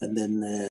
and then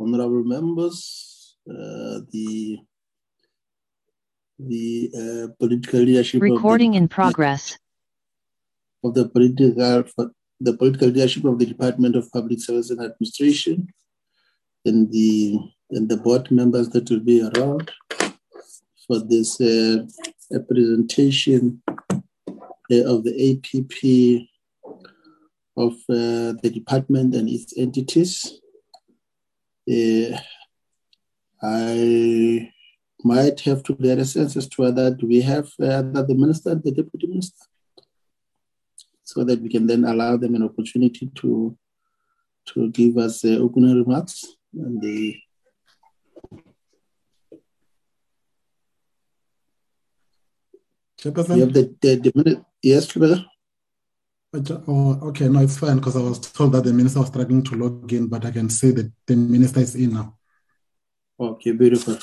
honorable members, uh, the the uh, political leadership Recording of the, in progress. of the political the political leadership of the Department of Public Service and Administration, and the and the board members that will be around for this uh, presentation uh, of the APP of uh, the department and its entities. Uh, I might have to get a sense as to whether we have uh, the minister the deputy minister, so that we can then allow them an opportunity to to give us uh, opening remarks and the. Chairperson? You have the, the, the minute. Yes, brother. Oh, okay, no, it's fine because I was told that the minister was struggling to log in, but I can see that the minister is in now. Okay, beautiful.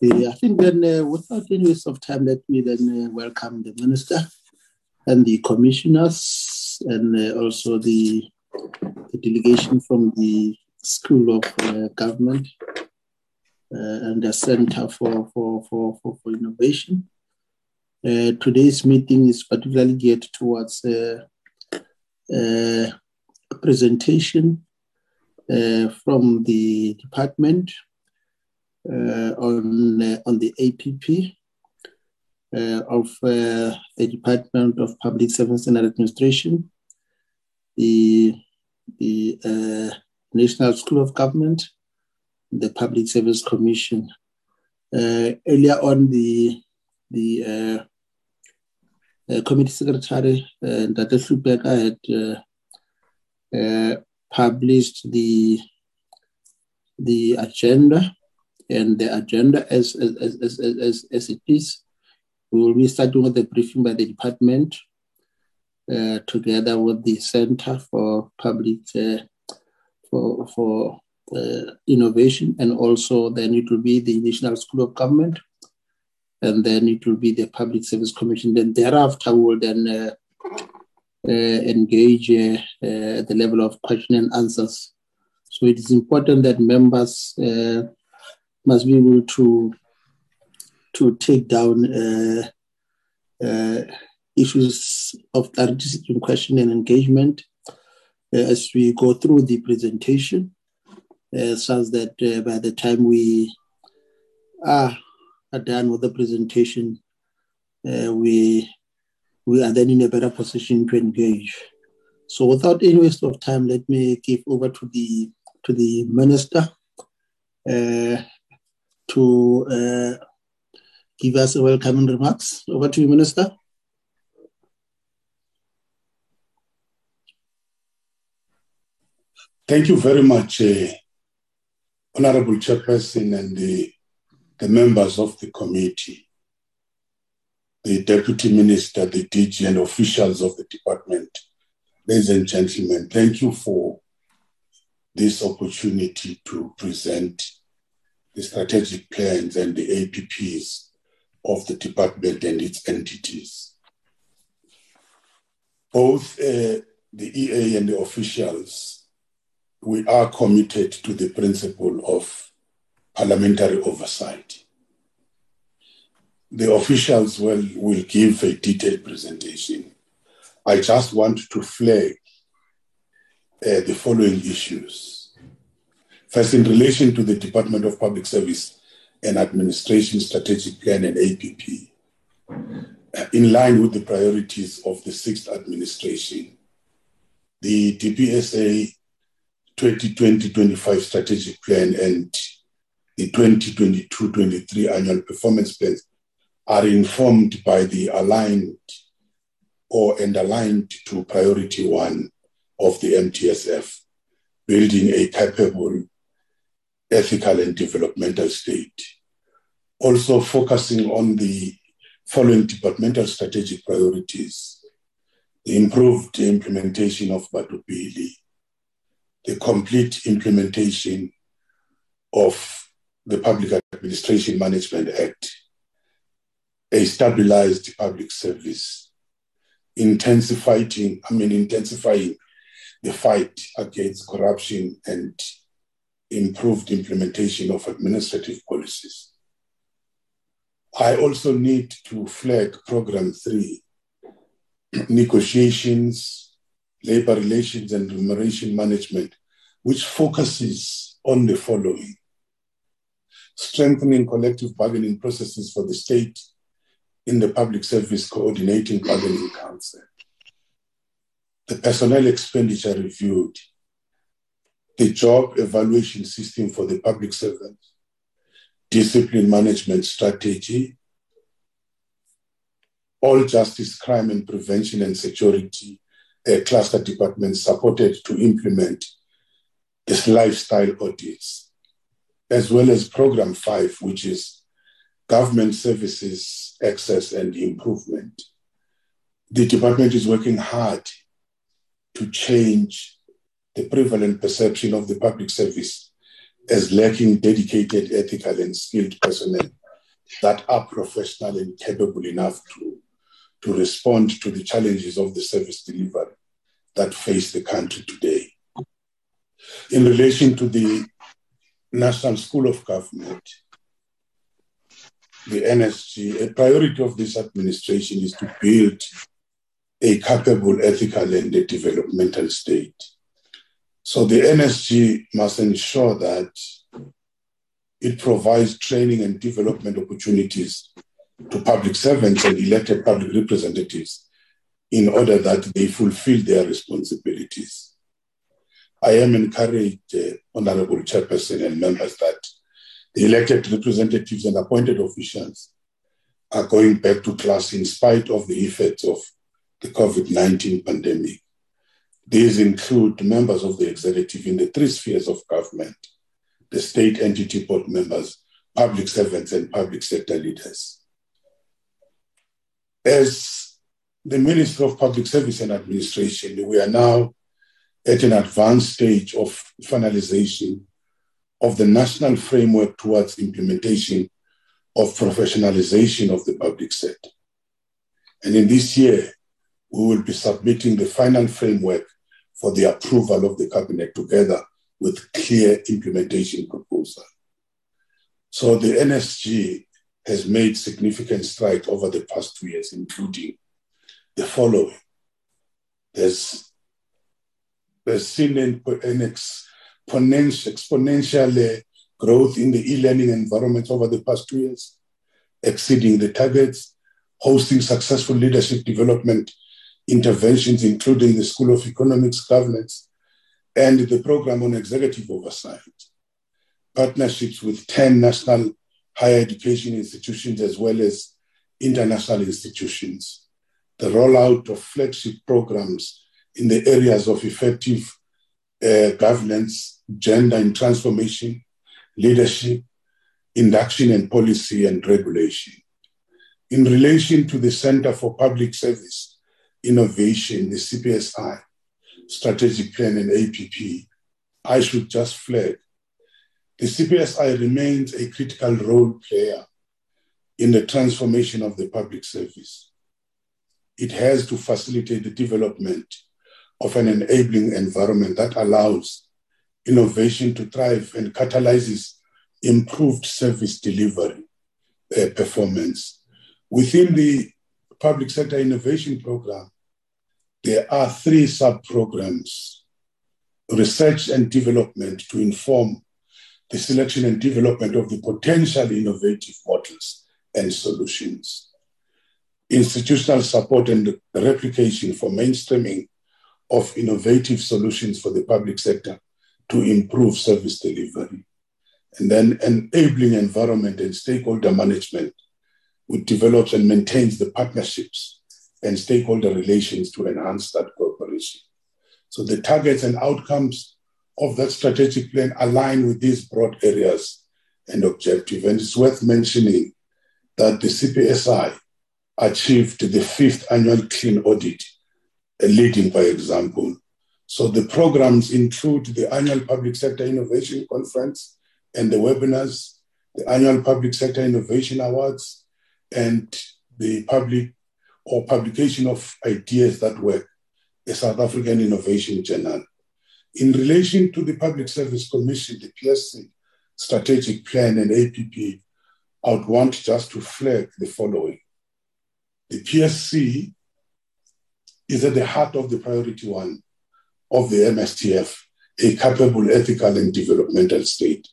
Yeah, I think then, uh, without any waste of time, let me then uh, welcome the minister and the commissioners and uh, also the, the, delegation from the School of uh, Government uh, and the Center for, for, for, for, for Innovation. Uh, today's meeting is particularly geared towards uh, uh, presentation uh, from the department uh, on, uh, on the APP of the Department of Public Service and Administration, the, the National School of Government, the Public Service Commission. earlier on, the the uh, committee secretary uh, Dr. Shupeka had uh, uh, published the the agenda and the agenda as as, as, as, as it is. We will be starting with the briefing by the department uh, together with the Center for Public uh, for, for uh, Innovation and also then it will be the National School of Government and then it will be the Public Service Commission. Then thereafter, we will then uh, uh, engage uh, uh at the level of question and answers. So it is important that members uh, must be able to to take down issues of seeking question and engagement as we go through the presentation, uh, such that by the time we are, are done with the presentation, uh, we we are then in a better position to engage. So, without any waste of time, let me give over to the to the minister uh, to uh, give us a welcoming remarks. Over to you, minister. Thank you very much, uh, Honorable Chairperson and the, the members of the committee, the Deputy Minister, the DG, and officials of the department. Ladies and gentlemen, thank you for this opportunity to present the strategic plans and the APPs of the department and its entities. Both uh, the EA and the officials we are committed to the principle of parliamentary oversight. The officials will, will give a detailed presentation. I just want to flag uh, the following issues. First, in relation to the Department of Public Service and Administration Strategic Plan and APP, uh, in line with the priorities of the sixth administration, the DPSA 2020-25 strategic plan and the 2022-23 annual performance plans are informed by the aligned or and aligned to priority one of the MTSF, building a capable, ethical and developmental state. Also focusing on the following departmental strategic priorities, the improved implementation of Batho Pele, the complete implementation of the Public Administration Management Act, a stabilized public service, intensifying, I mean, intensifying the fight against corruption and improved implementation of administrative policies. I also need to flag program three, negotiations labor relations and remuneration management, which focuses on the following strengthening collective bargaining processes for the state in the Public Service Coordinating Bargaining Council, the personnel expenditure reviewed, the job evaluation system for the public servants, discipline management strategy, all justice, crime and prevention and security a cluster department supported to implement this lifestyle audits, as well as Program 5, which is Government Services Access and Improvement. The department is working hard to change the prevalent perception of the public service as lacking dedicated, ethical, and skilled personnel that are professional and capable enough to to respond to the challenges of the service delivery that face the country today. In relation to the National School of Government, the NSG, a priority of this administration is to build a capable, ethical, and a developmental state. So the NSG must ensure that it provides training and development opportunities to public servants and elected public representatives in order that they fulfill their responsibilities. I am encouraged, uh, Honorable Chairperson and members, that the elected representatives and appointed officials are going back to class in spite of the effects of the COVID 19 pandemic. These include members of the executive in the three spheres of government, the state entity board members, public servants, and public sector leaders as the Minister of Public Service and Administration, we are now at an advanced stage of finalization of the national framework towards implementation of professionalization of the public sector. And in this year, we will be submitting the final framework for the approval of the cabinet together with clear implementation proposal. So the NSG has made significant strides over the past two years, including the following. There's, there's seen an, exponential uh, growth in the e-learning environment over the past two years, exceeding the targets, hosting successful leadership development interventions, including the School of Economics Governance and the program on executive oversight, partnerships with 10 national higher education institutions as well as international institutions, the rollout of flagship programs in the areas of effective uh, governance, gender and transformation, leadership, induction and policy and regulation. In relation to the Center for Public Service Innovation, the CPSI, strategic plan and APP, I should just flag the CPSI remains a critical role player in the transformation of the public service. It has to facilitate the development of an enabling environment that allows innovation to thrive and catalyzes improved service delivery uh, performance. Within the public sector innovation program, there are three sub programs research and development to inform the selection and development of the potential innovative models and solutions, institutional support and replication for mainstreaming of innovative solutions for the public sector to improve service delivery, and then enabling environment and stakeholder management, which develops and maintains the partnerships and stakeholder relations to enhance that cooperation. So the targets and outcomes of that strategic plan align with these broad areas and objective. And it's worth mentioning that the CPSI achieved the fifth annual clean audit, leading by example. So the programs include the annual Public Sector Innovation Conference and the webinars, the annual Public Sector Innovation Awards, and the public or publication of ideas that work, a South African Innovation Journal. In relation to the Public Service Commission, the PSC strategic plan and APP, I would want just to flag the following. The PSC is at the heart of the priority one of the MSTF, a capable, ethical, and developmental state,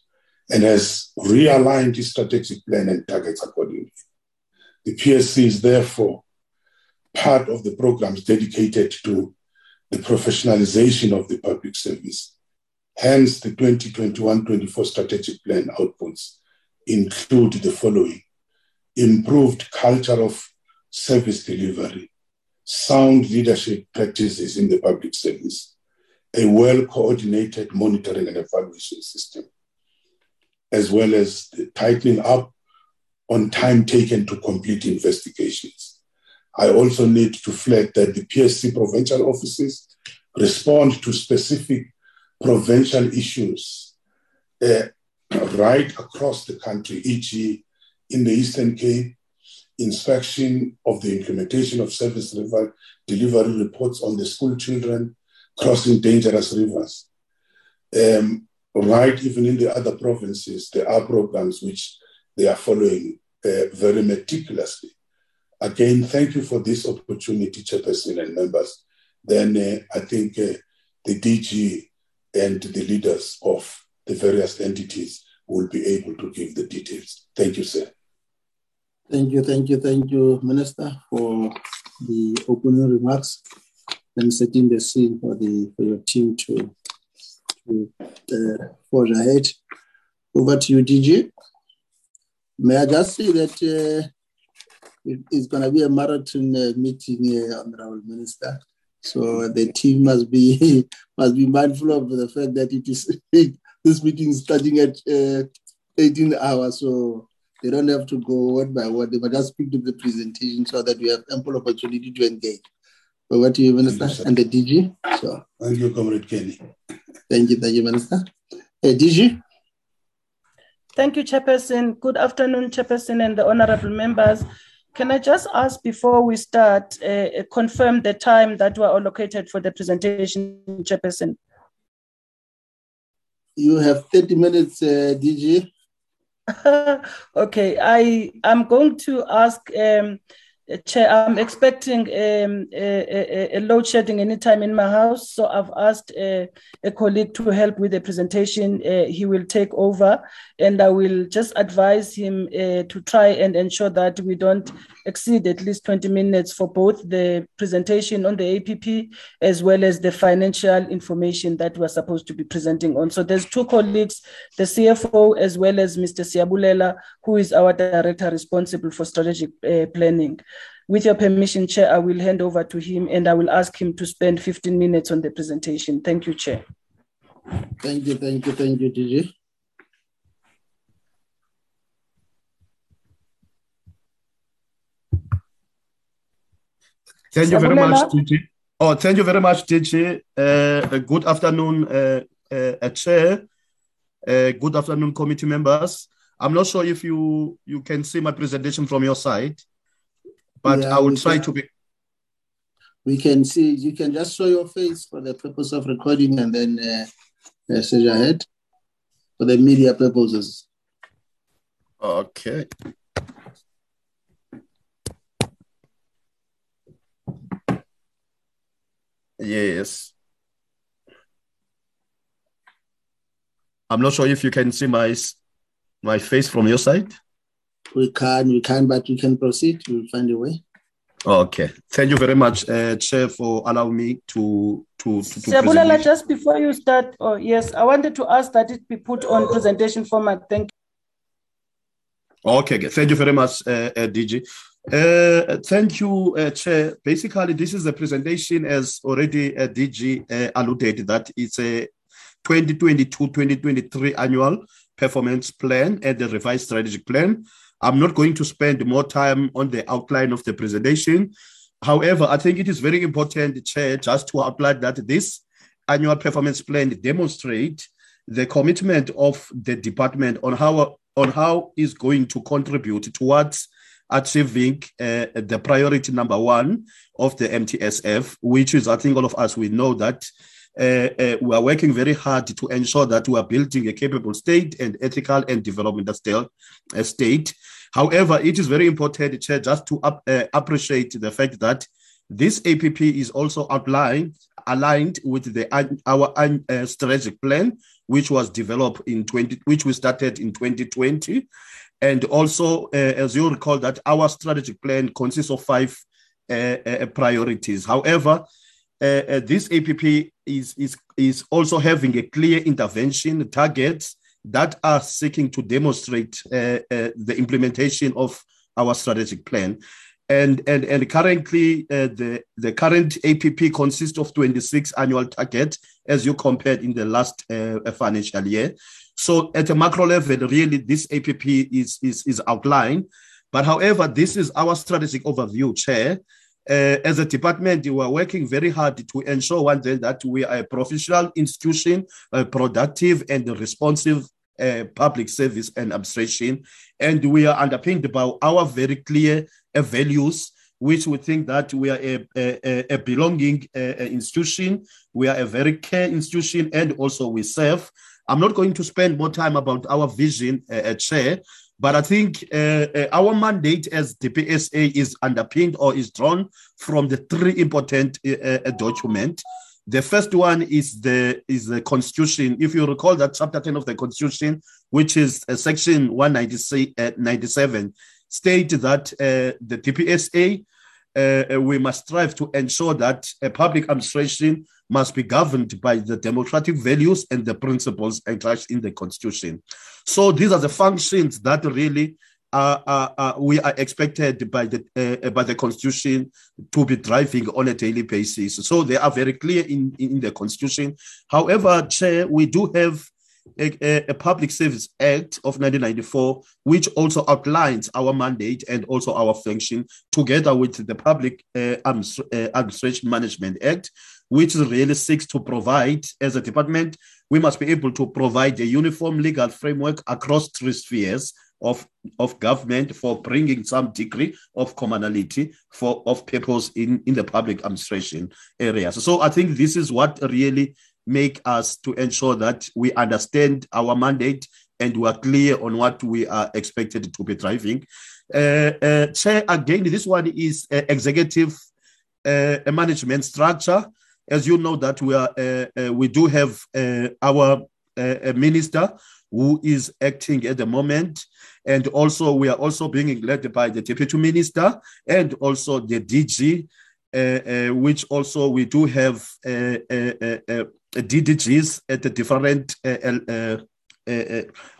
and has realigned its strategic plan and targets accordingly. The PSC is therefore part of the programs dedicated to the professionalization of the public service. Hence, the 2021-24 strategic plan outputs include the following. Improved culture of service delivery, sound leadership practices in the public service, a well-coordinated monitoring and evaluation system, as well as tightening up on time taken to complete investigations I also need to flag that the PSC provincial offices respond to specific provincial issues uh, right across the country, e.g., in the Eastern Cape, inspection of the implementation of service delivery reports on the school children crossing dangerous rivers. Um, right, even in the other provinces, there are programs which they are following uh, very meticulously. Again, thank you for this opportunity, Chairperson and members. Then uh, I think uh, the DG and the leaders of the various entities will be able to give the details. Thank you, sir. Thank you, thank you, thank you, Minister, for the opening remarks and setting the scene for the for your team to to uh, forge ahead. Over to you, DG. May I just say that uh, it's going to be a marathon uh, meeting, uh, Honorable Minister. So the team must be must be mindful of the fact that it is this meeting is starting at uh, 18 hours, so they don't have to go word by word. They must just speak to the presentation so that we have ample opportunity to engage. But what do you, Minister, you, and the DG? So thank you, Comrade Kenny. Thank you, thank you, Minister. Hey, DG. Thank you, Chairperson. Good afternoon, Chairperson, and the honorable members. Can I just ask before we start, uh, uh, confirm the time that were allocated for the presentation, Chairperson? You have 30 minutes, uh, DG. okay, I am going to ask um, Chair, I'm expecting um, a, a, a, load shedding anytime in my house. So I've asked a, a colleague to help with the presentation. Uh, he will take over and I will just advise him uh, to try and ensure that we don't exceed at least 20 minutes for both the presentation on the APP as well as the financial information that we're supposed to be presenting on. So there's two colleagues, the CFO as well as Mr. Siabulela, who is our director responsible for strategic uh, planning. With your permission, Chair, I will hand over to him and I will ask him to spend 15 minutes on the presentation. Thank you, Chair. Thank you, thank you, thank you, Gigi. Thank you very much, Gigi. Oh, thank you very much, Gigi. Uh, good afternoon, uh, uh, Chair. Uh, good afternoon, committee members. I'm not sure if you you can see my presentation from your side, but yeah, I will try can, to be. We can see. You can just show your face for the purpose of recording, and then uh, uh, your head for the media purposes. Okay. Yes. I'm not sure if you can see my my face from your side. We can, we can, but we can proceed. We'll find a way. Okay. Thank you very much, uh, Chair, for allowing me to to. to, to Siabulela, just before you start, oh yes, I wanted to ask that it be put on presentation format. Thank you. Okay, thank you very much, uh, uh, DG. Uh, thank you, uh, Chair. Basically, this is a presentation, as already uh, DG uh, alluded, that it's a 2022-2023 annual performance plan and the revised strategic plan. I'm not going to spend more time on the outline of the presentation. However, I think it is very important, Chair, just to outline that this annual performance plan demonstrate the commitment of the department on how on how is going to contribute towards achieving uh, the priority number one of the MTSF, which is, I think all of us, we know that uh, uh, we are working very hard to ensure that we are building a capable state and ethical and developmental state. However, it is very important, Chair, just to up, uh, appreciate the fact that this APP is also outlined aligned with the our uh, strategic plan, which was developed in 20, which we started in 2020, and also, uh, as you recall, that our strategic plan consists of five uh, uh, priorities. However, uh, uh, this APP is, is, is also having a clear intervention targets that are seeking to demonstrate the implementation of our strategic plan. And, and, and currently, the, the current APP consists of 26 annual targets as you compared in the last financial year. So at a macro level, really, this APP is, is, is outlined. But however, this is our strategic overview, Chair. Uh, as a department, we are working very hard to ensure one day that we are a professional institution, a productive and responsive uh, public service and administration. And we are underpinned by our very clear uh, values, which we think that we are a, a, a belonging uh, institution, we are a very care institution, and also we serve I'm not going to spend more time about our vision, uh, Chair, but I think uh, uh, our mandate as the PSA is underpinned or is drawn from the three important uh, uh documents. The first one is the is the Constitution. If you recall that chapter 10 of the Constitution, which is uh, section 197, uh, state that uh, the DPSA uh, we must strive to ensure that a public administration must be governed by the democratic values and the principles enshrined in the constitution. So these are the functions that really uh, uh, uh, we are expected by the uh, by the constitution to be driving on a daily basis. So they are very clear in, in the constitution. However, Chair, we do have a, a, Public Service Act of 1994, which also outlines our mandate and also our function, together with the Public uh, uh Administration Management Act, which really seeks to provide, as a department, we must be able to provide a uniform legal framework across three spheres of, of government for bringing some degree of commonality for of purpose in, in the public administration areas. So I think this is what really make us to ensure that we understand our mandate and we are clear on what we are expected to be driving. Uh, uh, Chair, again, this one is uh, executive uh, management structure. As you know, that we are uh, uh, we do have our minister who is acting at the moment, and also we are also being led by the deputy minister and also the DG, which also we do have DDGs at the different uh,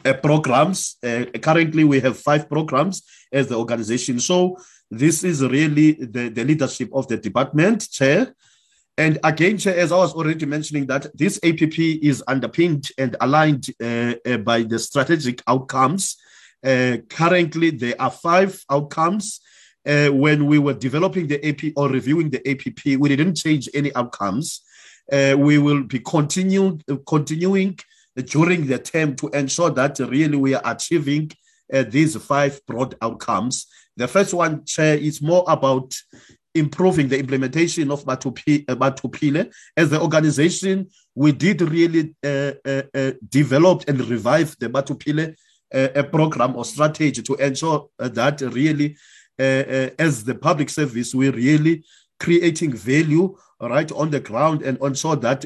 uh, programs. Uh, currently, we have five programs as the organization. So this is really the, the leadership of the department chair. And again, Chair, as I was already mentioning, that this APP is underpinned and aligned uh, uh, by the strategic outcomes. Uh, currently, there are five outcomes. when we were developing the AP or reviewing the APP, we didn't change any outcomes. We will be continuing continuing during the term to ensure that really we are achieving uh, these five broad outcomes. The first one, Chair, is more about improving the implementation of Batho Pele. Uh, As the organization, we did really uh, uh, uh develop and revive the Batho Pele uh, program or strategy to ensure that really, as the public service, we're really creating value right on the ground and ensure that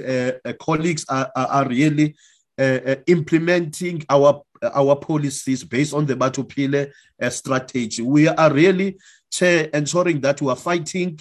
colleagues are, are, really uh, uh, implementing our our policies based on the Batho Pele uh, strategy. We are really chair, ensuring that we are fighting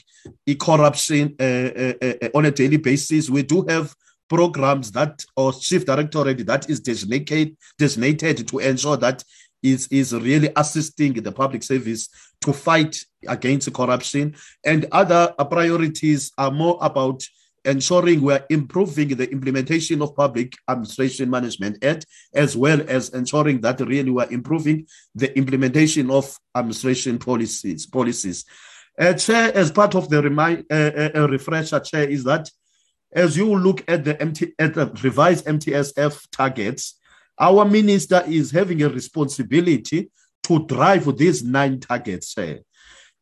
corruption uh, uh, uh, on a daily basis. We do have programs that or chief directorate that is designated designated to ensure that is is really assisting the public service to fight against corruption and other priorities are more about ensuring we're improving the implementation of Public Administration Management Act, as well as ensuring that really we're improving the implementation of administration policies. policies. Uh, chair, as part of the remind, uh, uh, refresher, Chair, is that as you look at the, MT, at the revised MTSF targets, our minister is having a responsibility to drive these nine targets,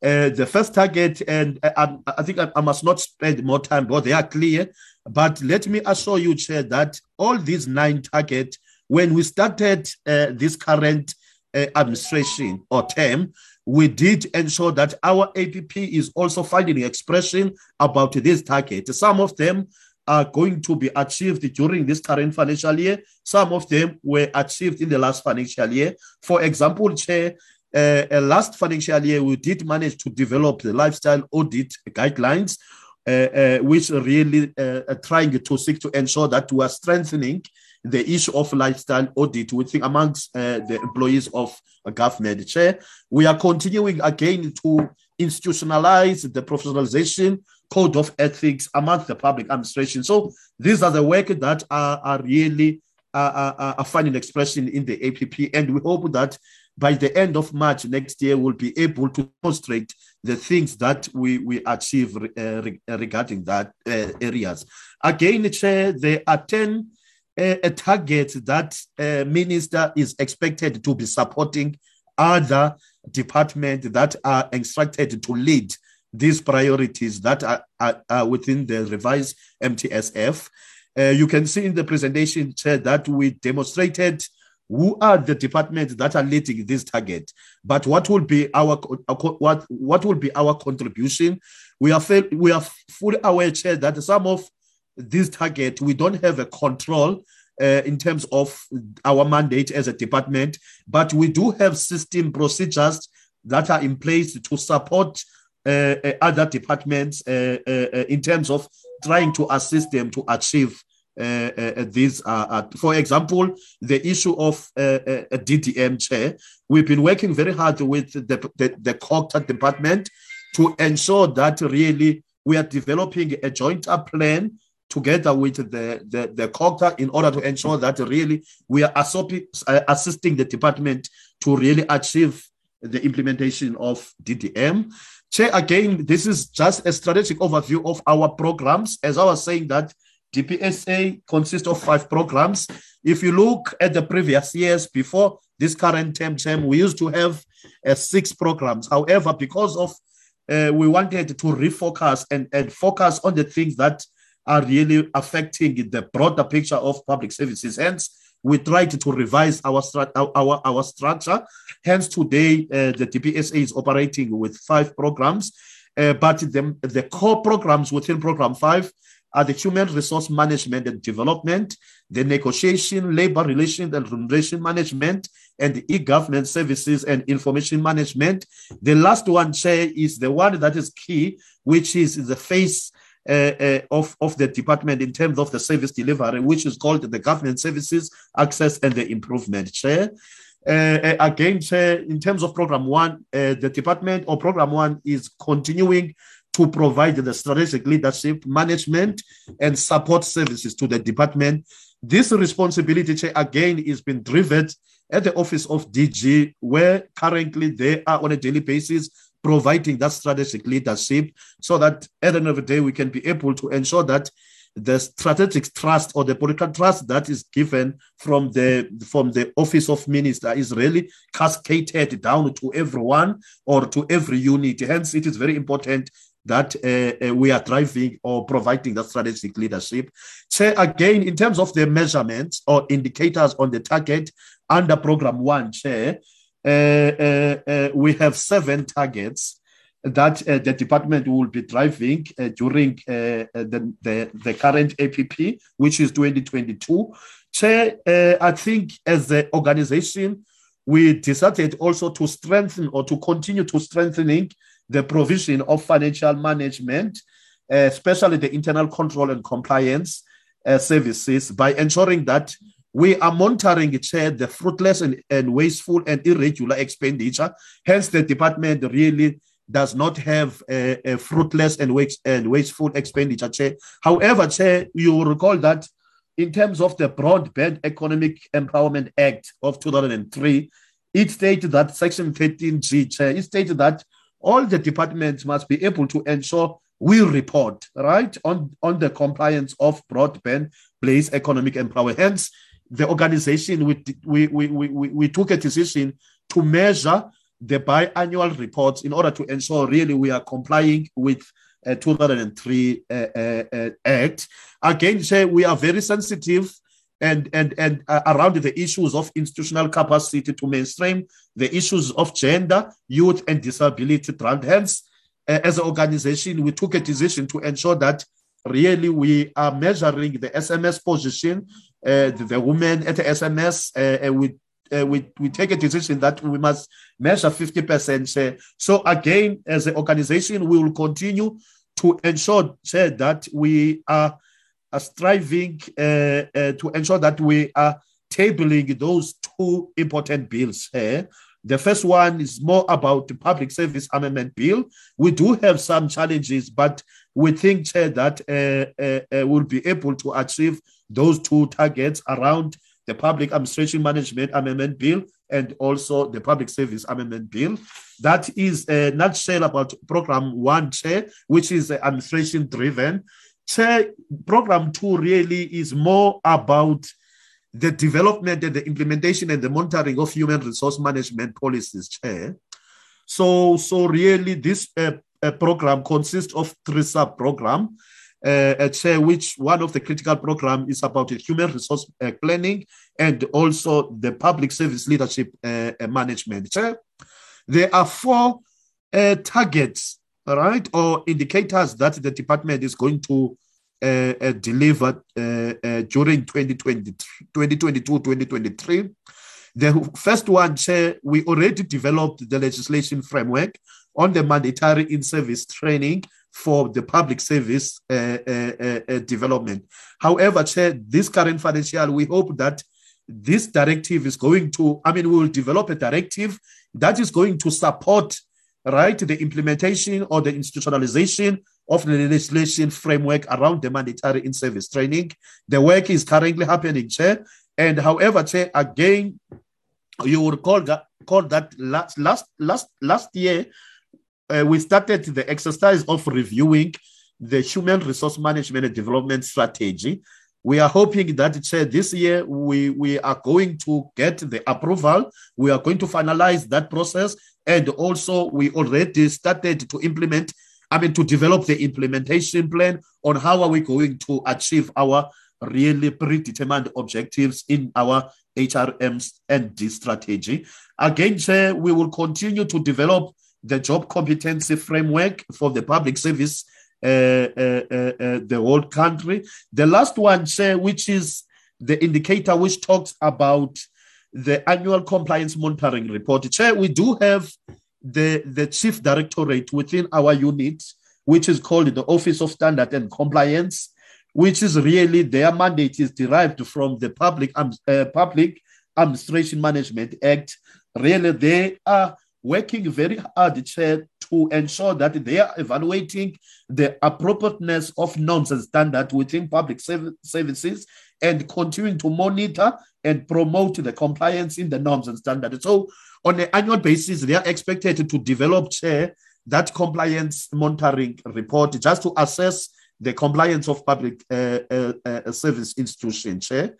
Uh, the first target, and I, uh, I, I think I, I, must not spend more time, but they are clear. But let me assure you, Chair, that all these nine targets, when we started uh, this current uh, administration or term, we did ensure that our APP is also finding expression about this target. Some of them are going to be achieved during this current financial year. Some of them were achieved in the last financial year. For example, Chair, uh, uh, last financial year, we did manage to develop the lifestyle audit guidelines, uh, uh which really uh, trying to seek to ensure that we are strengthening the issue of lifestyle audit within amongst uh, the employees of government. Chair, we are continuing again to institutionalize the professionalization code of ethics amongst the public administration. So these are the work that are, are really are, are, finding expression in the APP, and we hope that by the end of March next year, we'll be able to demonstrate the things that we, we achieve uh, re- regarding that uh, areas. Again, Chair, there are 10 uh, targets that uh, minister is expected to be supporting other departments that are instructed to lead these priorities that are, are, are within the revised MTSF. Uh, you can see in the presentation, Chair, that we demonstrated who are the departments that are leading this target but what will be our what what will be our contribution we are we are fully aware chair that some of this target we don't have a control uh, in terms of our mandate as a department but we do have system procedures that are in place to support other departments uh, uh, in terms of trying to assist them to achieve uh, uh, these are, for example, the issue of uh, a DDM chair. We've been working very hard with the, the, the department to ensure that really we are developing a joint plan together with the, the, the COGTA in order to ensure that really we are assisting the department to really achieve the implementation of DDM. Chair, again, this is just a strategic overview of our programs. As I was saying that DPSA consists of five programs. If you look at the previous years before this current term, term we used to have uh, six programs. However, because of uh, we wanted to refocus and, and focus on the things that are really affecting the broader picture of public services. Hence, we tried to revise our, our, our structure. Hence, today, uh, the DPSA is operating with five programs, uh, but the, the core programs within Program 5 are the human resource management and development, the negotiation, labor relations and remuneration management, and the e-government services and information management. The last one, Chair, is the one that is key, which is the face of, of the department in terms of the service delivery, which is called the government services access and the improvement. Chair. Uh, uh again, Chair, in terms of program one, uh, the department or program one is continuing to provide the strategic leadership, management, and support services to the department. This responsibility, Chair, again, is being driven at the office of DG, where currently they are on a daily basis providing that strategic leadership so that at the end of the day, we can be able to ensure that the strategic trust or the political trust that is given from the from the office of minister is really cascaded down to everyone or to every unit hence it is very important that uh, uh, we are driving or providing that strategic leadership. So again, in terms of the measurements or indicators on the target under program one, Chair, Uh, uh, uh, we have seven targets that uh, the department will be driving during the, the, the, current APP, which is 2022. Chair, I think as the organization, we decided also to strengthen or to continue to strengthening the provision of financial management, uh, especially the internal control and compliance uh, services, by ensuring that we are monitoring chair the fruitless and, and wasteful and irregular expenditure. Hence, the department really does not have a, a fruitless and, waste, and wasteful expenditure. Chair. However, Chair, you will recall that in terms of the Broad-Based Economic Empowerment Act of 2003, it stated that Section 13G, Chair, it stated that all the departments must be able to ensure we report right on on the compliance of broad-based black economic empowerment hence the organization we, we, we, we, we took a decision to measure the biannual reports in order to ensure really we are complying with uh, 2003 uh, uh, uh, act again say we are very sensitive and and and uh, around the issues of institutional capacity to mainstream the issues of gender, youth, and disability. And hence, uh, as an organization, we took a decision to ensure that really we are measuring the SMS position, uh, the, the, women at the SMS, uh, we uh, we, we take a decision that we must measure 50%. so again, as an organization, we will continue to ensure that we are are striving uh, uh, to ensure that we are tabling those two important bills here. The first one is more about the public service amendment bill. We do have some challenges, but we think that uh, uh, we'll be able to achieve those two targets around the public administration management amendment bill and also the public service amendment bill. That is a nutshell about program one, Chair, which is administration driven. Chair, program two really is more about the development and the implementation and the monitoring of human resource management policies, Chair. So, so really, this uh, uh, program consists of three sub-program, uh, Chair, which one of the critical program is about human resource uh, planning and also the public service leadership uh, uh, management. Chair, there are four targets right, or indicators that the department is going to uh, uh, deliver uh, during 2022, 2023. The first one, Chair, we already developed the legislation framework on the mandatory in-service training for the public service uh, uh, uh, development. However, Chair, this current financial, we hope that this directive is going to, I mean, we will develop a directive that is going to support right? The implementation or the institutionalization of the legislation framework around the mandatory in-service training. The work is currently happening, Chair. And however, Chair, again, you will recall that, call that last last last last year uh, we started the exercise of reviewing the human resource management and development strategy. We are hoping that Chair, this year we, we are going to get the approval. We are going to finalize that process and also, we already started to implement, I mean, to develop the implementation plan on how are we going to achieve our really predetermined objectives in our HRMs and D strategy. Again, Chair, we will continue to develop the job competency framework for the public service, uh, uh, uh, the whole country. The last one, Chair, which is the indicator which talks about the annual compliance monitoring report. Chair, we do have the, the chief directorate within our unit, which is called the Office of Standard and Compliance, which is really their mandate is derived from the Public, uh, Public Administration Management Act. Really, they are working very hard, to ensure that they are evaluating the appropriateness of norms and standards within public services and continuing to monitor and promote the compliance in the norms and standards. So, on an annual basis, they are expected to develop chair that compliance monitoring report just to assess the compliance of public uh, uh, uh, service institutions. chair.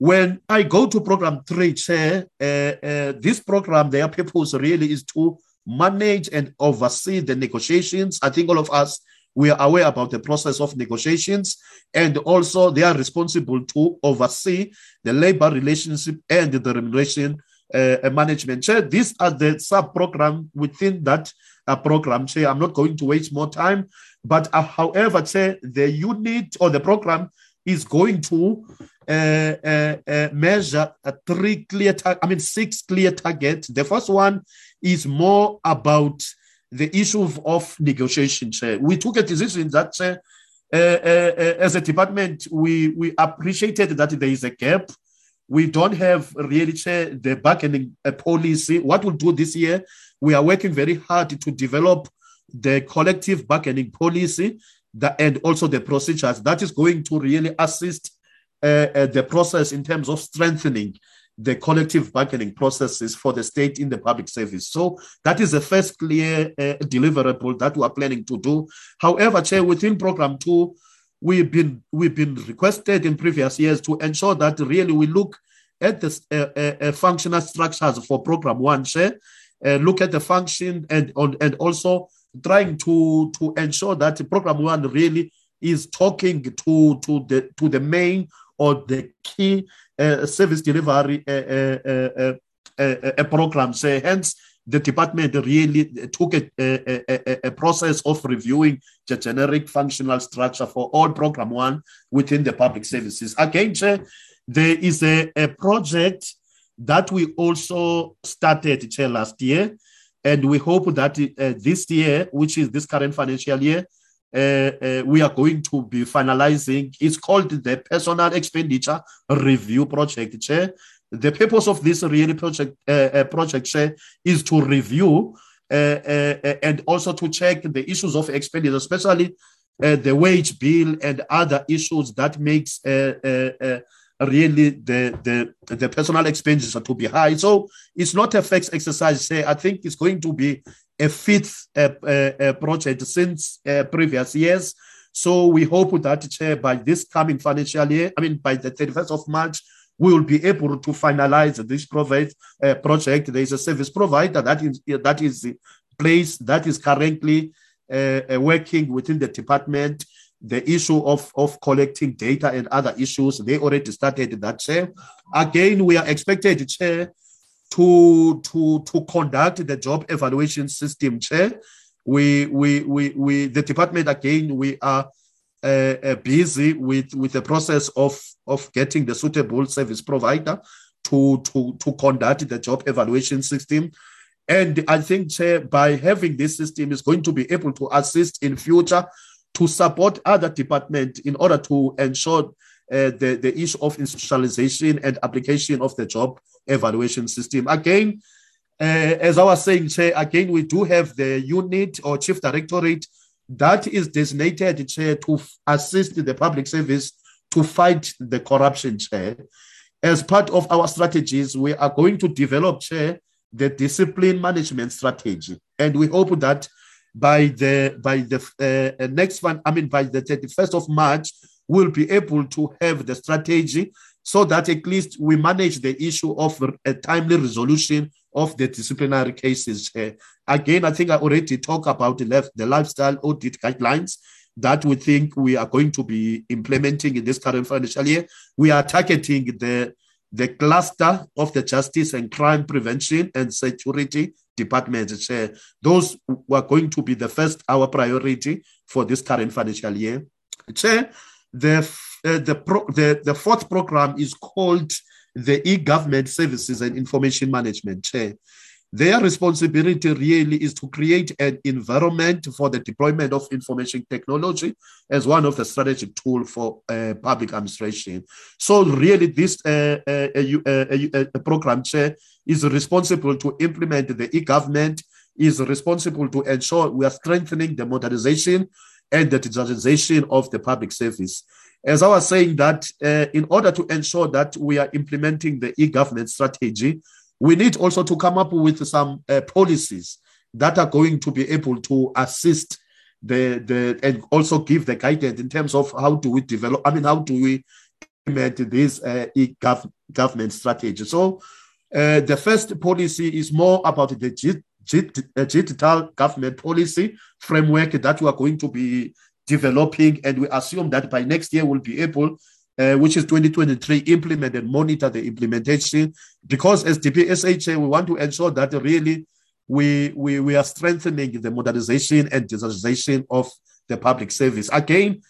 When I go to program three, chair, uh, uh, this program, their purpose really is to manage and oversee the negotiations. I think all of us we are aware about the process of negotiations, and also they are responsible to oversee the labor relationship and the remuneration uh, management. Chair, these are the sub program within that uh, program. Chair, I'm not going to waste more time, but uh, however, Chair, the unit or the program is going to uh, uh, uh, measure three clear, I mean six clear targets. The first one is more about the issue of, negotiation. We took a decision that uh, uh, uh, as a department, we, we appreciated that there is a gap. We don't have really the bargaining uh, policy. What we'll do this year, we are working very hard to develop the collective bargaining policy that, and also the procedures that is going to really assist uh, uh, the process in terms of strengthening the collective bargaining processes for the state in the public service. So that is the first clear uh, deliverable that we are planning to do. However, Chair, within program two, we've been we've been requested in previous years to ensure that really we look at the uh, uh, uh functional structures for program one, Chair, uh, look at the function and on and also trying to to ensure that program one really is talking to to the to the main or the key uh, service delivery uh, uh, programs. hence, the department really took a, a, a, process of reviewing the generic functional structure for all program one within the public services. Again, there is a, a project that we also started Chair, last year, and we hope that uh, this year, which is this current financial year, uh, uh, we are going to be finalizing. It's called the Personnel Expenditure Review Project, Chair. The purpose of this really project uh, project, Chair, is to review and also to check the issues of expenditure, especially the wage bill and other issues that makes really the, the the personal expenditure to be high. So it's not a fixed exercise. Say I think it's going to be a fifth uh, uh, project since uh, previous years. So we hope that by this coming financial year, I mean by the 31st of March, we will be able to finalize this provide, uh, project. There is a service provider that is that is place that is currently uh, working within the department the issue of, of collecting data and other issues. They already started that, Chair. Again, we are expected, Chair, to, to, to conduct the job evaluation system, Chair. We, we, we, we the department, again, we are uh, uh, busy with, with the process of, of getting the suitable service provider to, to, to conduct the job evaluation system. And I think Chair, by having this system is going to be able to assist in future to support other departments in order to ensure uh, the, the issue of institutionalization and application of the job evaluation system. Again, uh, as I was saying, Chair, again, we do have the unit or chief directorate that is designated, Chair, to assist the public service to fight the corruption, Chair. As part of our strategies, we are going to develop, Chair, the discipline management strategy. And we hope that by the by the uh, uh, next one, I mean by the 31st of March, we'll be able to have the strategy so that at least we manage the issue of a timely resolution of the disciplinary cases. Uh, again, I think I already talked about the, left, the lifestyle audit guidelines. that we think we are going to be implementing in this current financial year. We are targeting the the cluster of the justice and crime prevention and security departments. Chair. Those were going to be the first our priority for this current financial year. Chair, the uh, the, pro, the the fourth program is called the e-government services and information management. Chair. Their responsibility really is to create an environment for the deployment of information technology as one of the strategic tool for uh, public administration. So, really, this uh, uh, uh program chair is responsible to implement the e-government, is responsible to ensure we are strengthening the modernization and the digitalization of the public service. As I was saying that, uh, in order to ensure that we are implementing the e-government strategy, we need also to come up with some uh, policies that are going to be able to assist the the and also give the guidance in terms of how do we develop i mean how do we implement this uh, government strategy so uh, the first policy is more about the uh, digital government policy framework that we are going to be developing and we assume that by next year we'll be able uh, which is 2023, implement and monitor the implementation. Because as DPSA, we want to ensure that really we, we, we are strengthening the modernization and digitalization of the public service. Again,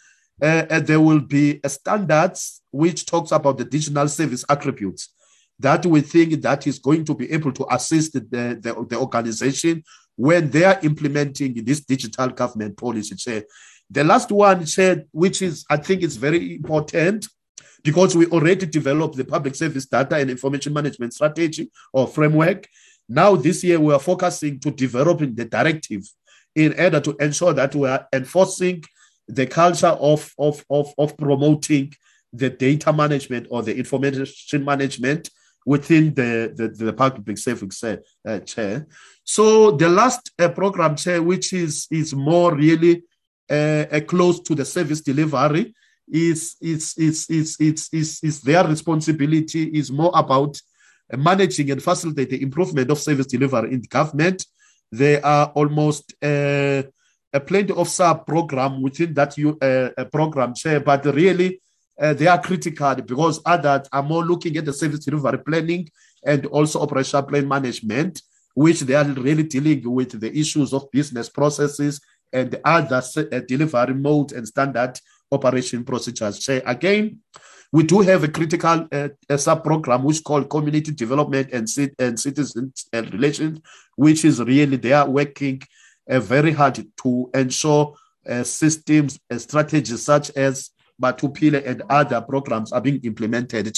uh, there will be a standards which talks about the digital service attributes that we think that is going to be able to assist the, the, the organization when they are implementing this digital government policy. The last one, said, which is I think is very important, because we already developed the public service data and information management strategy or framework. Now, this year, we are focusing to developing the directive in order to ensure that we are enforcing the culture of, of, of, of promoting the data management or the information management within the, the, the public service uh, chair. So the last uh, program chair, which is, is more really uh, uh close to the service delivery, is is is is is is, is their responsibility is more about managing and facilitating improvement of service delivery in the government. There are almost uh, a plenty of sub program within that you uh, program chair, but really uh, they are critical because others are more looking at the service delivery planning and also operational plan management, which they are really dealing with the issues of business processes and other uh, delivery mode and standard operation procedures. So again, we do have a critical uh, a sub program which called community development and, and citizens and relations, which is really they are working uh, very hard to ensure uh, systems and strategies such as Batho Pele and other programs are being implemented.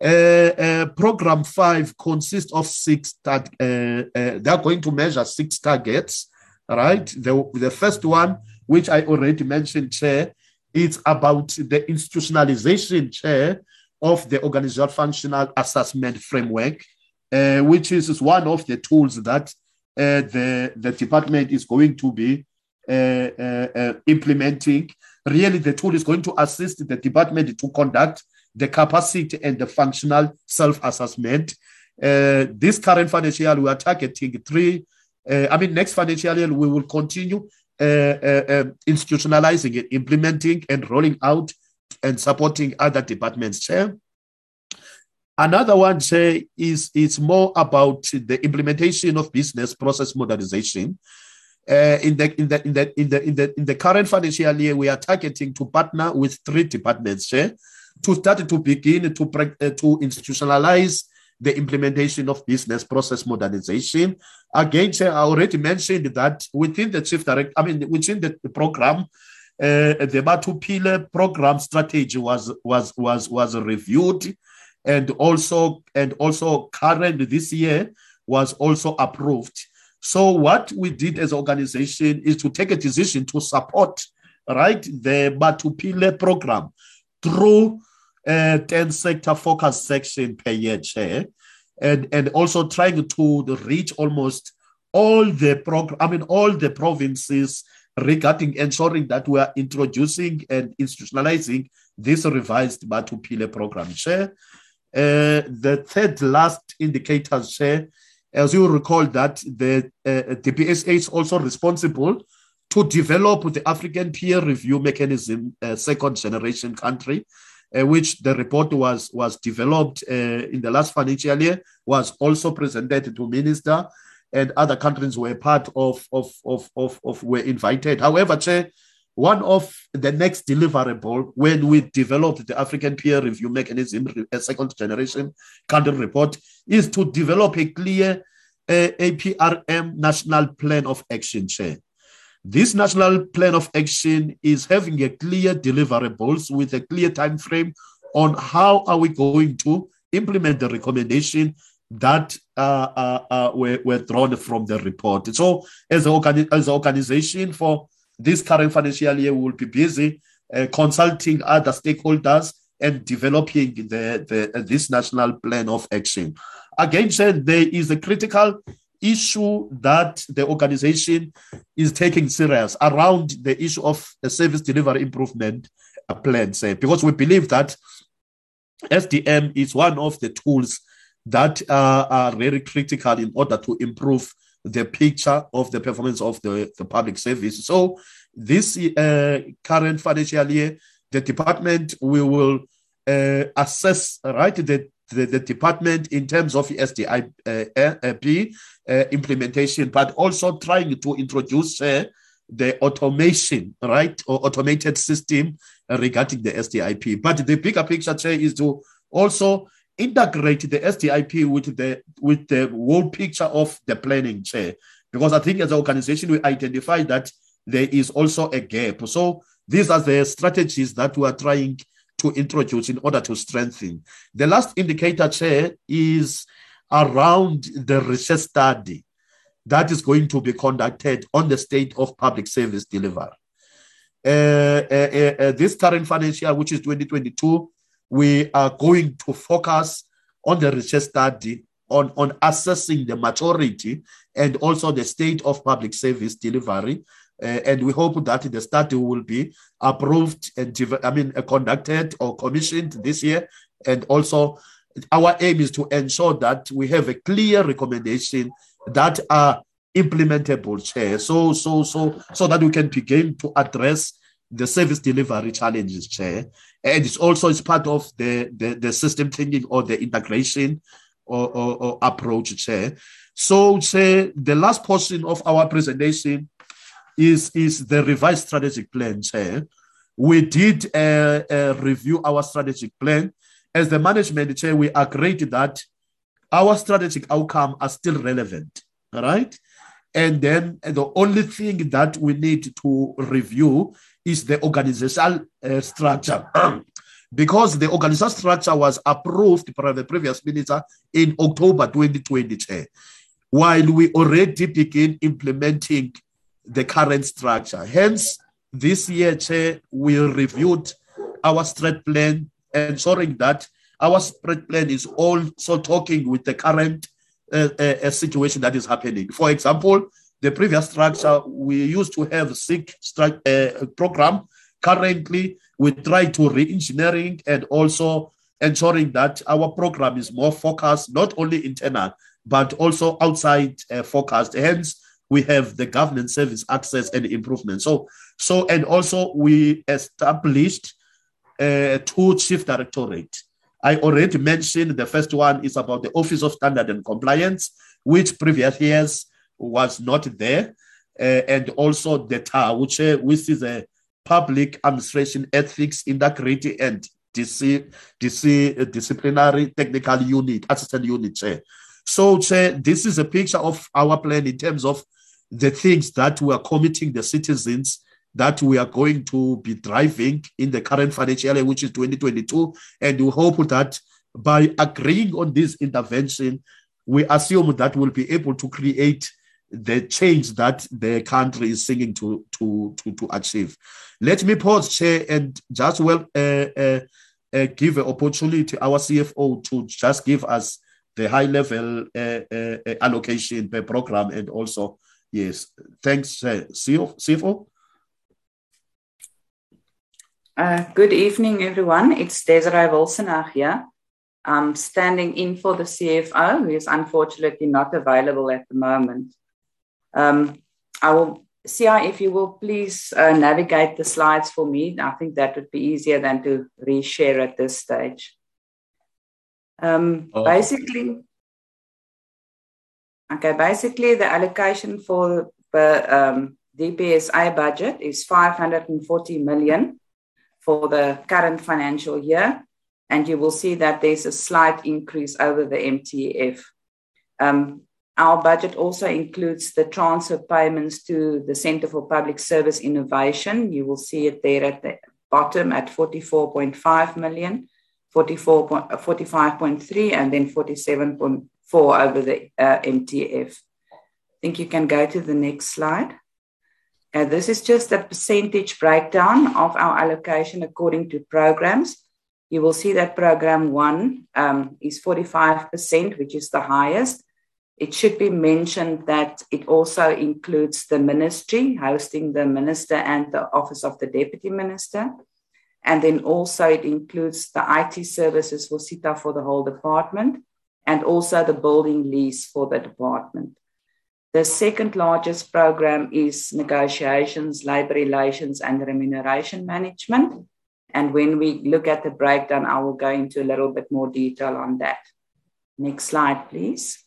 Uh, uh, program five consists of six. uh, uh, they are going to measure six targets. Right. The, the first one, which I already mentioned, Chair, it's about the institutionalization chair of the organizational functional assessment framework, which is one of the tools that the, the department is going to be implementing. Really, the tool is going to assist the department to conduct the capacity and the functional self assessment. Uh, this current financial year, we are targeting three. I mean, next financial year, we will continue uh, uh, um, institutionalizing it, implementing and rolling out and supporting other departments. Chair. Another one, Chair, is, is more about the implementation of business process modernization. Uh, in, the, in, the, in, the, in, the, in, the, in the current financial year, we are targeting to partner with three departments Chair, to start to begin to, uh, to institutionalize the implementation of business process modernization. Again, I already mentioned that within the chief direct, I mean, within the, the program, uh, the Batho Pele program strategy was was was was reviewed, and also and also current this year was also approved. So what we did as organization is to take a decision to support right the Batho Pele program through uh, 10 sector focus section per year, Chair, and, and also trying to reach almost all the program, I mean, all the provinces regarding ensuring that we are introducing and institutionalizing this revised Batho Pele program, Chair. Uh, the third last indicator, Chair, as you recall that the uh, DPSA is also responsible to develop the African peer review mechanism, uh, second generation country, uh, which the report was was developed uh, in the last financial year, was also presented to minister, and other countries were part of of of of, of were invited. However, Chair, one of the next deliverable when we developed the African peer review mechanism, a second generation country report, is to develop a clear uh, APRM national plan of action, Chair. This national plan of action is having a clear deliverables with a clear time frame on how are we going to implement the recommendation that uh, uh, uh, were, were drawn from the report. So, as an organi- as an organization for this current financial year, we will be busy uh, consulting other stakeholders and developing the, the uh, this national plan of action. Again, there is a critical issue that the organization is taking serious around the issue of a service delivery improvement plan, say, because we believe that SDM is one of the tools that uh, are very critical in order to improve the picture of the performance of the, the public service. So this uh, current financial year, the department we will uh, assess right the, the, the department in terms of SDIP uh, uh, implementation, but also trying to introduce uh, the automation, right, or automated system regarding the SDIP. But the bigger picture is to also integrate the SDIP with the with the whole picture of the planning chair. Because I think as an organization, we identify that there is also a gap. So these are the strategies that we are trying to introduce in order to strengthen. The last indicator, Chair, is around the research study that is going to be conducted on the state of public service delivery. Uh, uh, uh, uh this current financial, which is 2022, we are going to focus on the research study on, on assessing the maturity and also the state of public service delivery uh, and we hope that the study will be approved and I mean uh, conducted or commissioned this year. And also, our aim is to ensure that we have a clear recommendation that are implementable, chair. So, so, so, so that we can begin to address the service delivery challenges, chair. And it's also it's part of the the, the system thinking or the integration or, or, or approach, chair. So, chair, the last portion of our presentation is, is the revised strategic plan, Chair. We did uh, uh, review our strategic plan. As the management chair, we agreed that our strategic outcome are still relevant, right? And then the only thing that we need to review is the organizational uh, structure. because the organizational structure was approved by the previous minister in October 2020, While we already begin implementing the current structure. Hence, this year, Chair, we reviewed our strat plan, ensuring that our strat plan is also talking with the current uh, uh, uh, situation that is happening. For example, the previous structure, we used to have SIG uh, program. Currently, we try to re-engineering and also ensuring that our program is more focused, not only internal, but also outside uh, focused. Hence, we have the governance service access and improvement. So, so and also we established uh, two chief directorate. I already mentioned the first one is about the Office of Standard and Compliance, which previous years was not there, uh, and also the TAR, which, uh, which is a Public Administration Ethics Integrity and DC, DC, Disciplinary Technical Unit, Assistant Unit. Chair. So, Chair, this is a picture of our plan in terms of the things that we are committing the citizens that we are going to be driving in the current financial year, which is 2022. And we hope that by agreeing on this intervention, we assume that we'll be able to create the change that the country is seeking to, to, to, to achieve. Let me pause, Chair, and just well uh, uh, uh, give an opportunity our CFO to just give us the high level uh, uh, allocation per program and also Yes. Thanks, uh, CFO. Uh, good evening, everyone. It's Desiree Wilson here. I'm standing in for the CFO, who is unfortunately not available at the moment. Um, I will Sia, if you will please uh, navigate the slides for me, I think that would be easier than to reshare at this stage. Um, oh. Basically, okay, basically the allocation for the um, DPSA budget is 540 million for the current financial year. And you will see that there's a slight increase over the MTEF. Um, our budget also includes the transfer payments to the Center for Public Service Innovation. You will see it there at the bottom at 44.5 million, 44, 45.3, and then 47.4 over the uh, MTEF. I think you can go to the next slide. Uh, this is just a percentage breakdown of our allocation according to programs. You will see that program one um, is 45%, which is the highest. It should be mentioned that it also includes the ministry, hosting the minister and the office of the deputy minister. And then also it includes the IT services for SITA for the whole department and also the building lease for the department. The second largest program is negotiations, labor relations, and remuneration management. And when we look at the breakdown, I will go into a little bit more detail on that. Next slide, please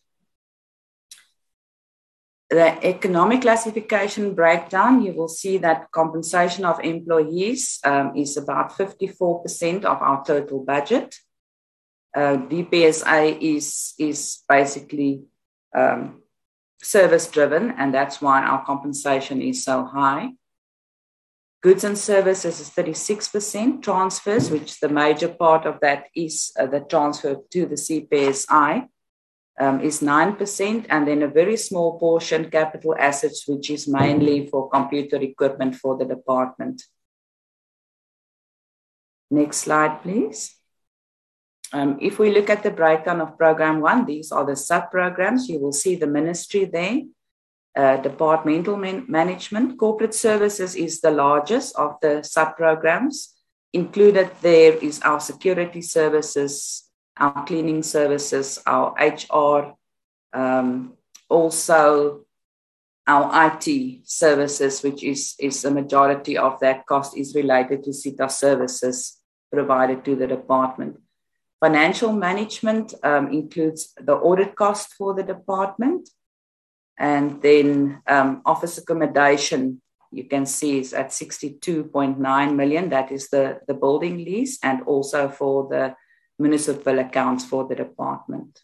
the economic classification breakdown, you will see that compensation of employees um, is about 54% of our total budget. Uh, DPSA is, is basically um, service driven, and that's why our compensation is so high. Goods and services is 36%. Transfers, which the major part of that is uh, the transfer to the CPSI, um, is 9%, and then a very small portion capital assets, which is mainly for computer equipment for the department. Next slide, please. Um, if we look at the breakdown of program one, these are the sub-programs. You will see the ministry there, uh, departmental man management. Corporate services is the largest of the sub-programs. Included there is our security services, our cleaning services, our HR, um, also our IT services, which is, is a majority of that cost is related to SITA services provided to the department. Financial management um, includes the audit cost for the department. And then um, office accommodation, you can see is at 62.9 million. That is the, the building lease and also for the municipal accounts for the department.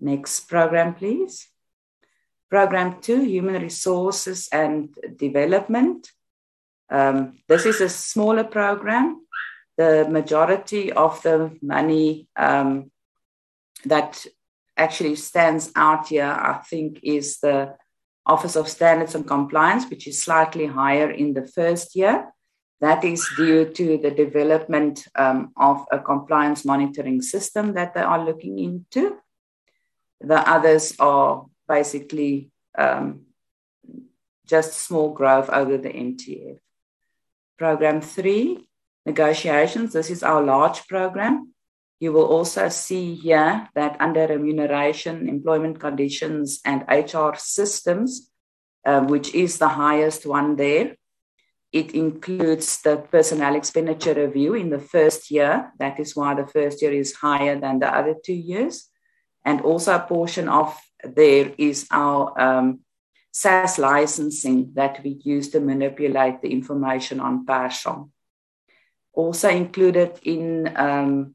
Next program, please. Program two, Human Resources and Development. Um, this is a smaller program. The majority of the money um, that actually stands out here, I think, is the Office of Standards and Compliance, which is slightly higher in the first year. That is due to the development um, of a compliance monitoring system that they are looking into. The others are basically um, just small growth over the MTEF. Program three, negotiations. This is our large program. You will also see here that under remuneration, employment conditions, and HR systems, uh, which is the highest one there, it includes the personnel expenditure review in the first year. That is why the first year is higher than the other two years. And also a portion of there is our um, licensing that we use to manipulate the information on PERSAL. Also included in um,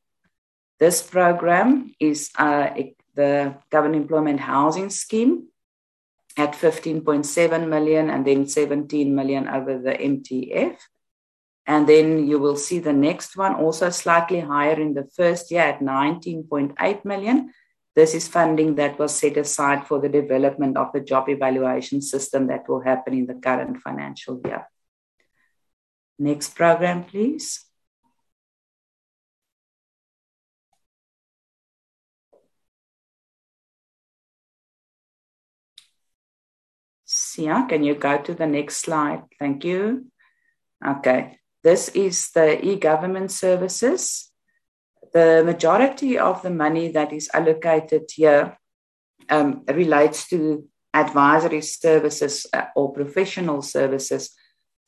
this program is uh, the Government Employment Housing Scheme, at 15.7 million and then 17 million over the MTEF. And then you will see the next one also slightly higher in the first year at 19.8 million. This is funding that was set aside for the development of the job evaluation system that will happen in the current financial year. Next program, please. Sia, can you go to the next slide? Thank you. Okay, this is the e-government services. The majority of the money that is allocated here um, relates to advisory services uh, or professional services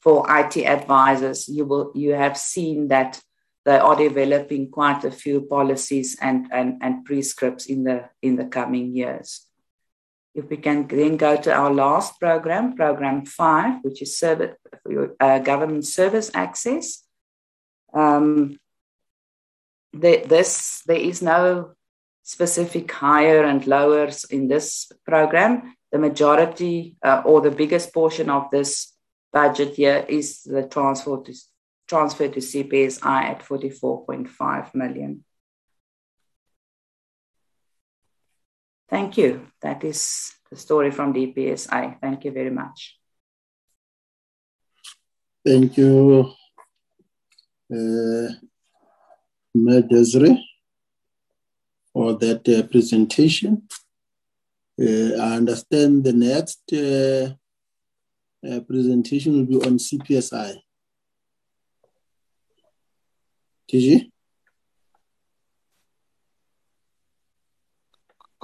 for IT advisors, you will you have seen that they are developing quite a few policies and, and, and prescripts in the in the coming years. If we can then go to our last program, program five, which is service, uh, government service access. Um, the, this there is no specific higher and lowers in this program. The majority uh, or the biggest portion of this budget year is the transfer to transfer to CPSI at 44.5 million. Thank you. That is the story from DPSA. Thank you very much. Thank you, uh, Desiree, for that uh, presentation. Uh, I understand the next uh, uh presentation will be on CPSI. Gigi?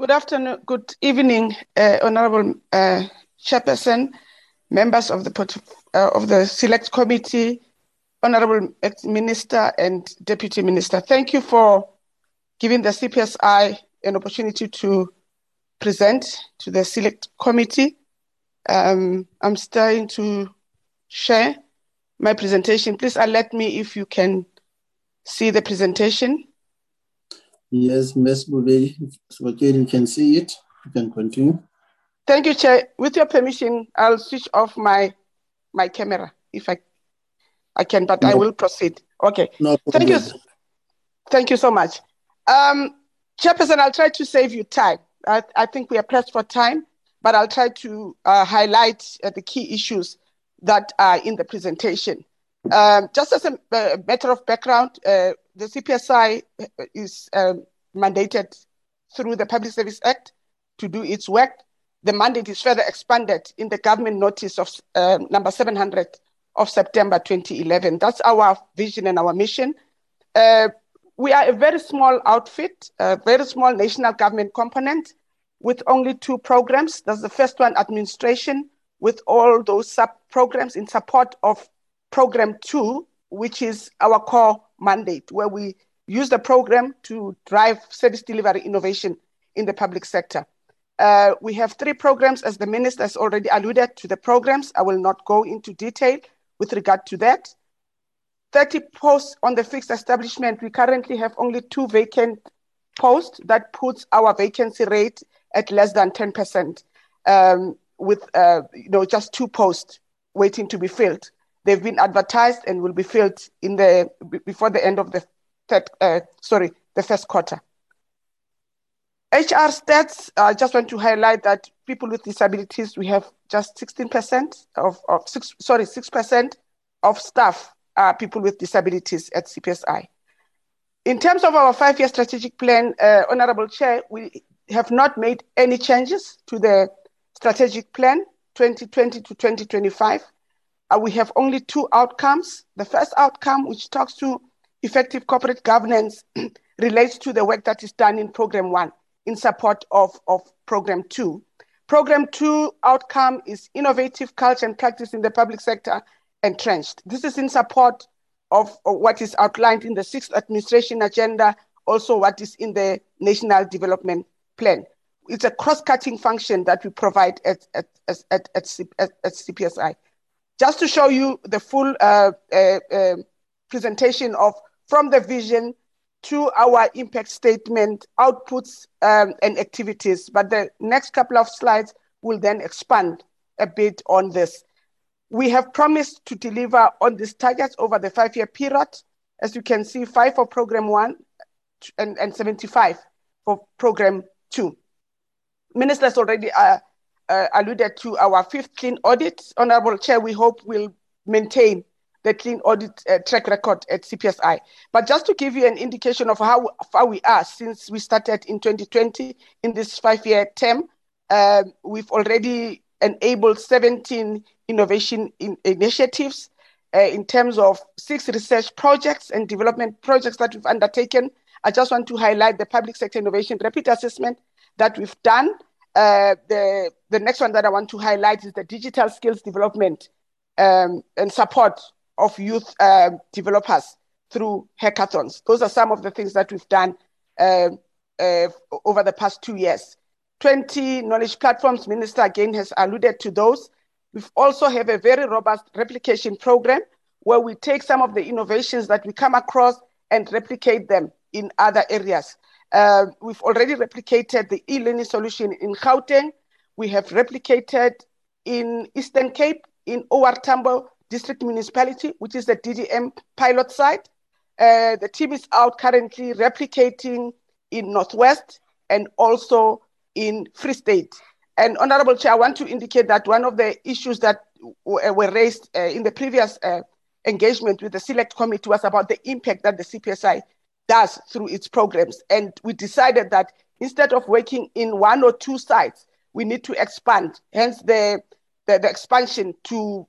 Good afternoon, good evening, uh, Honorable uh, Chairperson, members of the uh, of the Select Committee, Honorable Minister and Deputy Minister. Thank you for giving the CPSI an opportunity to present to the Select Committee. Um, I'm starting to share my presentation. Please alert me if you can see the presentation? Yes, Ms. Bube, okay, you can see it. You can continue. Thank you, Chair. With your permission, I'll switch off my my camera if I I can, but no. I will proceed. Okay. No Thank you. Thank you so much. Um, Chairperson, I'll try to save you time. I, I think we are pressed for time, but I'll try to uh, highlight uh, the key issues that are in the presentation. Um, just as a, a, matter of background, uh, the CPSI is um, mandated through the Public Service Act to do its work. The mandate is further expanded in the government notice of uh, number 700 of September 2011. That's our vision and our mission. Uh, we are a very small outfit, a very small national government component with only two programs. That's the first one, administration, with all those sub programs in support of program two, which is our core mandate, where we use the program to drive service delivery innovation in the public sector. Uh, we have three programs, as the minister has already alluded to the programs. I will not go into detail with regard to that. 30 posts on the fixed establishment. We currently have only two vacant posts. That puts our vacancy rate at less than 10%, um, with uh, you know just two posts waiting to be filled. They've been advertised and will be filled in the before the end of the third, uh, sorry, the first quarter. HR stats, I just want to highlight that people with disabilities, we have just 16% of, of six, sorry, 6% of staff are people with disabilities at CPSI. In terms of our five-year strategic plan, uh, Honorable Chair, we have not made any changes to the strategic plan 2020 to 2025 uh, we have only two outcomes. The first outcome, which talks to effective corporate governance, relates to the work that is done in Program 1 in support of, of Program 2. Program 2 outcome is innovative culture and practice in the public sector entrenched. This is in support of, of what is outlined in the sixth administration agenda, also what is in the National Development Plan. It's a cross-cutting function that we provide at, at, at, at, at, at CPSI. Just to show you the full uh, uh, uh, presentation of from the vision to our impact statement, outputs, um, and activities. But the next couple of slides will then expand a bit on this. We have promised to deliver on these targets over the five year period. As you can see, five for program one and, and 75 for program two. Ministers already uh, uh, alluded to our fifth clean audit. Honorable Chair, we hope we'll maintain the clean audit uh, track record at CPSI. But just to give you an indication of how far we are since we started in 2020 in this five-year term, uh, we've already enabled 17 innovation in initiatives uh, in terms of six research projects and development projects that we've undertaken. I just want to highlight the public sector innovation rapid assessment that we've done Uh, the, the next one that I want to highlight is the digital skills development um, and support of youth uh, developers through hackathons. Those are some of the things that we've done uh, uh, over the past two years. 20 knowledge platforms, Minister again has alluded to those. We also have a very robust replication program where we take some of the innovations that we come across and replicate them in other areas. Uh, we've already replicated the e-learning solution in Gauteng. We have replicated in Eastern Cape, in OR Tambo District Municipality, which is the DDM pilot site. Uh, the team is out currently replicating in Northwest and also in Free State. And Honorable Chair, I want to indicate that one of the issues that were raised uh, in the previous uh, engagement with the select committee was about the impact that the CPSI does through its programs. And we decided that instead of working in one or two sites, we need to expand, hence the, the, the expansion to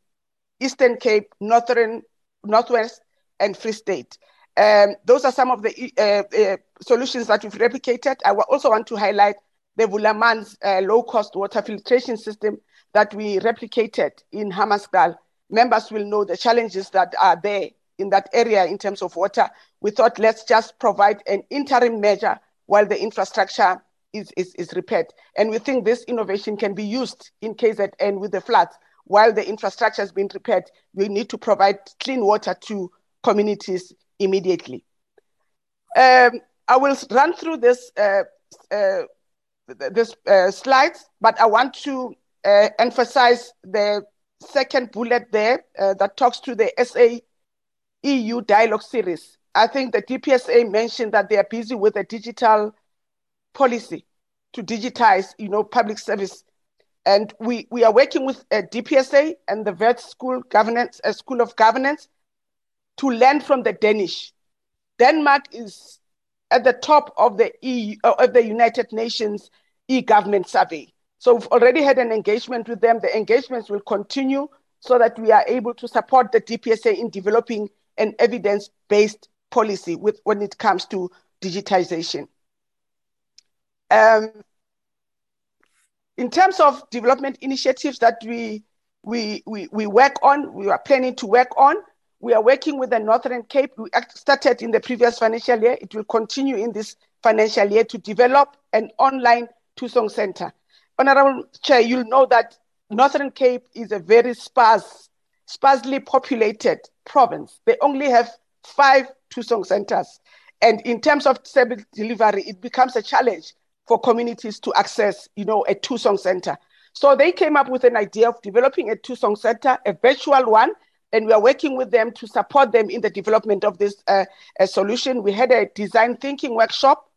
Eastern Cape, Northern, Northwest, and Free State. Um, those are some of the uh, uh, solutions that we've replicated. I also want to highlight the Vuleman's uh, low-cost water filtration system that we replicated in Hammarsdale. Members will know the challenges that are there in that area in terms of water. We thought let's just provide an interim measure while the infrastructure is, is, is repaired. And we think this innovation can be used in KZN with the floods. While the infrastructure has been repaired, we need to provide clean water to communities immediately. Um, I will run through this uh, uh, this uh, but I want to uh, emphasize the second bullet there uh, that talks to the SA EU dialogue series. I think the DPSA mentioned that they are busy with a digital policy to digitize, you know, public service. And we, we are working with a DPSA and the Wits School Governance, a School of Governance, to learn from the Danish. Denmark is at the top of the EU, uh, of the United Nations e-government survey. So we've already had an engagement with them. The engagements will continue so that we are able to support the DPSA in developing an evidence-based policy with when it comes to digitization. Um, in terms of development initiatives that we, we, we, we work on, we are planning to work on, we are working with the Northern Cape. We started in the previous financial year. It will continue in this financial year to develop an online Thusong Center. Honorable Chair, you'll know that Northern Cape is a very sparse, sparsely populated province. They only have five Thusong centers. And in terms of service delivery, it becomes a challenge for communities to access, you know, a Thusong center. So they came up with an idea of developing a Thusong center, a virtual one, and we are working with them to support them in the development of this uh, solution. We had a design thinking workshop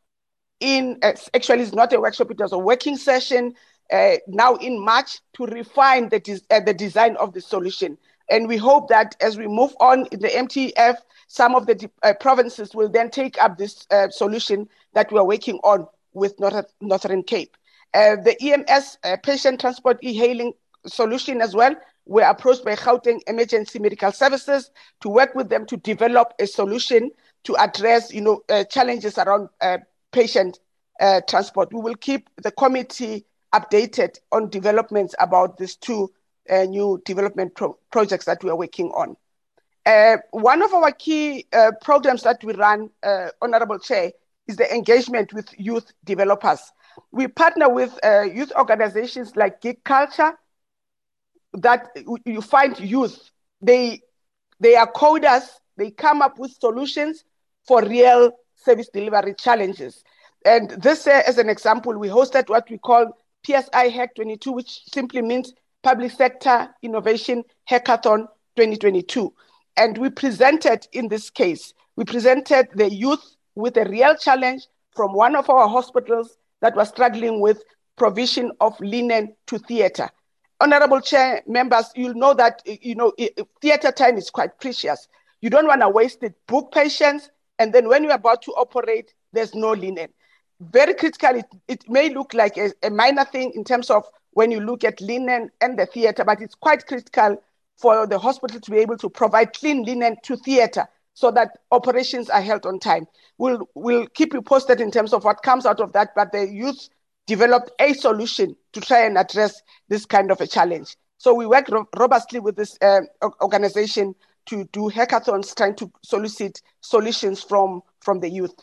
in, uh, actually it's not a workshop, it was a working session uh, now in March to refine the, uh, the design of the solution. And we hope that as we move on in the MTEF, some of the uh, provinces will then take up this uh, solution that we are working on with North- Northern Cape. the EMS patient transport e-hailing solution as well were approached by Gauteng Emergency Medical Services to work with them to develop a solution to address, you know, uh, challenges around uh, patient uh, transport. We will keep the committee updated on developments about these two uh, new development pro- projects that we are working on. Uh, one of our key uh, programs that we run, Honorable Chair, is the engagement with youth developers. We partner with youth organizations like Geekulcha, that you find youth, they, they are coders, they come up with solutions for real service delivery challenges. And this, uh, as an example, we hosted what we call PSI Hack 22, which simply means Public Sector Innovation Hackathon 2022. And we presented, in this case, we presented the youth with a real challenge from one of our hospitals that was struggling with provision of linen to theater. Honorable Chair members, you'll know that you know theater time is quite precious. You don't want to waste it. Book patients, and then when you're about to operate, there's no linen. Very critical. It, it may look like a, a minor thing in terms of when you look at linen and the theater, but it's quite critical for the hospital to be able to provide clean linen to theater so that operations are held on time. We'll, we'll keep you posted in terms of what comes out of that, but the youth developed a solution to try and address this kind of a challenge. So we work ro- robustly with this uh, organization to do hackathons, trying to solicit solutions from, from the youth.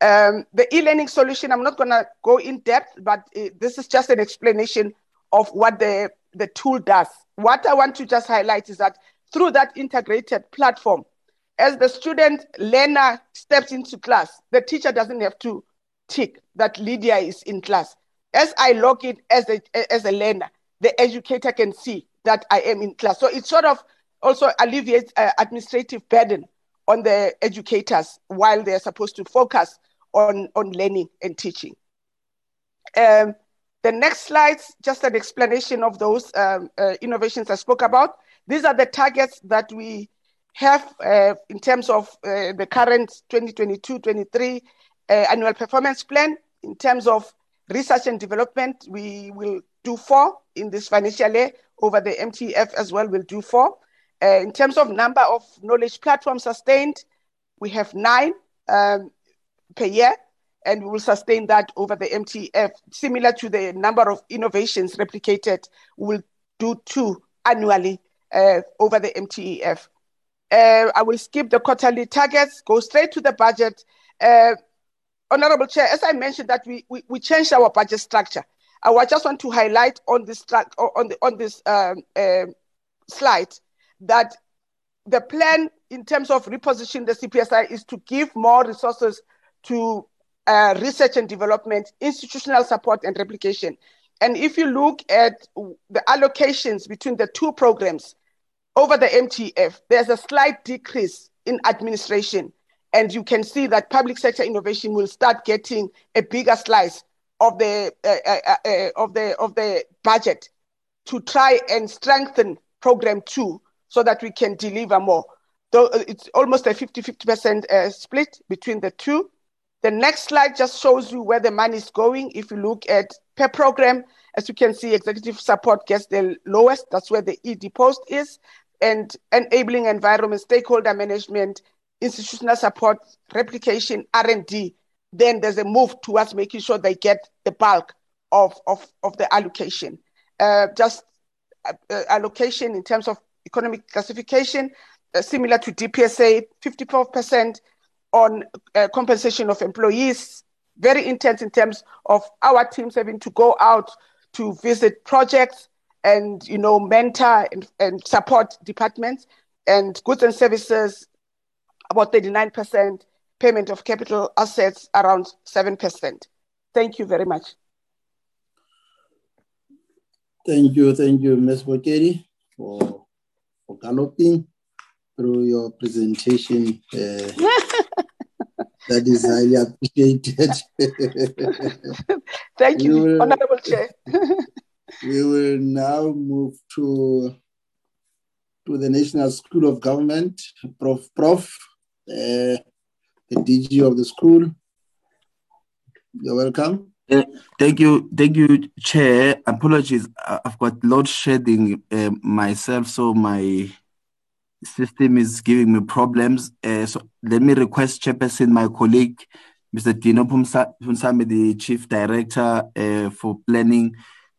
Um, the e-learning solution, I'm not going to go in depth, but uh, this is just an explanation of what the, the tool does. What I want to just highlight is that through that integrated platform, as the student learner steps into class, the teacher doesn't have to tick that Lydia is in class. As I log in as a, as a learner, the educator can see that I am in class. So it sort of also alleviates uh, administrative burden on the educators while they're supposed to focus on, on learning and teaching. Um, the next slides, just an explanation of those um, uh, innovations I spoke about. These are the targets that we have uh, in terms of uh, the current 2022-23 uh, annual performance plan. In terms of research and development, we will do four in this financial year. Over the MTEF as well, we'll do four. Uh, in terms of number of knowledge platforms sustained, we have nine um, per year, and we will sustain that over the MTEF. Similar to the number of innovations replicated, we'll do two annually uh, over the MTEF. Uh, I will skip the quarterly targets, go straight to the budget. Uh, Honorable Chair, as I mentioned that we, we, we, changed our budget structure. I just want to highlight on this on the, on this um, uh, slide that the plan in terms of repositioning the CPSI is to give more resources to uh, research and development, institutional support and replication. And if you look at the allocations between the two programs over the MTEF, there's a slight decrease in administration. And you can see that public sector innovation will start getting a bigger slice of the uh, uh, uh, uh of the of the budget to try and strengthen program two so that we can deliver more. So uh, it's almost a 50-50% uh, split between the two. The next slide just shows you where the money is going. If you look at per program, as you can see, executive support gets the lowest. That's where the ED post is. And enabling environment, stakeholder management, institutional support, replication, R&D. Then there's a move towards making sure they get the bulk of, of, of the allocation. Uh, just uh, allocation in terms of economic classification, uh, similar to DPSA, 54% on uh, compensation of employees, very intense in terms of our teams having to go out to visit projects and you know mentor and, and support departments and goods and services about 39% payment of capital assets around 7% thank you very much. Thank you thank you ms. Bokeri, for for galloping through your presentation uh, That is highly appreciated. Thank you, will, Honorable Chair. we will now move to, to the National School of Government, Prof. Prof, uh, the DG of the school. You're welcome. Uh, thank you, thank you, Chair. Apologies, I've got load shedding uh, myself, so my system is giving me problems. Uh, so let me request Chairperson, my colleague, Mr. Dino Punsami, the Chief Director uh, for Planning,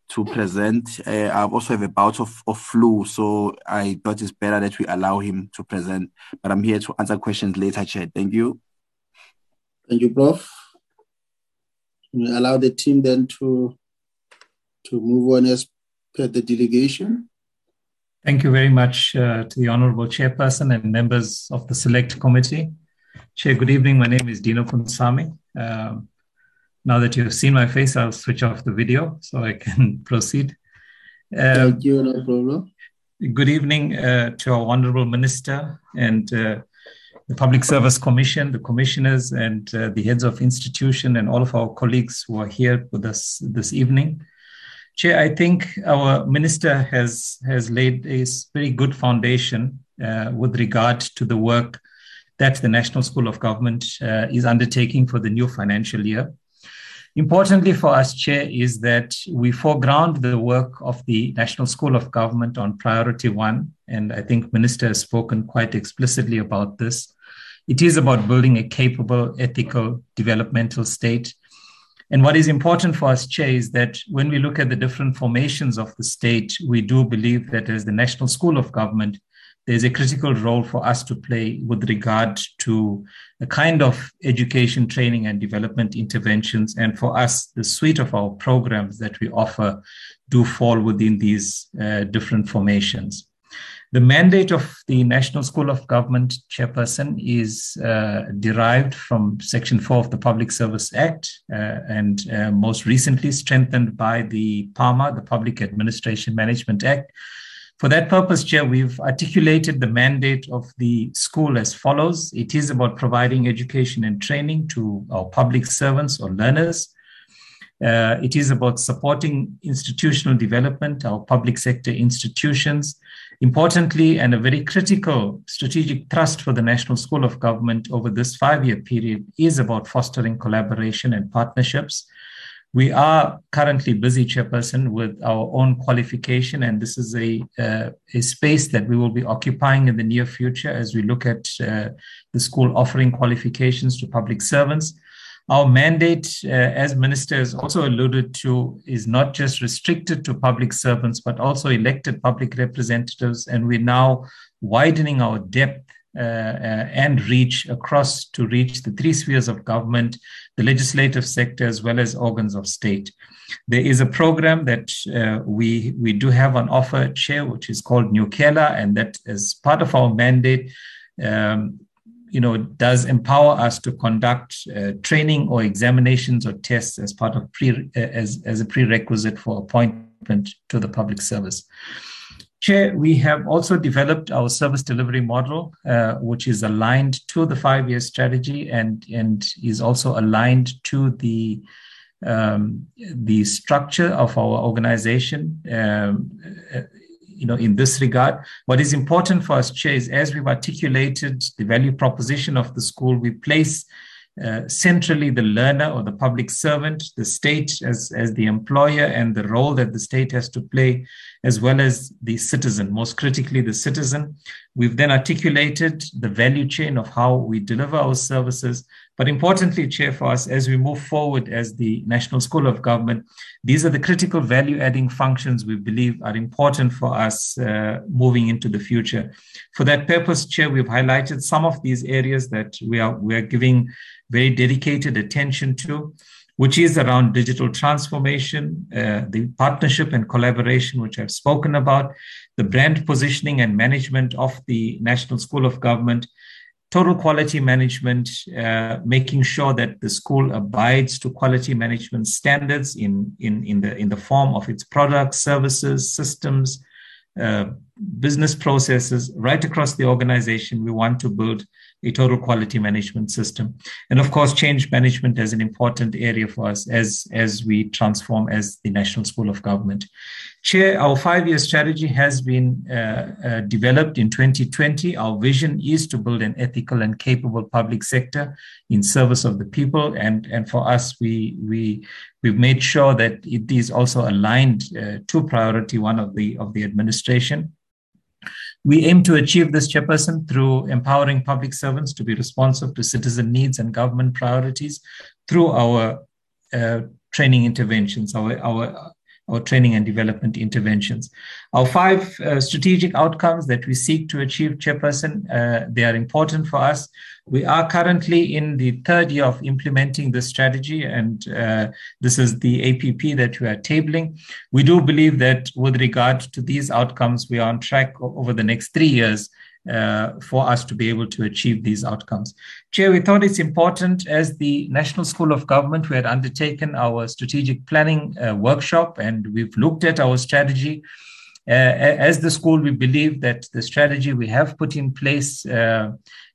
to present. Uh, I also have a bout of, of flu, so I thought it's better that we allow him to present. But I'm here to answer questions later, Chair. Thank you. Thank you, Prof. We allow the team then to to move on as per the delegation. Thank you very much uh, to the Honorable Chairperson and members of the Select Committee. Chair, good evening. My name is Dino Punsami. Um, now that you've seen my face, I'll switch off the video so I can proceed. Um, Thank you, no problem. Good evening uh, to our Honorable Minister and uh, the Public Service Commission, the commissioners, and uh, the heads of institution, and all of our colleagues who are here with us this evening. Chair, I think our minister has has laid a very good foundation uh, with regard to the work that the National School of Government uh, is undertaking for the new financial year. Importantly for us, Chair, is that we foreground the work of the National School of Government on priority one, and I think Minister has spoken quite explicitly about this. It is about building a capable, ethical, developmental state And what is important for us, Chair, is that when we look at the different formations of the state, we do believe that as the National School of Government, there's a critical role for us to play with regard to the kind of education, training, and development interventions. And for us, the suite of our programs that we offer do fall within these uh, different formations. The mandate of the National School of Government chairperson is uh, derived from Section 4 of the Public Service Act uh, and uh, most recently strengthened by the PAMA, the Public Administration Management Act. For that purpose, Chair, we've articulated the mandate of the school as follows. It is about providing education and training to our public servants or learners. Uh, it is about supporting institutional development, our public sector institutions, Importantly, and a very critical strategic thrust for the National School of Government over this five year period is about fostering collaboration and partnerships. We are currently busy, Chairperson, with our own qualification, and this is a, uh, a space that we will be occupying in the near future as we look at uh, the school offering qualifications to public servants. Our mandate, uh, as ministers also alluded to, is not just restricted to public servants, but also elected public representatives. And we're now widening our depth uh, uh, and reach across to reach the three spheres of government, the legislative sector, as well as organs of state. There is a program that uh, we we do have on offer, Chair, which is called Nyukela, and that is part of our mandate. Um, you know, does empower us to conduct uh, training or examinations or tests as part of pre, uh, as, as a prerequisite for appointment to the public service. Chair, we have also developed our service delivery model, uh, which is aligned to the five-year strategy and, and is also aligned to the um, the structure of our organization um, you know, in this regard. What is important for us, Chair, is as we've articulated the value proposition of the school, we place uh, centrally the learner or the public servant, the state as, as the employer, and the role that the state has to play, as well as the citizen, most critically, the citizen. We've then articulated the value chain of how we deliver our services. But importantly, Chair, for us, as we move forward as the National School of Government, these are the critical value adding functions we believe are important for us uh, moving into the future. For that purpose, Chair, we've highlighted some of these areas that we are, we are giving very dedicated attention to, which is around digital transformation, uh, the partnership and collaboration, which I've spoken about, the brand positioning and management of the National School of Government, total quality management, uh, making sure that the school abides to quality management standards in, in, in, the, in the form of its products, services, systems, uh, business processes right across the organization. We want to build a total quality management system. And of course, change management is an important area for us as, as we transform as the National School of Government. Chair, our five year strategy has been uh, uh, developed in 2020. Our vision is to build an ethical and capable public sector in service of the people. And, and for us, we, we, we've made sure that it is also aligned uh, to priority one of the, of the administration. We aim to achieve this, Chairperson, through empowering public servants to be responsive to citizen needs and government priorities through our uh, training interventions, our, our or training and development interventions. Our five uh, strategic outcomes that we seek to achieve, Chairperson, uh, they are important for us. We are currently in the third year of implementing this strategy, and uh, this is the APP that we are tabling. We do believe that with regard to these outcomes, we are on track over the next three years uh, for us to be able to achieve these outcomes. Chair, we thought it's important as the National School of Government, we had undertaken our strategic planning uh, workshop and we've looked at our strategy. Uh, as the school, we believe that the strategy we have put in place uh,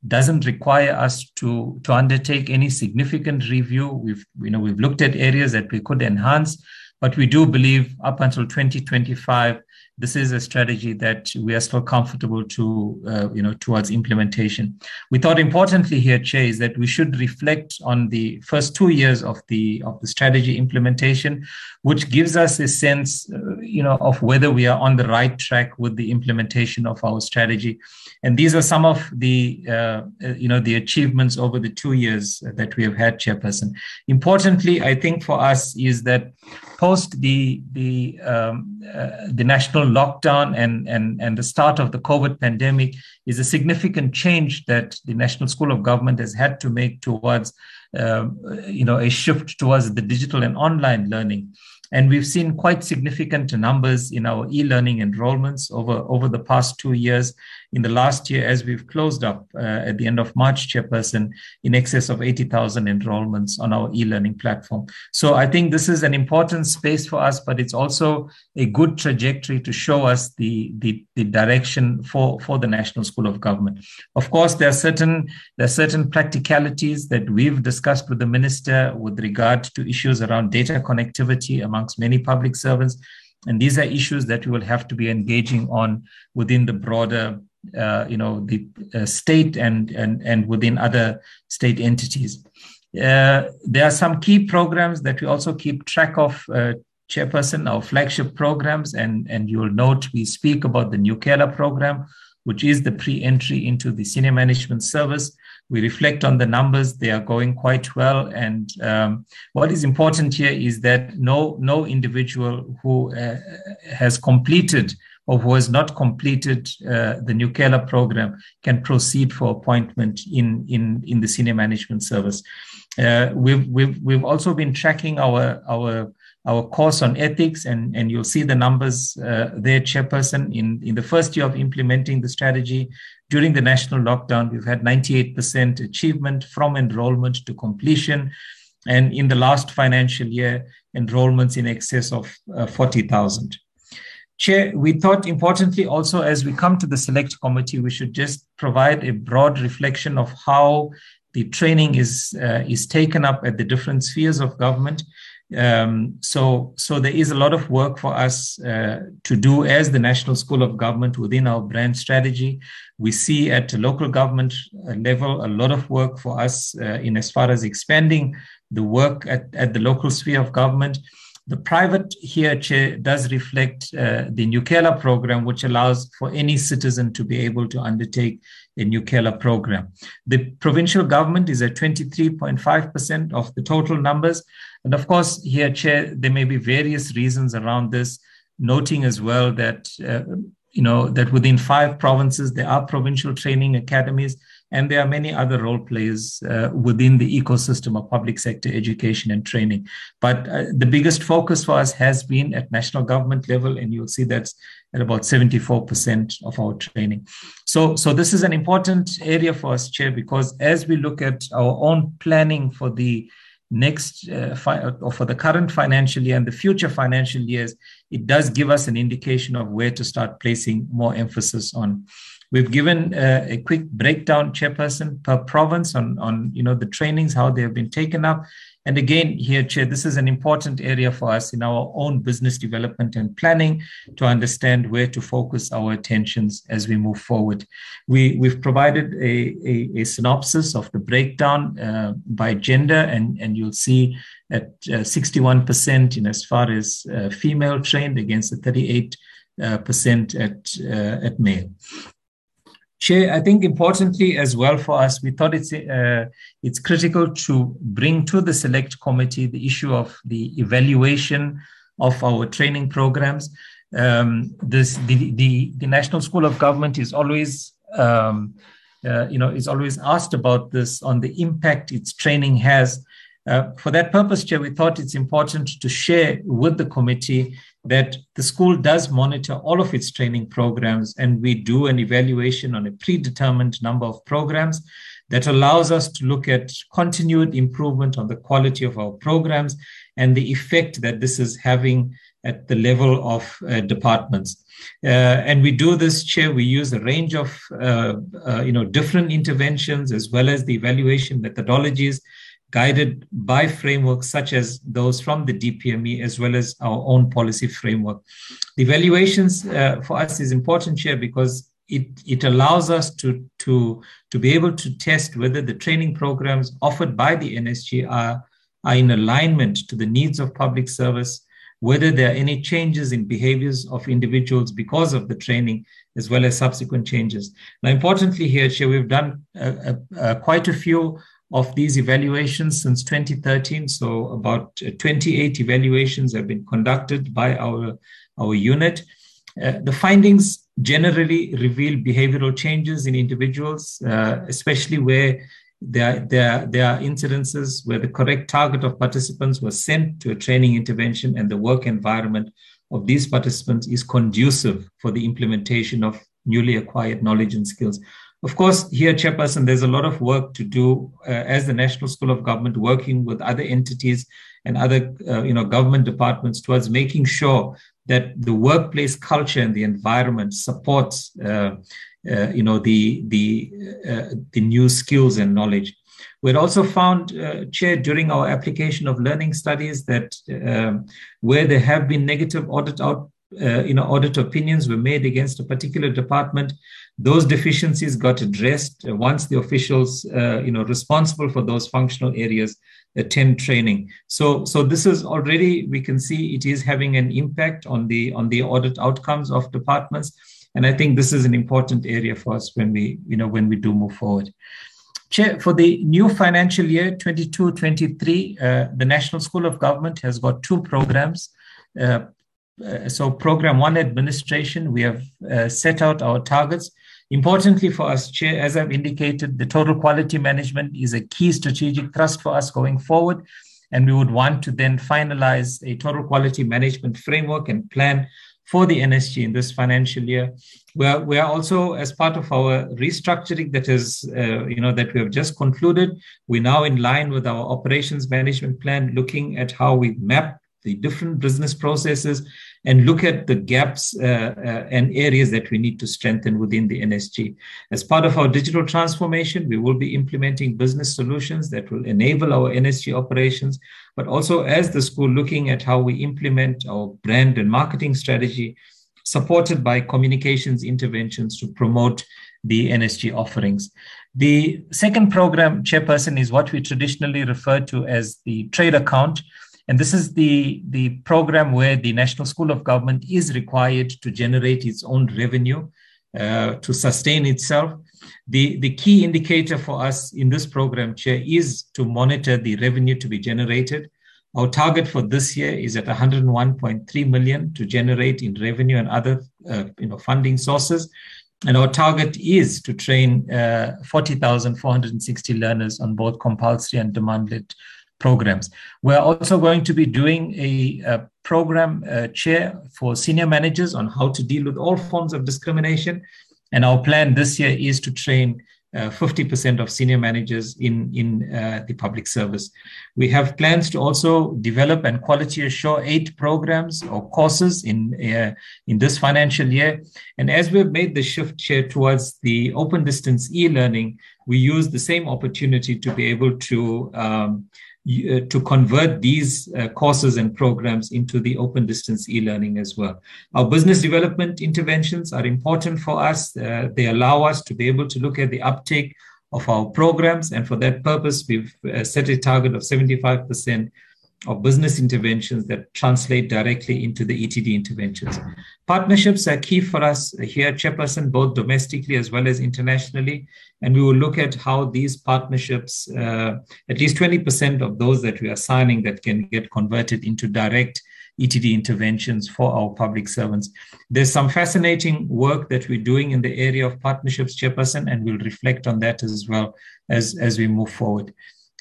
doesn't require us to, to undertake any significant review. We've, you know, we've looked at areas that we could enhance, but we do believe up until 2025, this is a strategy that we are still comfortable to, uh, you know, towards implementation. We thought importantly here, Chair, is that we should reflect on the first two years of the of the strategy implementation, which gives us a sense, uh, you know, of whether we are on the right track with the implementation of our strategy. And these are some of the, uh, uh you know, the achievements over the two years that we have had, Chairperson. Importantly, I think for us is that post the the um, uh, the national lockdown and, and, and the start of the COVID pandemic is a significant change that the National School of Government has had to make towards, um, you know, a shift towards the digital and online learning. And we've seen quite significant numbers in our e-learning enrollments over, over the past two years. In the last year, as we've closed up uh, at the end of March, Chairperson, in excess of 80,000 enrollments on our e-learning platform. So I think this is an important space for us, but it's also a good trajectory to show us the, the, the direction for, for the National School of Government. Of course, there are certain there are certain practicalities that we've discussed with the minister with regard to issues around data connectivity amongst many public servants. And these are issues that we will have to be engaging on within the broader uh, you know the uh, state and and and within other state entities. Uh, there are some key programs that we also keep track of. Uh, chairperson, our flagship programs, and and you will note we speak about the Nyukela program, which is the pre-entry into the senior management service. We reflect on the numbers; they are going quite well. And um, what is important here is that no no individual who uh, has completed or who has not completed uh, the Nyukela program can proceed for appointment in, in, in the senior management service. Uh, we've, we've, we've also been tracking our, our, our course on ethics, and, and you'll see the numbers uh, there, Chairperson. In, in the first year of implementing the strategy, during the national lockdown, we've had 98% achievement from enrollment to completion. And in the last financial year, enrollments in excess of uh, 40,000. Chair, we thought importantly also as we come to the select committee, we should just provide a broad reflection of how the training is uh, is taken up at the different spheres of government. Um, so, so there is a lot of work for us uh, to do as the National School of Government within our brand strategy. We see at the local government uh, level a lot of work for us uh, in as far as expanding the work at, at the local sphere of government. The private here chair, does reflect uh, the Nyukela program, which allows for any citizen to be able to undertake a Nyukela program. The provincial government is at 23.5% of the total numbers. And of course, here, Chair, there may be various reasons around this, noting as well that, uh, you know, that within five provinces, there are provincial training academies and there are many other role players uh, within the ecosystem of public sector education and training. But uh, the biggest focus for us has been at national government level, and you'll see that's at about 74% of our training. So, so this is an important area for us, Chair, because as we look at our own planning for the next uh, fi- or for the current financial year and the future financial years, it does give us an indication of where to start placing more emphasis on. We've given uh, a quick breakdown, chairperson, per province on, on you know the trainings, how they have been taken up. And again, here, Chair, this is an important area for us in our own business development and planning to understand where to focus our attentions as we move forward. We, we've provided a, a, a synopsis of the breakdown uh, by gender, and, and you'll see at uh, 61% in as far as uh, female trained against the 38 uh, percent at, uh, at male. Chair, I think importantly as well for us, we thought it's uh, it's critical to bring to the select committee the issue of the evaluation of our training programs. Um, this the, the the National School of Government is always um, uh, you know is always asked about this on the impact its training has. Uh, for that purpose, Chair, we thought it's important to share with the committee that the school does monitor all of its training programs and we do an evaluation on a predetermined number of programs that allows us to look at continued improvement on the quality of our programs and the effect that this is having at the level of uh, departments. Uh, and we do this, Chair, we use a range of uh, uh you know, different interventions as well as the evaluation methodologies guided by frameworks such as those from the DPME as well as our own policy framework. The evaluations uh, for us is important here because it, it allows us to, to, to be able to test whether the training programs offered by the NSG are, are in alignment to the needs of public service, whether there are any changes in behaviors of individuals because of the training, as well as subsequent changes. Now, importantly here, Chair, we've done uh, uh, quite a few of these evaluations since 2013. So about 28 evaluations have been conducted by our, our unit. Uh, the findings generally reveal behavioral changes in individuals, uh, especially where there, there, there are incidences where the correct target of participants was sent to a training intervention and the work environment of these participants is conducive for the implementation of newly acquired knowledge and skills. Of course, here, at Chairperson, there's a lot of work to do uh, as the National School of Government, working with other entities and other, uh, you know, government departments towards making sure that the workplace culture and the environment supports, uh, uh you know, the the uh, the new skills and knowledge. We also found, uh, Chair, during our application of learning studies that um, where there have been negative audit out, you know, audit opinions were made against a particular department, those deficiencies got addressed once the officials, uh, you know, responsible for those functional areas attend training. So, so this is already we can see it is having an impact on the on the audit outcomes of departments, and I think this is an important area for us when we, you know, when we do move forward. Chair, for the new financial year 22-23, uh, the National School of Government has got two programs. Uh, uh, so program one administration, we have uh, set out our targets Importantly for us, Chair, as I've indicated, the total quality management is a key strategic thrust for us going forward. And we would want to then finalize a total quality management framework and plan for the NSG in this financial year. We're, we're also, as part of our restructuring that is, uh, you know, that we have just concluded, we're now in line with our operations management plan, looking at how we map the different business processes and look at the gaps uh, uh, and areas that we need to strengthen within the NSG. As part of our digital transformation, we will be implementing business solutions that will enable our NSG operations, but also as the school looking at how we implement our brand and marketing strategy, supported by communications interventions to promote the NSG offerings. The second program, Chairperson, is what we traditionally refer to as the trade account. And this is the, the program where the National School of Government is required to generate its own revenue uh, to sustain itself. The, the key indicator for us in this program, Chair, is to monitor the revenue to be generated. Our target for this year is at 101.3 million to generate in revenue and other uh, you know, funding sources. And our target is to train uh, 40,460 learners on both compulsory and demand-led programs. We're also going to be doing a, a program uh, chair for senior managers on how to deal with all forms of discrimination. And our plan this year is to train uh, 50% of senior managers in, in uh, the public service. We have plans to also develop and quality assure eight programs or courses in, uh, in this financial year. And as we've made the shift here towards the open distance e-learning, we use the same opportunity to be able to um, to convert these uh, courses and programs into the open distance e-learning as well. Our business development interventions are important for us. Uh, they allow us to be able to look at the uptake of our programs. And for that purpose, we've uh, set a target of 75% of business interventions that translate directly into the ETD interventions. Partnerships are key for us here, at Chairperson, both domestically as well as internationally. And we will look at how these partnerships, uh, at least 20% of those that we are signing that can get converted into direct ETD interventions for our public servants. There's some fascinating work that we're doing in the area of partnerships, Chairperson, and we'll reflect on that as well as, as we move forward.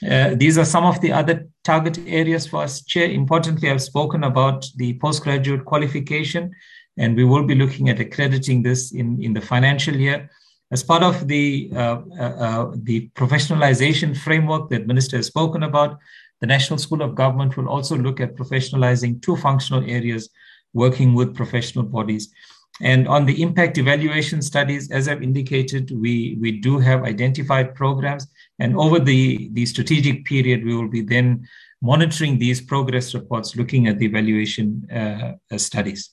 Uh, these are some of the other target areas for us. Chair, importantly, I've spoken about the postgraduate qualification, and we will be looking at accrediting this in, in the financial year. As part of the, uh, uh, uh the professionalization framework that Minister has spoken about, the National School of Government will also look at professionalizing two functional areas, working with professional bodies. And on the impact evaluation studies, as I've indicated, we, we do have identified programs. And over the, the strategic period, we will be then monitoring these progress reports, looking at the evaluation uh, studies.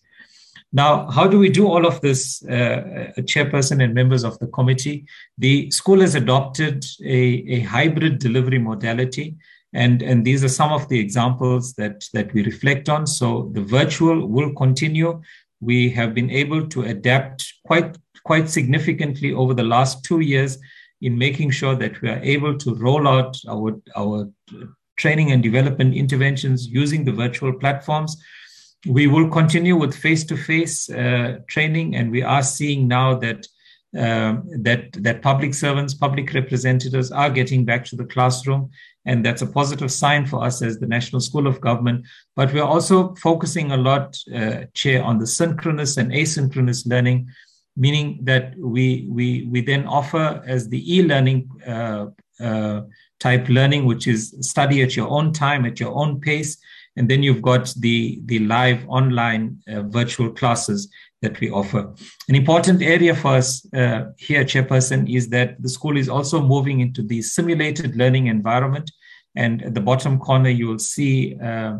Now, how do we do all of this, uh, chairperson and members of the committee? The school has adopted a, a hybrid delivery modality. And, and these are some of the examples that, that we reflect on. So the virtual will continue. We have been able to adapt quite, quite significantly over the last two years in making sure that we are able to roll out our, our training and development interventions using the virtual platforms. We will continue with face-to-face uh, training, and we are seeing now that uh, that that public servants, public representatives are getting back to the classroom, and that's a positive sign for us as the National School of Government. But we're also focusing a lot, uh, Chair, on the synchronous and asynchronous learning, meaning that we we we then offer as the e-learning uh, uh, type learning, which is study at your own time, at your own pace and then you've got the, the live online uh, virtual classes that we offer. An important area for us uh, here, Chairperson, is that the school is also moving into the simulated learning environment. And at the bottom corner, you will see uh,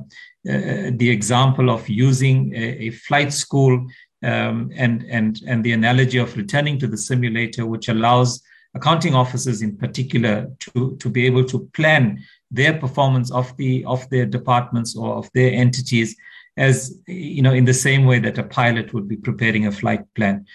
uh the example of using a, a flight school um, and, and, and the analogy of returning to the simulator, which allows accounting officers in particular to, to be able to plan their performance of the of their departments or of their entities as you know in the same way that a pilot would be preparing a flight plan.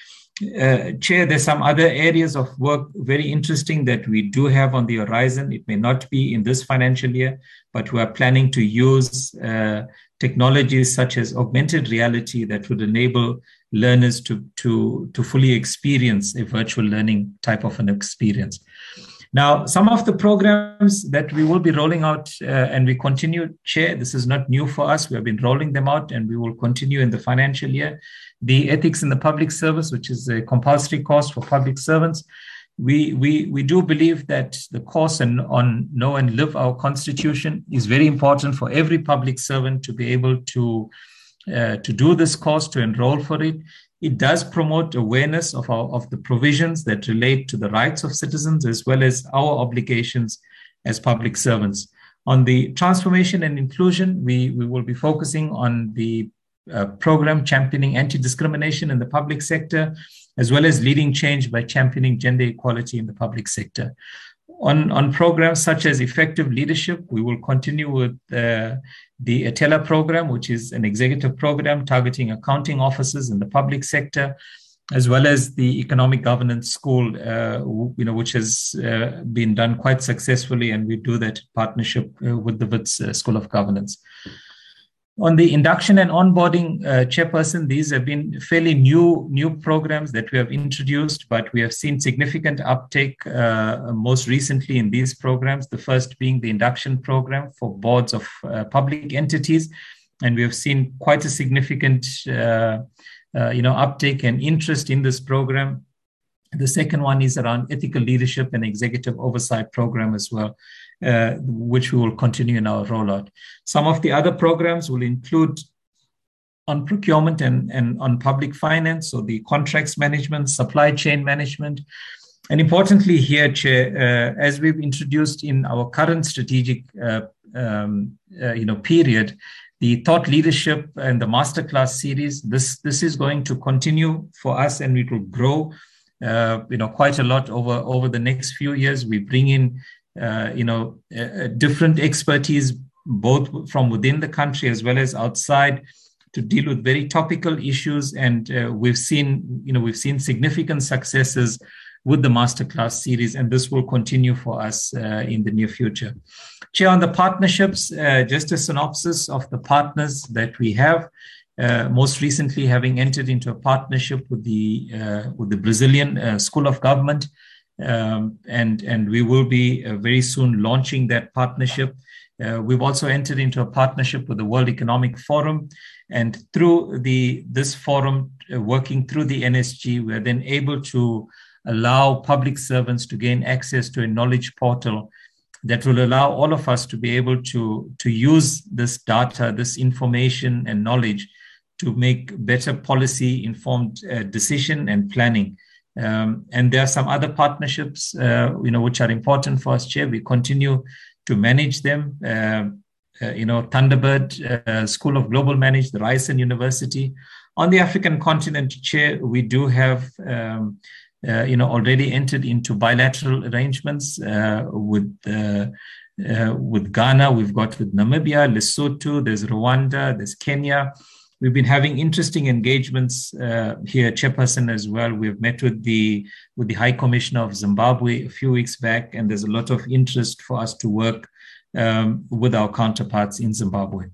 Uh, chair there's some other areas of work very interesting that we do have on the horizon. It may not be in this financial year but we are planning to use uh, technologies such as augmented reality that would enable learners to to to fully experience a virtual learning type of an experience now, some of the programs that we will be rolling out uh, and we continue, Chair, this is not new for us. We have been rolling them out and we will continue in the financial year. The Ethics in the Public Service, which is a compulsory course for public servants. We, we, we do believe that the course on, on Know and Live Our Constitution is very important for every public servant to be able to, uh, to do this course, to enroll for it. It does promote awareness of, our, of the provisions that relate to the rights of citizens as well as our obligations as public servants. On the transformation and inclusion, we, we will be focusing on the uh, program championing anti discrimination in the public sector, as well as leading change by championing gender equality in the public sector. On, on programs such as effective leadership, we will continue with uh, the Etela program, which is an executive program targeting accounting officers in the public sector, as well as the economic governance school, uh, you know, which has uh, been done quite successfully, and we do that partnership uh, with the WITS uh, School of Governance. On the induction and onboarding uh, chairperson, these have been fairly new new programs that we have introduced, but we have seen significant uptake uh, most recently in these programs. The first being the induction program for boards of uh, public entities, and we have seen quite a significant uh, uh, you know uptake and interest in this program. The second one is around ethical leadership and executive oversight program as well. Uh, which we will continue in our rollout. Some of the other programs will include on procurement and, and on public finance, so the contracts management, supply chain management. And importantly, here, Chair, uh, as we've introduced in our current strategic uh, um, uh, you know, period, the thought leadership and the masterclass series, this, this is going to continue for us and it will grow uh, you know, quite a lot over, over the next few years. We bring in uh, you know, uh, different expertise, both from within the country as well as outside, to deal with very topical issues. And uh, we've seen, you know, we've seen significant successes with the masterclass series, and this will continue for us uh, in the near future. Chair, on the partnerships, uh, just a synopsis of the partners that we have. Uh, most recently, having entered into a partnership with the with the Brazilian School of Government, um, and and we will be uh, very soon launching that partnership. Uh, we've also entered into a partnership with the World Economic Forum, and through the this forum, uh, working through the NSG, we are then able to allow public servants to gain access to a knowledge portal that will allow all of us to be able to to use this data, this information and knowledge to make better policy informed uh, decision and planning. Um, and there are some other partnerships, uh, you know, which are important for us, Chair. We continue to manage them. Uh, uh, you know, Thunderbird uh, School of Global Management, the Ryerson University. On the African continent, Chair, we do have, um, uh, you know, already entered into bilateral arrangements with with Ghana. We've got with Namibia, Lesotho. There's Rwanda. There's Kenya. We've been having interesting engagements uh, here, at Chairperson, as well. We've met with the with the High Commissioner of Zimbabwe a few weeks back, and there's a lot of interest for us to work um, with our counterparts in Zimbabwe.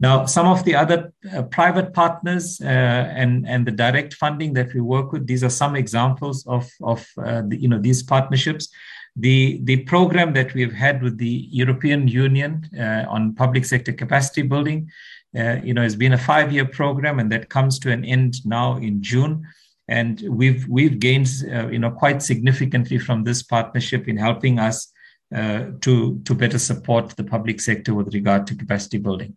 Now, some of the other uh, private partners uh, and, and the direct funding that we work with, these are some examples of, of uh, the, you know, these partnerships. The, the program that we've had with the European Union uh, on public sector capacity building, uh, you know, it's been a five-year program, and that comes to an end now in June. And we've we've gained, uh, you know, quite significantly from this partnership in helping us uh, to, to better support the public sector with regard to capacity building.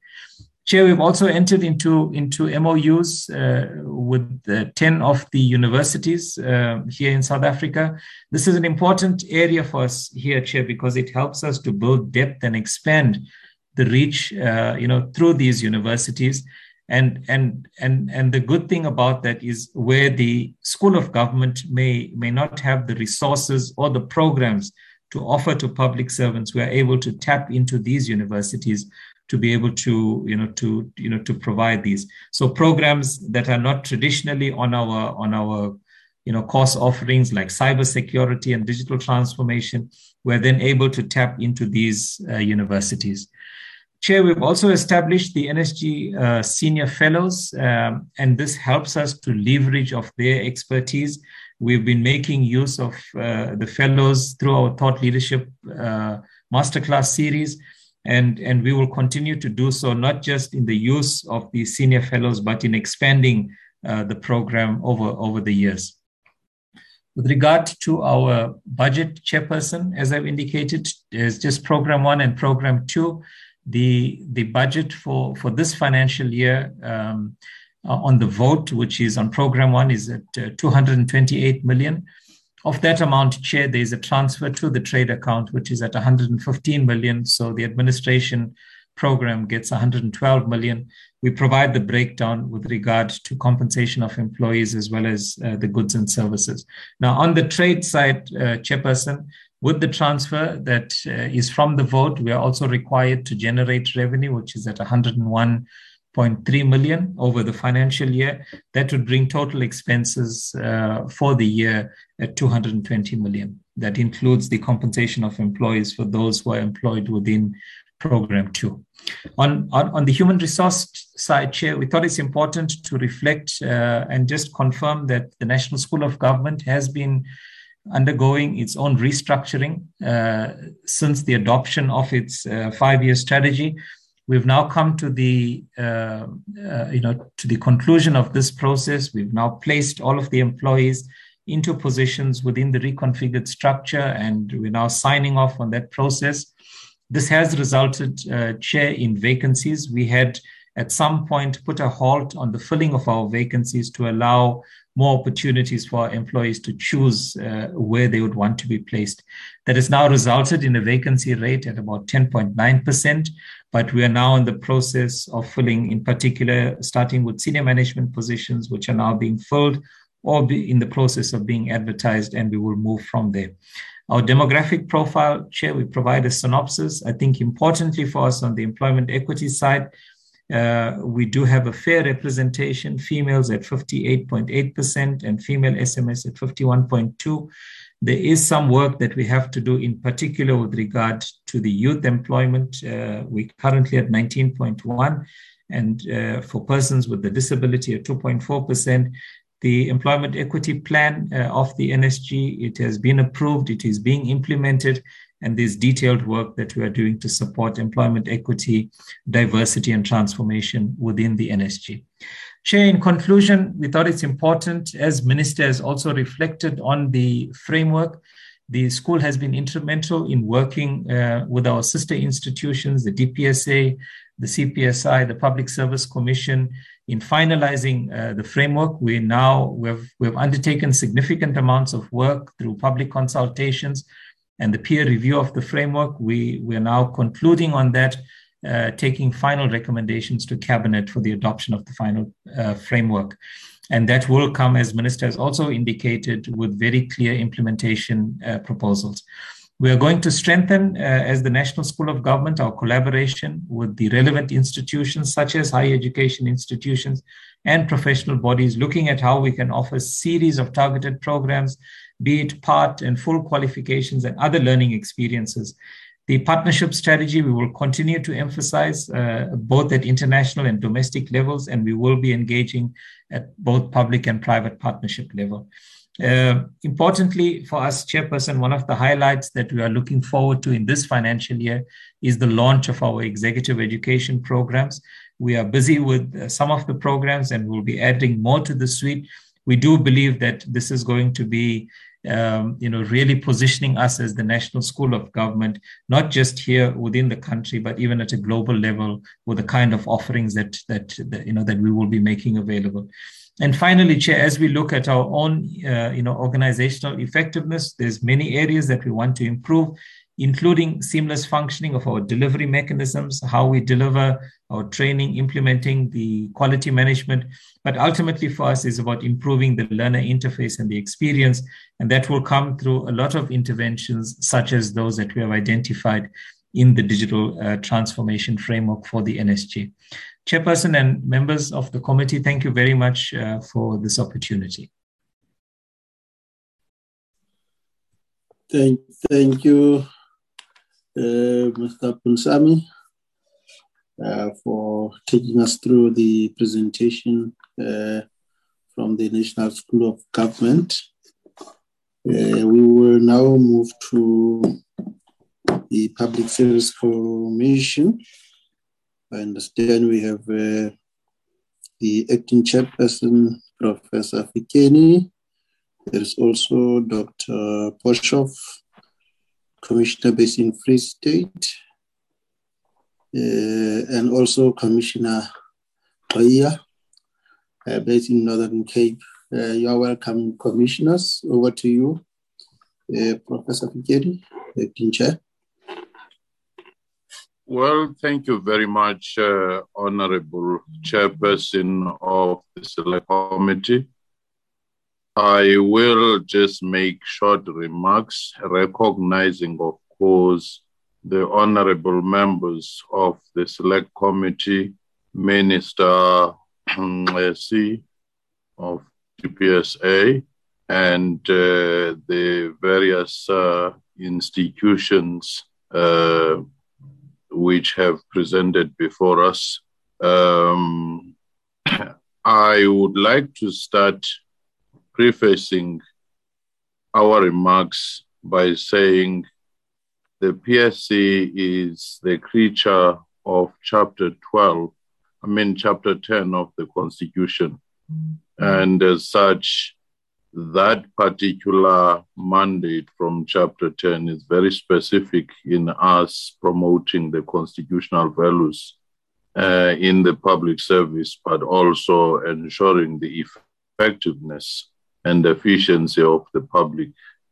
Chair, we've also entered into, into MOUs uh, with 10 of the universities uh, here in South Africa. This is an important area for us here, Chair, because it helps us to build depth and expand the reach, uh, you know, through these universities. And, and, and, and the good thing about that is where the School of Government may, may not have the resources or the programs to offer to public servants we are able to tap into these universities to be able to you know to you know to provide these so programs that are not traditionally on our on our you know course offerings like cybersecurity and digital transformation we're then able to tap into these uh, universities chair we've also established the nsg uh, senior fellows um, and this helps us to leverage of their expertise We've been making use of uh, the fellows through our thought leadership uh, masterclass series. And, and we will continue to do so, not just in the use of the senior fellows, but in expanding uh, the program over, over the years. With regard to our budget chairperson, as I've indicated, there's just program one and program two. The, the budget for, for this financial year um, uh, on the vote, which is on program one, is at uh, 228 million. Of that amount, Chair, there is a transfer to the trade account, which is at 115 million. So the administration program gets 112 million. We provide the breakdown with regard to compensation of employees as well as uh, the goods and services. Now, on the trade side, uh, Chairperson, with the transfer that uh, is from the vote, we are also required to generate revenue, which is at 101.3 million over the financial year. That would bring total expenses uh, for the year at 220 million. That includes the compensation of employees for those who are employed within program two. On, on, on the human resource side, Chair, we thought it's important to reflect uh, and just confirm that the National School of Government has been undergoing its own restructuring uh, since the adoption of its uh, five-year strategy We've now come to the uh, uh, you know to the conclusion of this process. We've now placed all of the employees into positions within the reconfigured structure, and we're now signing off on that process. This has resulted, uh, chair, in vacancies. We had at some point put a halt on the filling of our vacancies to allow more opportunities for employees to choose uh, where they would want to be placed. That has now resulted in a vacancy rate at about 10.9%, but we are now in the process of filling, in particular, starting with senior management positions, which are now being filled or be in the process of being advertised, and we will move from there. Our demographic profile, Chair, we provide a synopsis. I think importantly for us on the employment equity side, uh, we do have a fair representation, females at 58.8% and female SMS at 51.2 there is some work that we have to do, in particular with regard to the youth employment. Uh, we're currently at 19.1, and uh, for persons with the disability at 2.4%. The employment equity plan uh, of the NSG, it has been approved, it is being implemented, and there's detailed work that we are doing to support employment equity, diversity, and transformation within the NSG. Chair, in conclusion, we thought it's important, as Minister has also reflected on the framework, The school has been instrumental in working uh, with our sister institutions, the DPSA, the CPSI, the Public Service Commission, in finalizing uh, the framework. We now we've we've undertaken significant amounts of work through public consultations and the peer review of the framework. We we are now concluding on that, uh, taking final recommendations to cabinet for the adoption of the final uh, framework. And that will come, as Minister has also indicated, with very clear implementation uh, proposals. We are going to strengthen, uh, as the National School of Government, our collaboration with the relevant institutions, such as higher education institutions and professional bodies, looking at how we can offer a series of targeted programs, be it part and full qualifications and other learning experiences. The partnership strategy, we will continue to emphasize uh, both at international and domestic levels, and we will be engaging at both public and private partnership level. Uh, importantly for us, Chairperson, one of the highlights that we are looking forward to in this financial year is the launch of our executive education programs. We are busy with uh, some of the programs and we'll be adding more to the suite. We do believe that this is going to be um, you know, really positioning us as the national school of government, not just here within the country, but even at a global level with the kind of offerings that, that, that you know, that we will be making available. And finally, Chair, as we look at our own, uh, you know, organizational effectiveness, there's many areas that we want to improve, including seamless functioning of our delivery mechanisms, how we deliver our training, implementing the quality management. But ultimately, for us, is about improving the learner interface and the experience, and that will come through a lot of interventions, such as those that we have identified in the digital uh, transformation framework for the NSG. Chairperson and members of the committee, thank you very much uh, for this opportunity. Thank, thank you, Mr. Punsami, uh, for taking us through the presentation uh, from the National School of Government. Uh, we will now move to the Public Service Commission. I understand we have uh, the acting chairperson, Professor Fikeni. There is also Dr. Poshoff, Commissioner based in Free State, uh, and also Commissioner Kaya, uh, based in Northern Cape. Uh, you are welcome, commissioners. Over to you, Professor Fikeni, acting chair. Well, thank you very much, uh, Honorable Chairperson of the Select Committee. I will just make short remarks, recognizing, of course, the honorable members of the Select Committee, Minister C of DPSA, and uh, the various uh, institutions uh, which have presented before us. Um, I would like to start prefacing our remarks by saying the PSC is the creature of chapter 12, I mean, chapter 10 of the Constitution. And as such, that particular mandate from chapter 10 is very specific in us promoting the constitutional values uh, in the public service, but also ensuring the effectiveness and efficiency of the public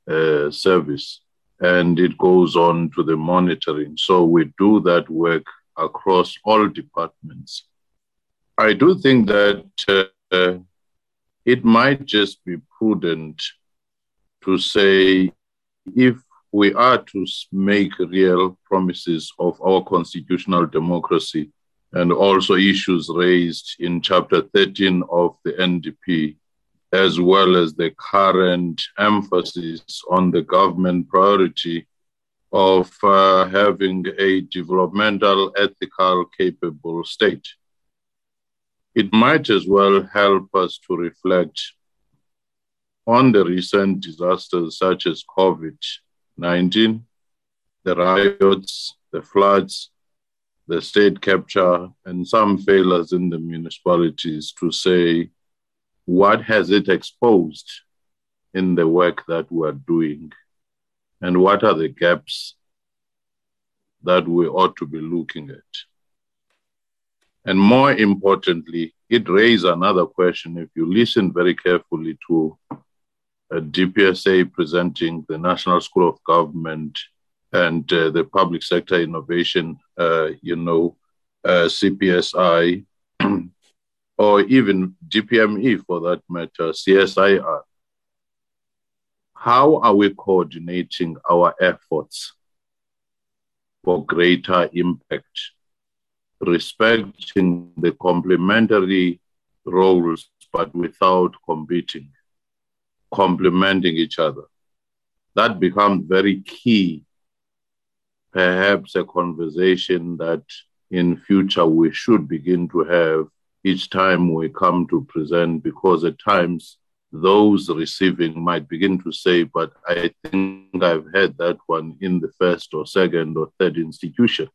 uh, service. And it goes on to the monitoring. So we do that work across all departments. I do think that uh, it might just be prudent to say if we are to make real promises of our constitutional democracy and also issues raised in chapter 13 of the NDP, as well as the current emphasis on the government priority of uh, having a developmental, ethical, capable state. It might as well help us to reflect on the recent disasters such as COVID 19, the riots, the floods, the state capture, and some failures in the municipalities to say, what has it exposed in the work that we're doing? and what are the gaps that we ought to be looking at. And more importantly, it raises another question. If you listen very carefully to a DPSA presenting the National School of Government and uh, the Public Sector Innovation, uh, you know, uh, CPSI, or even DPME for that matter, CSIR. How are we coordinating our efforts for greater impact, respecting the complementary roles but without competing, complementing each other? That becomes very key, perhaps a conversation that in future we should begin to have each time we come to present because at times those receiving might begin to say, but I think I've had that one in the first or second or third institution.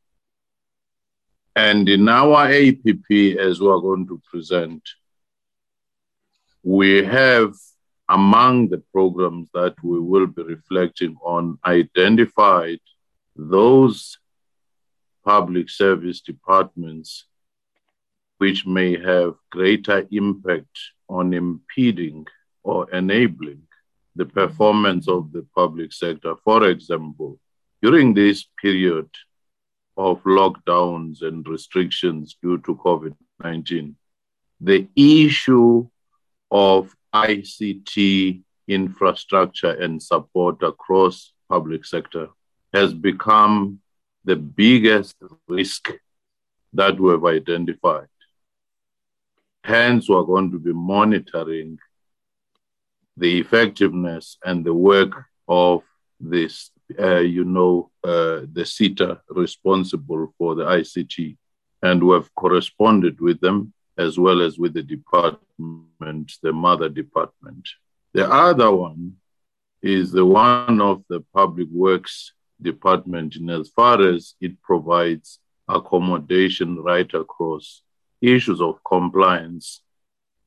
And in our APP, as we are going to present, we have among the programs that we will be reflecting on identified those public service departments which may have greater impact on impeding or enabling the performance of the public sector. For example, during this period of lockdowns and restrictions due to COVID 19, the issue of ICT infrastructure and support across public sector has become the biggest risk that we've identified. Hence, we're going to be monitoring the effectiveness and the work of this, uh, you know, uh, the SETA responsible for the ICT. And we have corresponded with them as well as with the department, the mother department. The other one is the one of the public works department in as far as it provides accommodation right across issues of compliance,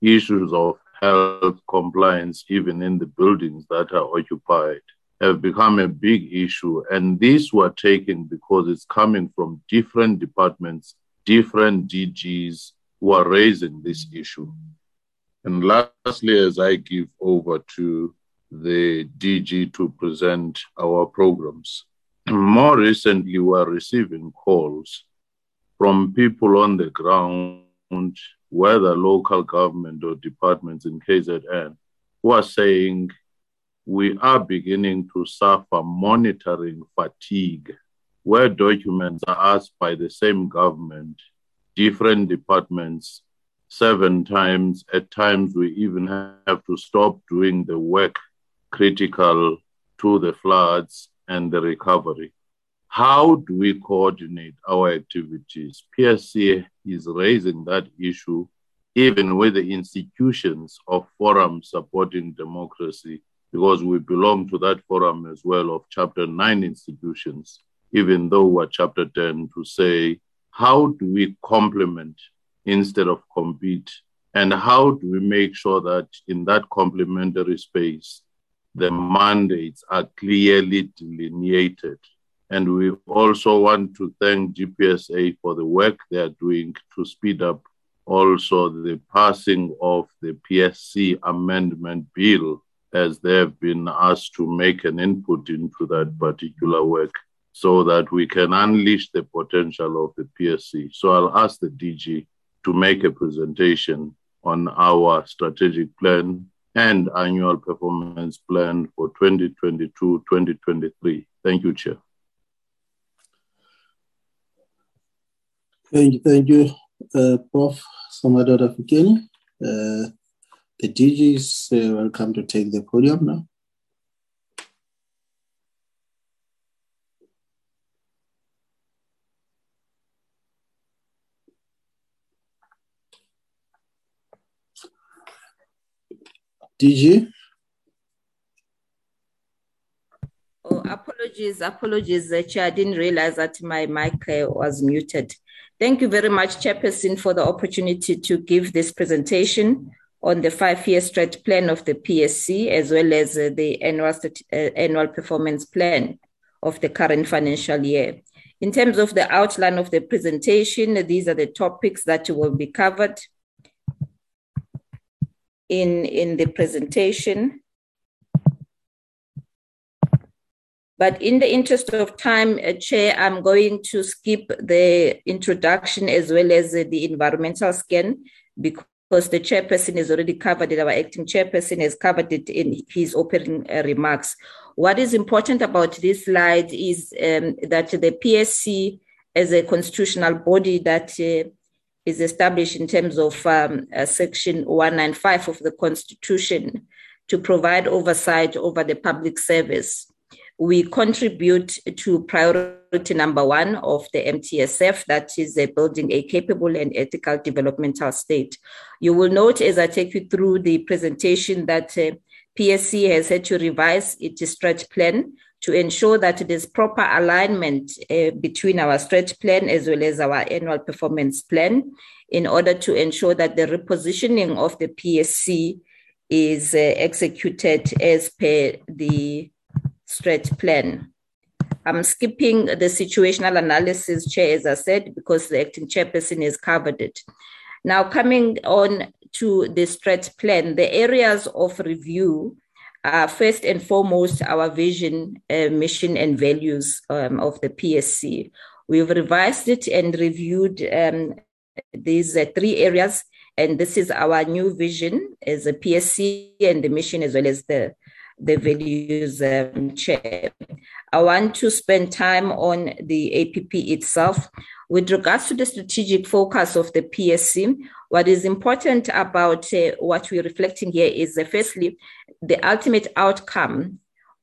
issues of health compliance, even in the buildings that are occupied, have become a big issue. And these were taken because it's coming from different departments, different DGs who are raising this issue. And lastly, as I give over to the DG to present our programs, more recently, we're receiving calls from people on the ground whether local government or departments in KZN, who are saying we are beginning to suffer monitoring fatigue, where documents are asked by the same government, different departments, seven times. At times, we even have to stop doing the work critical to the floods and the recovery. How do we coordinate our activities? PSC is raising that issue even with the institutions of forums supporting democracy, because we belong to that forum as well of Chapter 9 institutions, even though we're Chapter 10, to say, how do we complement instead of compete? And how do we make sure that in that complementary space, the mandates are clearly delineated and we also want to thank DPSA for the work they are doing to speed up also the passing of the PSC amendment bill as they have been asked to make an input into that particular work so that we can unleash the potential of the PSC. So I'll ask the DG to make a presentation on our strategic plan and annual performance plan for 2022 2023. Thank you, Chair. Thank you, thank you, uh, Prof. Fikeni. Uh, the DG is uh, welcome to take the podium now. DG? Oh, apologies, apologies, uh, Chair. I didn't realize that my mic uh, was muted. Thank you very much, Chairperson, for the opportunity to give this presentation on the five-year strat plan of the PSC as well as uh, the annual, uh, annual performance plan of the current financial year. In terms of the outline of the presentation, these are the topics that will be covered in, in the presentation. But in the interest of time, uh, Chair, I'm going to skip the introduction as well as the environmental scan because the chairperson has already covered it. Our acting chairperson has covered it in his opening uh, remarks. What is important about this slide is um, that the PSC, as a constitutional body that uh, is established in terms of um, Section 195 of the Constitution to provide oversight over the public service. We contribute to priority number one of the MTSF, that is uh, building a capable and ethical developmental state. You will note as I take you through the presentation that uh, PSC has had to revise its stretch plan to ensure that there's proper alignment uh, between our stretch plan as well as our annual performance plan in order to ensure that the repositioning of the PSC is uh, executed as per the stretch plan. I'm skipping the situational analysis, Chair, as I said, because the acting chairperson has covered it. Now, coming on to the stretch plan, the areas of review are first and foremost our vision, uh, mission, and values um, of the PSC. We've revised it and reviewed um, these uh, three areas, and this is our new vision as a PSC and the mission as well as the the values um, chair. I want to spend time on the APP itself. With regards to the strategic focus of the PSC, what is important about uh, what we're reflecting here is uh, firstly, the ultimate outcome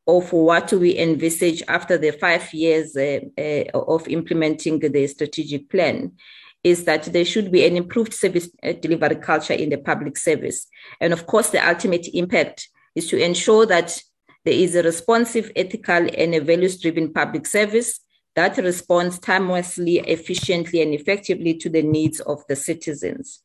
of what we envisage after the five years uh, uh, of implementing the strategic plan is that there should be an improved service uh, delivery culture in the public service. And of course, the ultimate impact is to ensure that there is a responsive, ethical, and a values driven public service that responds timelessly, efficiently, and effectively to the needs of the citizens.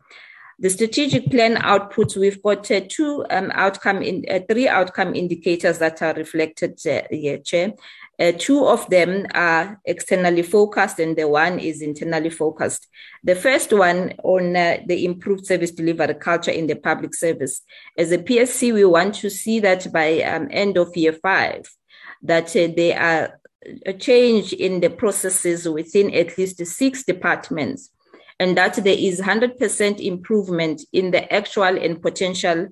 The strategic plan outputs, we've got uh, two um, outcome, in, uh, three outcome indicators that are reflected uh, here, Chair. Uh, two of them are externally focused and the one is internally focused. The first one on uh, the improved service delivery culture in the public service. As a PSC, we want to see that by um, end of year five, that uh, there are a change in the processes within at least six departments and that there is 100% improvement in the actual and potential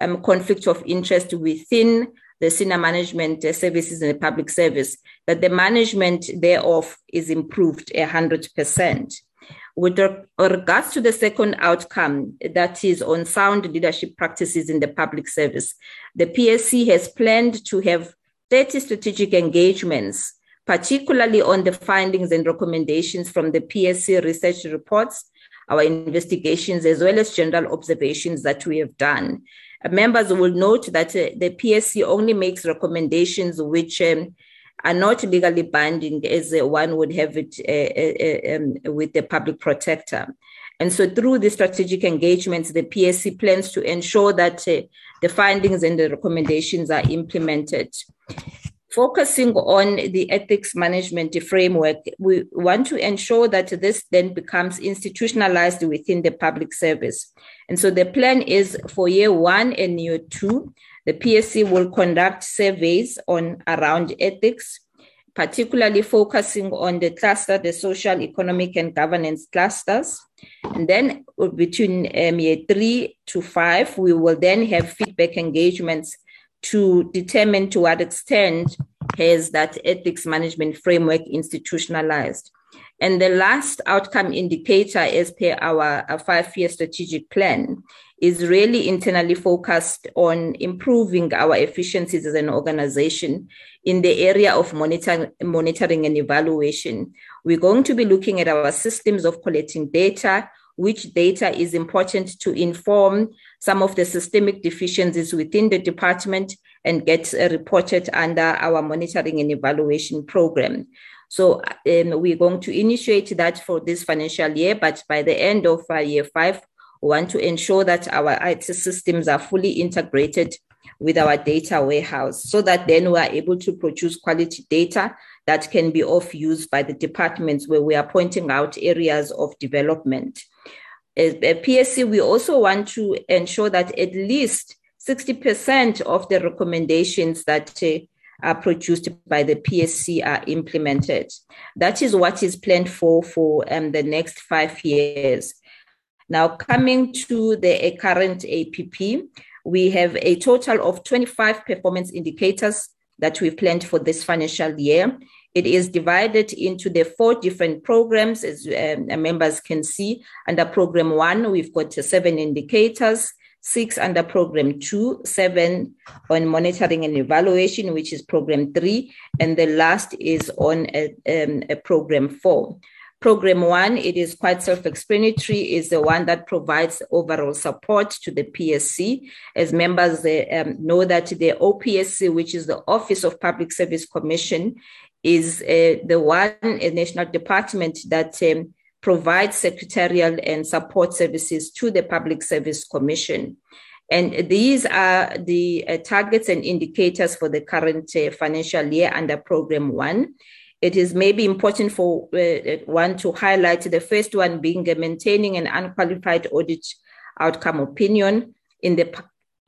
um, conflict of interest within the senior management uh, services in the public service, that the management thereof is improved 100%. With regards to the second outcome, that is on sound leadership practices in the public service, the PSC has planned to have 30 strategic engagements particularly on the findings and recommendations from the PSC research reports, our investigations, as well as general observations that we have done. Members will note that uh, the PSC only makes recommendations which um, are not legally binding as uh, one would have it uh, um, with the public protector. And so, through the strategic engagements, the PSC plans to ensure that uh, the findings and the recommendations are implemented. Focusing on the ethics management framework, we want to ensure that this then becomes institutionalized within the public service. And so the plan is for year one and year two, the PSC will conduct surveys on around ethics, particularly focusing on the cluster, the social, economic, and governance clusters. And then between um, year three to five, we will then have feedback engagements to determine to what extent has that ethics management framework institutionalized. And the last outcome indicator, as per our, our five year strategic plan, is really internally focused on improving our efficiencies as an organization in the area of monitor, monitoring and evaluation. We're going to be looking at our systems of collecting data, which data is important to inform some of the systemic deficiencies within the department and get uh, reported under our monitoring and evaluation program. So um, we're going to initiate that for this financial year, but by the end of uh, year five, We want to ensure that our IT systems are fully integrated with our data warehouse so that then we are able to produce quality data that can be of use by the departments where we are pointing out areas of development. As PSC, we also want to ensure that at least 60% of the recommendations that uh, are produced by the PSC are implemented. That is what is planned for for um, the next five years. Now, coming to the current APP, we have a total of 25 performance indicators that we've planned for this financial year. It is divided into the four different programs, as um, members can see. Under program one, we've got seven indicators, six under program two, seven on monitoring and evaluation, which is program three, and the last is on a, um, a program four. Program one, it is quite self-explanatory, is the one that provides overall support to the PSC. As members they, um, know that the OPSC, which is the Office of Public Service Commission, is uh, the one a national department that um, provides secretarial and support services to the Public Service Commission. And these are the uh, targets and indicators for the current uh, financial year under Program One it is maybe important for uh, one to highlight the first one being maintaining an unqualified audit outcome opinion. In the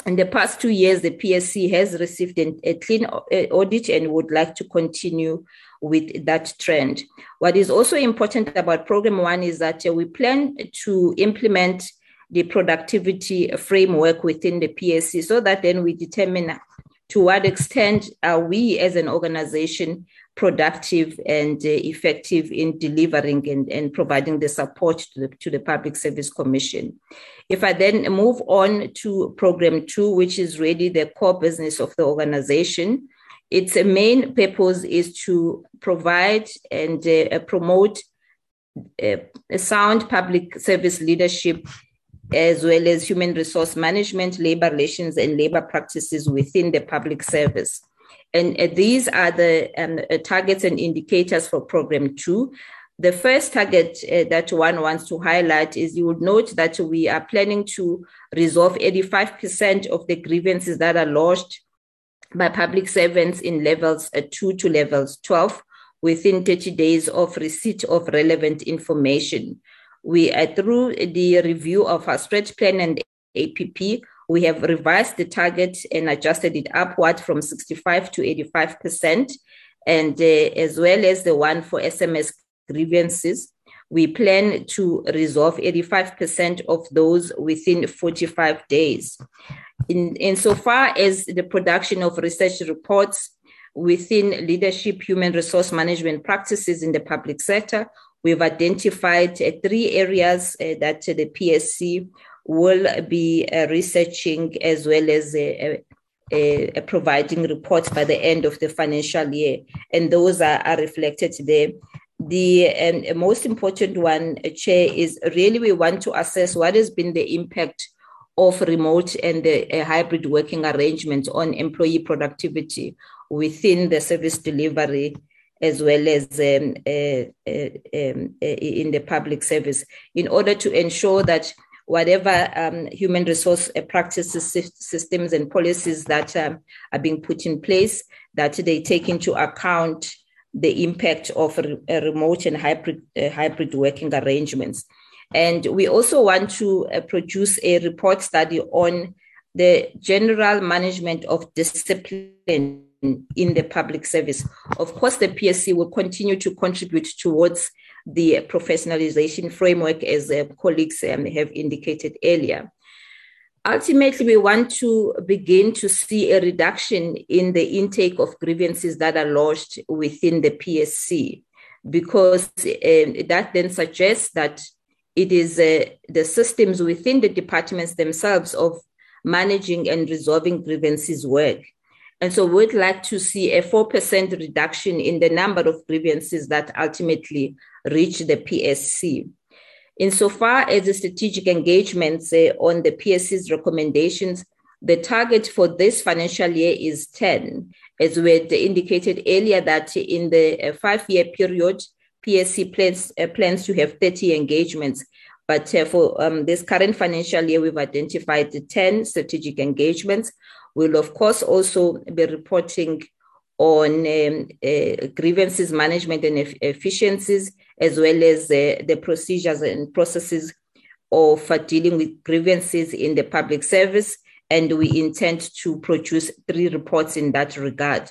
in the past two years, the PSC has received an, a clean audit and would like to continue with that trend. What is also important about Program One is that uh, we plan to implement the productivity framework within the PSC so that then we determine to what extent are we as an organization productive and uh, effective in delivering and, and providing the support to the, to the Public Service Commission. If I then move on to program two, which is really the core business of the organization, its main purpose is to provide and uh, promote uh, sound public service leadership as well as human resource management, labor relations, and labor practices within the public service. And uh, these are the um, uh, targets and indicators for program two. The first target uh, that one wants to highlight is you would note that we are planning to resolve 85% of the grievances that are lodged by public servants in levels uh, 2 to levels 12 within 30 days of receipt of relevant information. We are through the review of our stretch plan and APP we have revised the target and adjusted it upward from 65 to 85%, and uh, as well as the one for SMS grievances. We plan to resolve 85% of those within 45 days. In, insofar as the production of research reports within leadership human resource management practices in the public sector, we've identified uh, three areas uh, that the PSC will be uh, researching as well as uh, uh, providing reports by the end of the financial year. And those are, are reflected there. The most important one, Chair, is really we want to assess what has been the impact of remote and the hybrid working arrangements on employee productivity within the service delivery as well as um, uh, uh, um, uh, in the public service in order to ensure that whatever um, human resource uh, practices, systems, and policies that um, are being put in place, that they take into account the impact of re- remote and hybrid, uh, hybrid working arrangements. And we also want to uh, produce a report study on the general management of discipline in the public service. Of course, the PSC will continue to contribute towards the professionalization framework, as uh, colleagues um, have indicated earlier. Ultimately, we want to begin to see a reduction in the intake of grievances that are lodged within the PSC, because um, that then suggests that it is uh, the systems within the departments themselves of managing and resolving grievances work. And so we'd like to see a 4% reduction in the number of grievances that ultimately reach the PSC. Insofar as the strategic engagements uh, on the PSC's recommendations, the target for this financial year is 10, as we had indicated earlier that in the uh, five-year period, PSC plans, uh, plans to have 30 engagements. But uh, for um, this current financial year, we've identified 10 strategic engagements. We'll, of course, also be reporting on um, uh, grievances management and e- efficiencies, as well as uh, the procedures and processes of uh, dealing with grievances in the public service. And we intend to produce three reports in that regard.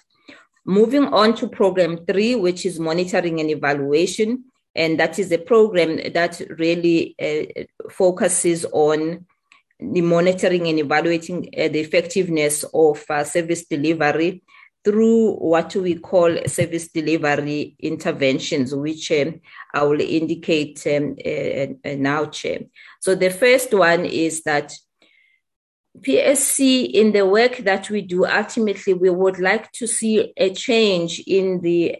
Moving on to program three, which is monitoring and evaluation. And that is a program that really uh, focuses on monitoring and evaluating uh, the effectiveness of uh, service delivery through what we call service delivery interventions, which um, I will indicate um, uh, uh, now, Chair. So the first one is that PSC, in the work that we do, ultimately, we would like to see a change in the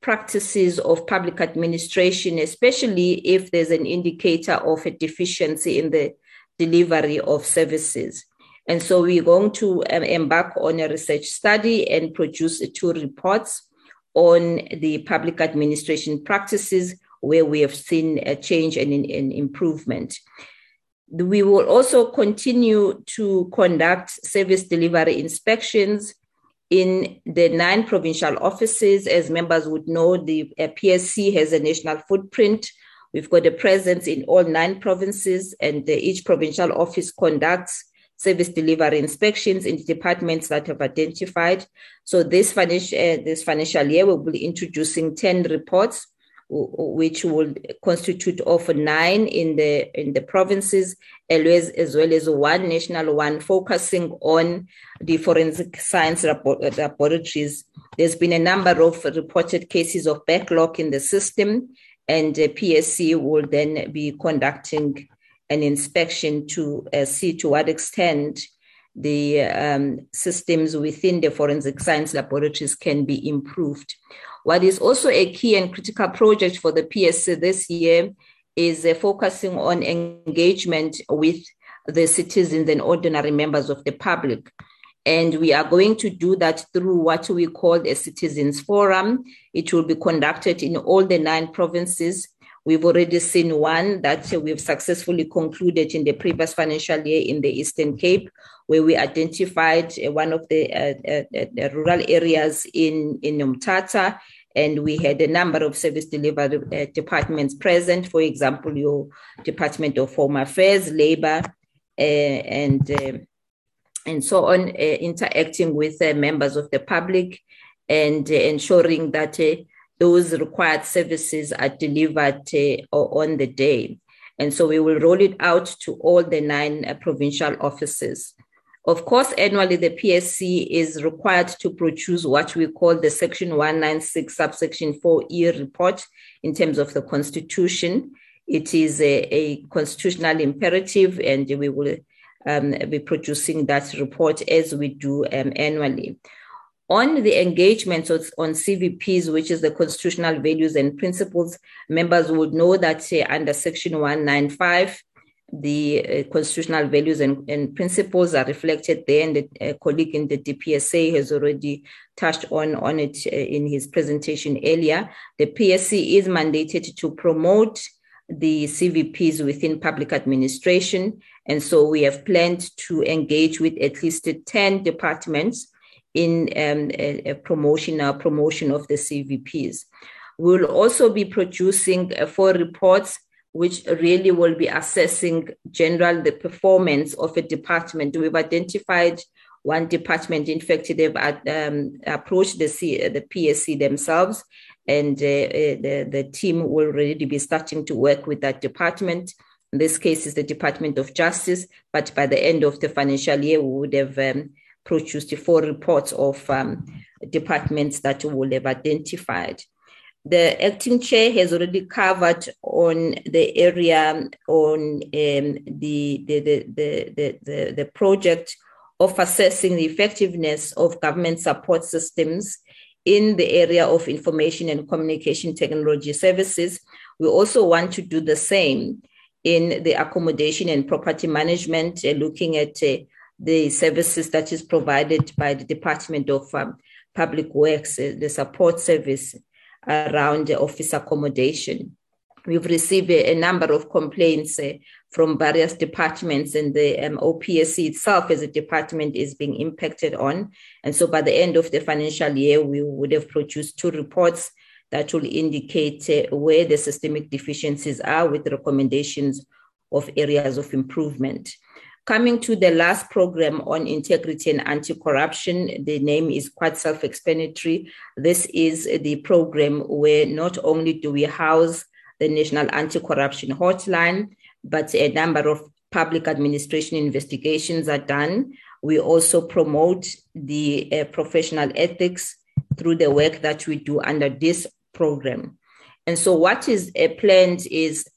practices of public administration, especially if there's an indicator of a deficiency in the delivery of services. And so we're going to um, embark on a research study and produce two reports on the public administration practices where we have seen a change and an improvement. We will also continue to conduct service delivery inspections in the nine provincial offices. As members would know, the uh, PSC has a national footprint. We've got a presence in all nine provinces, and uh, each provincial office conducts service delivery inspections in the departments that have identified. So this financial, uh, this financial year, we'll be introducing 10 reports which will constitute of nine in the in the provinces as well as, as well as one national one focusing on the forensic science laboratories there's been a number of reported cases of backlog in the system and the psc will then be conducting an inspection to uh, see to what extent the um, systems within the forensic science laboratories can be improved. What is also a key and critical project for the PSC this year is uh, focusing on engagement with the citizens and ordinary members of the public. And we are going to do that through what we call a citizens forum. It will be conducted in all the nine provinces We've already seen one that we've successfully concluded in the previous financial year in the Eastern Cape, where we identified uh, one of the uh, uh, uh, rural areas in, in Umtata, and we had a number of service delivery uh, departments present. For example, your Department of Home Affairs, Labor, uh, and and so on, interacting with members of the public and ensuring that those required services are delivered uh, on the day. And so we will roll it out to all the nine uh, provincial offices. Of course, annually, the PSC is required to produce what we call the Section 196, subsection 4E report in terms of the Constitution. It is a, a constitutional imperative, and we will um, be producing that report as we do um, annually. On the engagements on CVPs, which is the constitutional values and principles, members would know that uh, under Section 195, the uh, constitutional values and, and, principles are reflected there, and the uh, colleague in the DPSA has already touched on, on it uh, in his presentation earlier. The PSC is mandated to promote the CVPs within public administration, and so we have planned to engage with at least 10 departments in um, a, a promotion, our promotion of the CVPs. We'll also be producing uh, four reports which really will be assessing general the performance of a department. We've identified one department. In fact, they've um, approached the, C, the PSC themselves, and uh, uh, the, the team will already be starting to work with that department. In this case, is the Department of Justice, but by the end of the financial year, we would have um, produced four reports of um, departments that we will have identified. The acting chair has already covered on the area on um, the, the, the, the, the project of assessing the effectiveness of government support systems in the area of information and communication technology services. We also want to do the same in the accommodation and property management, uh, looking at uh, the services that is provided by the Department of um, Public Works, uh, the support service around office accommodation. we've received a, a number of complaints uh, from various departments, and the um, OPSC itself as a department is being impacted on. And so by the end of the financial year, we would have produced two reports that will indicate uh, where the systemic deficiencies are with recommendations of areas of improvement. Coming to the last program on integrity and anti corruption, the name is quite self explanatory. This is the program where not only do we house the National Anti Corruption Hotline, but a number of public administration investigations are done. We also promote the uh, professional ethics through the work that we do under this program. And so, what is uh, planned is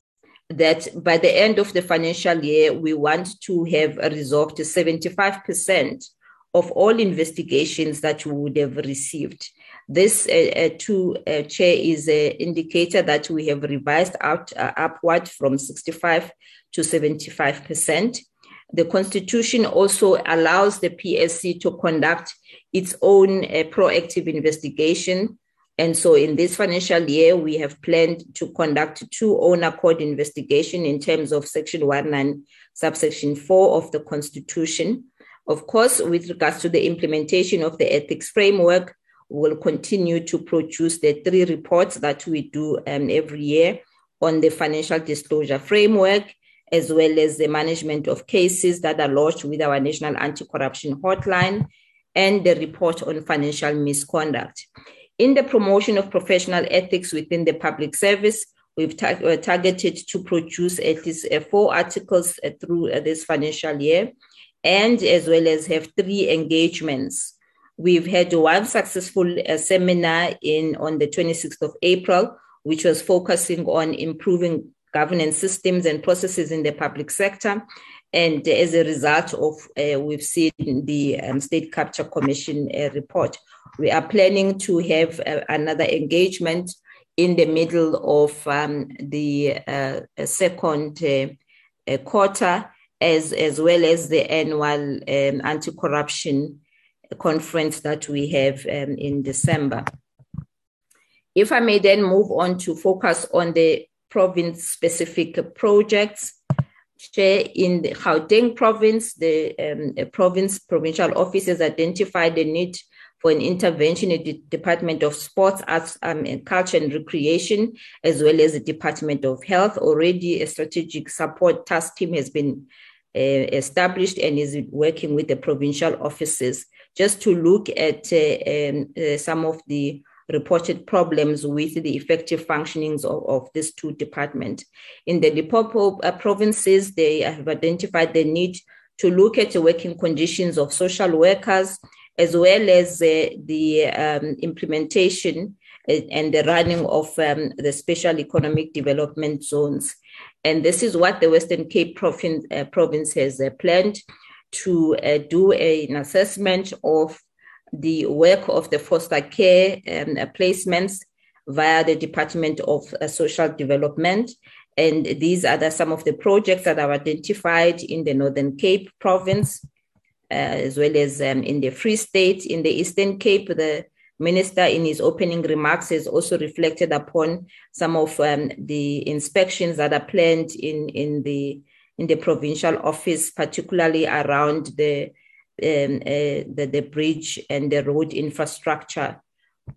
that by the end of the financial year, we want to have resolved 75% of all investigations that we would have received. This uh, uh, to uh, chair is an indicator that we have revised out uh, upward from 65 to 75%. The Constitution also allows the PSC to conduct its own uh, proactive investigation and so in this financial year, we have planned to conduct two own accord investigation in terms of section one and subsection four of the constitution. Of course, with regards to the implementation of the ethics framework, we will continue to produce the three reports that we do um, every year on the financial disclosure framework, as well as the management of cases that are lodged with our National Anti-Corruption Hotline, and the report on financial misconduct. In the promotion of professional ethics within the public service, we've tar- uh, targeted to produce at least uh, four articles uh, through uh, this financial year, and as well as have three engagements. We've had one successful uh, seminar in on the 26th of April, which was focusing on improving governance systems and processes in the public sector. And as a result of, uh, we've seen the um, State Capture Commission report, we are planning to have uh, another engagement in the middle of um, the uh, second uh, uh, quarter, as, as well as the annual um, anti corruption conference that we have um, in December. If I may then move on to focus on the province specific projects. In the Gauteng province, the um, province provincial offices identified the need for an intervention in the Department of Sports, Arts um, and Culture and Recreation, as well as the Department of Health. Already a strategic support task team has been uh, established and is working with the provincial offices just to look at uh, um, uh, some of the reported problems with the effective functionings of, of these two departments. In the Limpopo uh, provinces, they have identified the need to look at the working conditions of social workers as well as uh, the um, implementation uh, and the running of um, the special economic development zones. And this is what the Western Cape province, uh, province has uh, planned to uh, do a, an assessment of the work of the foster care um, placements via the Department of uh, Social Development. And these are the, some of the projects that are identified in the Northern Cape province as well as um, in the Free State, in the Eastern Cape. The minister, in his opening remarks, has also reflected upon some of um, the inspections that are planned in, in the in the provincial office, particularly around the um, uh, the, the bridge and the road infrastructure,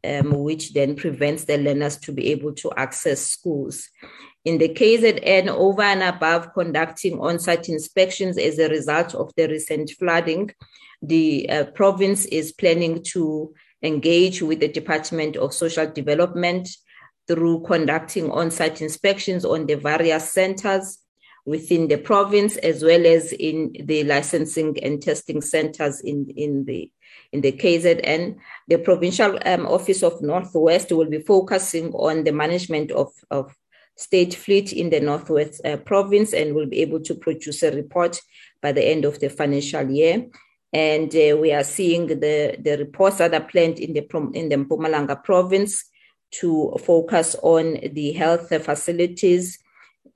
um, which then prevents the learners to be able to access schools. In the KZN, over and above conducting on site inspections as a result of the recent flooding, the uh, province is planning to engage with the Department of Social Development through conducting on site inspections on the various centers within the province, as well as in the licensing and testing centers in, in the in the KZN. The Provincial um, Office of Northwest will be focusing on the management of, of state fleet in the Northwest uh, province and will be able to produce a report by the end of the financial year. And uh, we are seeing the, the reports that are planned in the, in the Mpumalanga province to focus on the health facilities,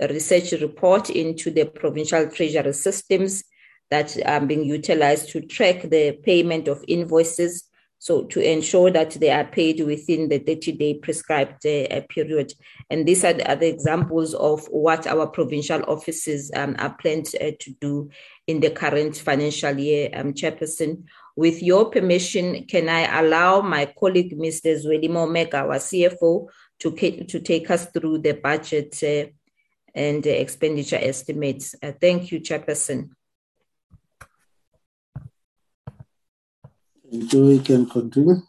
research report into the provincial treasury systems that are being utilized to track the payment of invoices So to ensure that they are paid within the 30-day prescribed uh, period. And these are the, are the, examples of what our provincial offices um, are planned uh, to do in the current financial year, um, Chairperson. With your permission, can I allow my colleague, Mr. Zwelimo Mega, our CFO, to, to take us through the budget uh, and expenditure estimates? Uh, thank you, Chairperson. We can continue.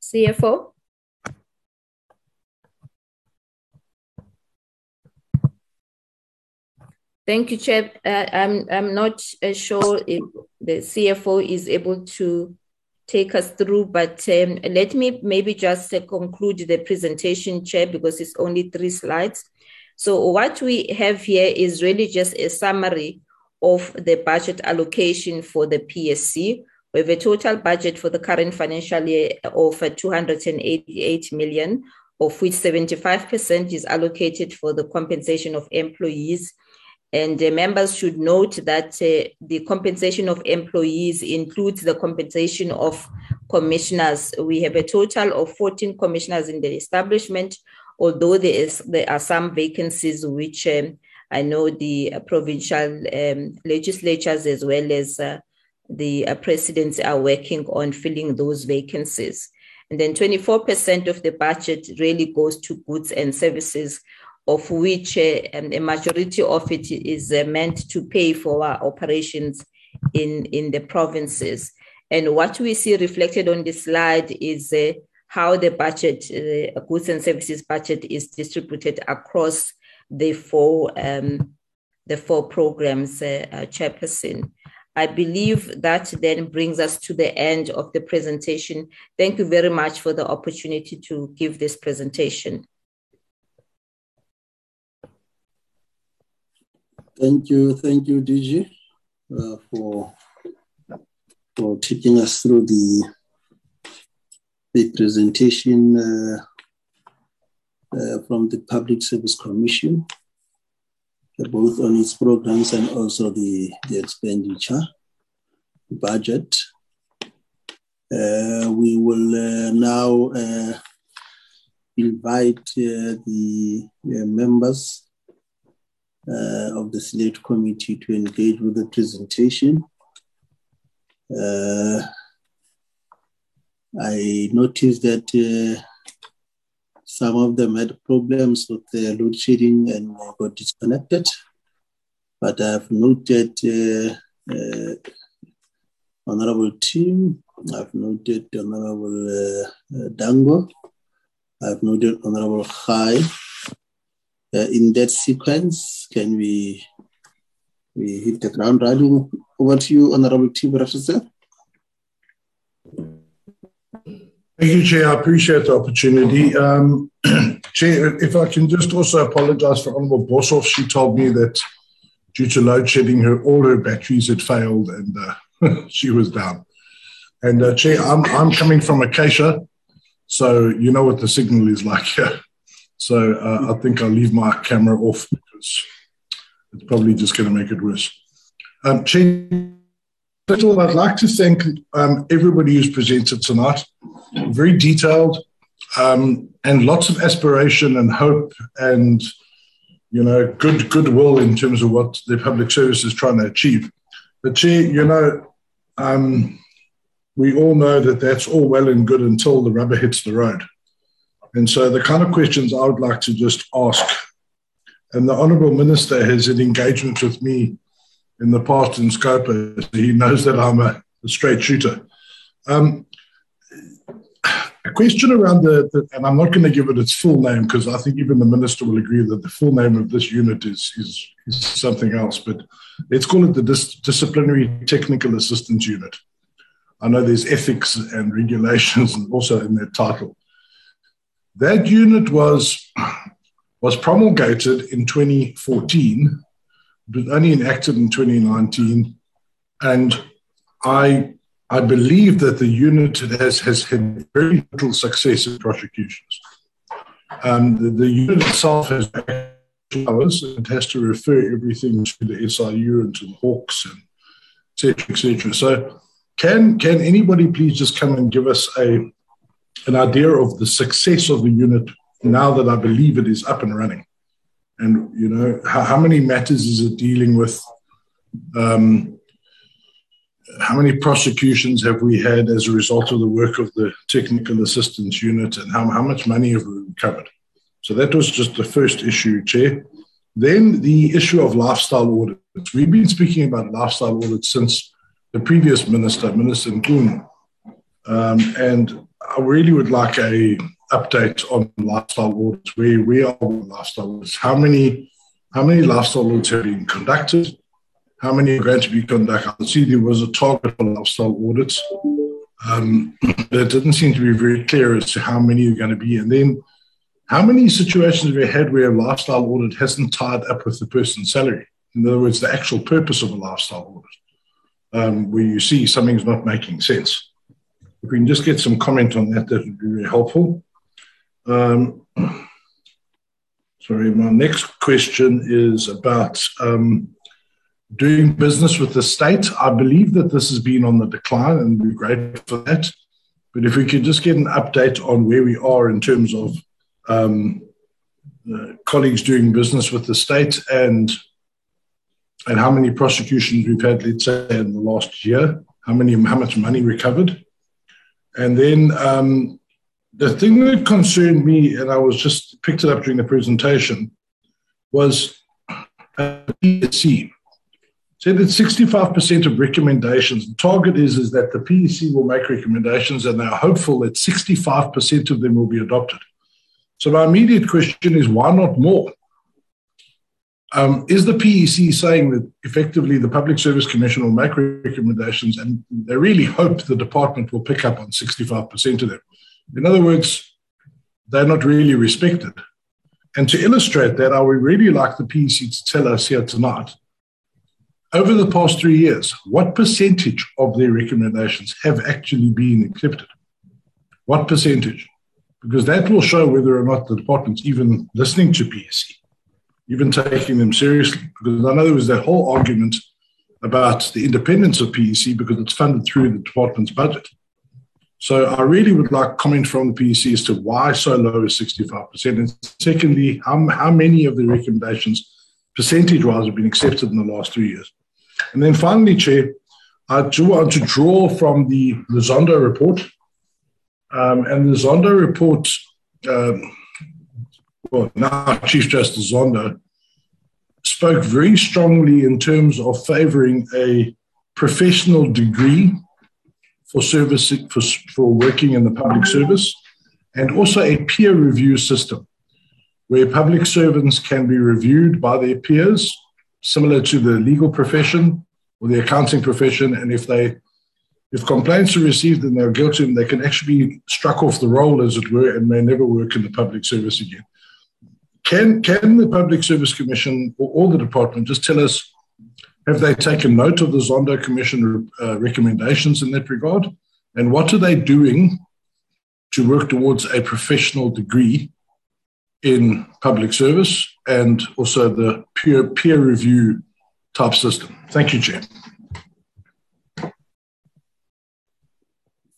CFO? Thank you, Chair. Uh, I'm, I'm not uh, sure if the CFO is able to take us through, but um, let me maybe just uh, conclude the presentation, Chair, because it's only three slides. So what we have here is really just a summary of the budget allocation for the PSC. We have a total budget for the current financial year of 288 million, of which 75% is allocated for the compensation of employees. And the members should note that uh, the compensation of employees includes the compensation of commissioners. We have a total of 14 commissioners in the establishment, although there, is, there are some vacancies which um, I know the uh, provincial um, legislatures as well as uh, the uh, presidents are working on filling those vacancies. And then 24% of the budget really goes to goods and services, of which um, a majority of it is meant to pay for our operations in, in the provinces. And what we see reflected on this slide is uh, how the budget, uh, goods and services budget, is distributed across the four um, the four programs, uh, uh, Chairperson. I believe that then brings us to the end of the presentation. Thank you very much for the opportunity to give this presentation. Thank you, thank you, DG, uh, for for taking us through the the presentation uh, from the Public Service Commission, uh, both on its programs and also the, the expenditure budget. Uh, we will uh, now uh, invite uh, the members of the Select Committee to engage with the presentation. I noticed that some of them had problems with the load shedding and got disconnected. But I've noted uh, uh, Honorable Tim, I've noted Honorable uh, uh Dangor, I've noted Honorable Khai. In that sequence, can we we hit the ground running? Over to you, Honorable Tim Brauteseth. Thank you, Chair. I appreciate the opportunity. Um, Chair, if I can just also apologize for Honorable Bossoff. She told me that due to load shedding, her all her batteries had failed and uh, she was down. And uh, Chair, I'm, I'm coming from Acacia, so you know what the signal is like here. So uh, I think I'll leave my camera off because it's probably just going to make it worse. Um, Chair, first of all, I'd like to thank um, everybody who's presented tonight very detailed, um, and lots of aspiration and hope and you know good goodwill in terms of what the public service is trying to achieve. But Chair, you know, um, we all know that that's all well and good until the rubber hits the road. And so the kind of questions I would like to just ask, and the Honourable Minister has an engagement with me in the past in Scopa. He knows that I'm a, a straight shooter. Um, a question around the, the and I'm not going to give it its full name because I think even the minister will agree that the full name of this unit is is, is something else, but let's call it the Dis- Disciplinary Technical Assistance Unit. I know there's ethics and regulations also in their title. That unit was was promulgated in 2014, but only enacted in 2019, and I I believe that the unit has, has had very little success in prosecutions. Um, the, the, unit itself has powers and has to refer everything to the SIU and to the Hawks and etc., etc. So, can can anybody please just come and give us a an idea of the success of the unit now that I believe it is up and running? And you know, how, how many matters is it dealing with? Um, how many prosecutions have we had as a result of the work of the technical assistance unit, and how, how much money have we recovered? So that was just the first issue, Chair. Then the issue of lifestyle audits. We've been speaking about lifestyle audits since the previous minister, Minister Mchunu. Um, and I really would like a update on lifestyle audits, where we are with lifestyle audits. How many, how many lifestyle audits have been conducted? How many are going to be conducted? I see there was a target for lifestyle audits. Um, it didn't seem to be very clear as to how many are going to be. And then how many situations have we had where a lifestyle audit hasn't tied up with the person's salary? In other words, the actual purpose of a lifestyle audit, um, where you see something's not making sense. If we can just get some comment on that, that would be very helpful. Um, sorry, my next question is about um, doing business with the state. I believe that this has been on the decline, and we're grateful for that. But if we could just get an update on where we are in terms of um, uh, colleagues doing business with the state and and how many prosecutions we've had, let's say, in the last year, how many, how much money recovered, and then um, the thing that concerned me, and I was just picked it up during the presentation, was PSC. Said that 65% of recommendations, the target is, is that the PSC will make recommendations and they're hopeful that 65% of them will be adopted. So my immediate question is why not more? Um, is the PSC saying that effectively the Public Service Commission will make recommendations and they really hope the department will pick up on 65% of them? In other words, they're not really respected. And to illustrate that, I would really like the PSC to tell us here tonight over the past three years, what percentage of their recommendations have actually been accepted? What percentage? because that will show whether or not the department's even listening to PSC, even taking them seriously. Because I know there was that whole argument about the independence of PSC because it's funded through the department's budget. So I really would like comment from the PSC as to why so low as 65%. And secondly, how, how many of the recommendations percentage-wise have been accepted in the last three years? And then finally, Chair, I do want to draw from the, the Zondo report um, and the Zondo report, um, well, now Chief Justice Zondo, spoke very strongly in terms of favoring a professional degree for service for, for working in the public service and also a peer review system where public servants can be reviewed by their peers similar to the legal profession or the accounting profession and if they if complaints are received and they're guilty, they can actually be struck off the roll, as it were, and may never work in the public service again. Can, can the Public Service Commission or, or the department just tell us have they taken note of the Zondo Commission uh, recommendations in that regard? And what are they doing to work towards a professional degree in public service and also the peer, peer review type system? Thank you, Chair.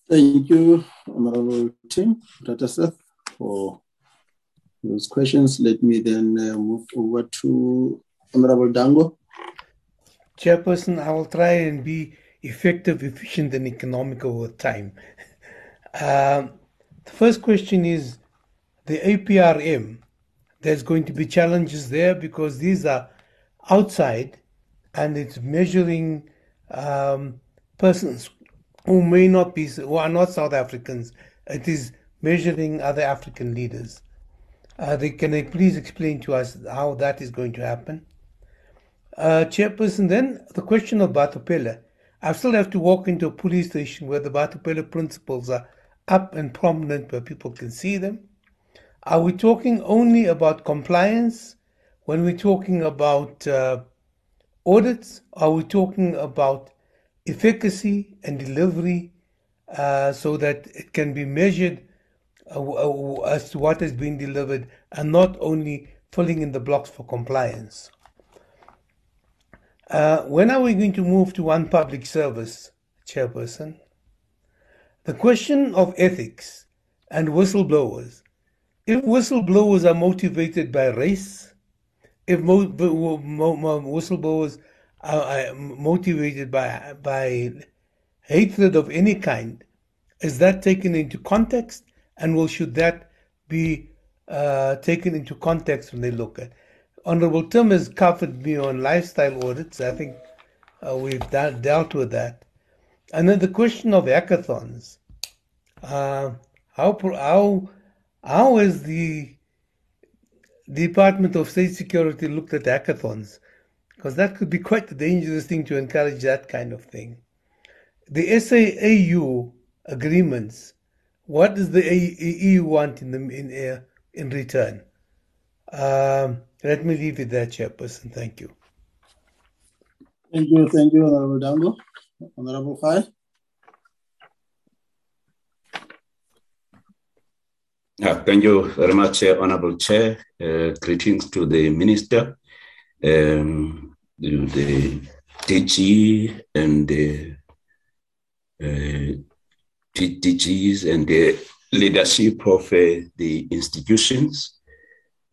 Thank you, Honorable Tim Brauteseth, for those questions. Let me then uh, move over to Honorable Dangor. Chairperson, I will try and be effective, efficient, and economical with time. Um, the first question is the APRM. There's going to be challenges there because these are outside and it's measuring um, persons who may not be, who are not South Africans. It is measuring other African leaders. Uh, they, can they please explain to us how that is going to happen? Uh, Chairperson, then the question of Batho Pele. I still have to walk into a police station where the Batho Pele principles are up and prominent where people can see them. Are we talking only about compliance when we're talking about uh, audits? Are we talking about efficacy and delivery uh, so that it can be measured uh, uh, as to what has been delivered and not only filling in the blocks for compliance. Uh, when are we going to move to one public service, Chairperson? The question of ethics and whistleblowers. If whistleblowers are motivated by race, if mo- mo- mo- whistleblowers are, motivated by by hatred of any kind, is that taken into context? And will should that be uh, taken into context when they look at? Honorable Tim has covered me on lifestyle audits. I think uh, we've de- dealt with that. And then the question of hackathons. Uh, how how how has the Department of State Security looked at hackathons? Because that could be quite a dangerous thing to encourage that kind of thing. The SAAU agreements. What does the EU want in the in uh, in return? Um, let me leave it there, Chairperson. Thank you. Thank you, thank you, Honorable Dangor. Honorable Khai. Uh, thank you very much, uh, Honorable Chair. Uh, greetings to the Minister, um, the, the DG and the uh, DGs and the leadership of uh, the institutions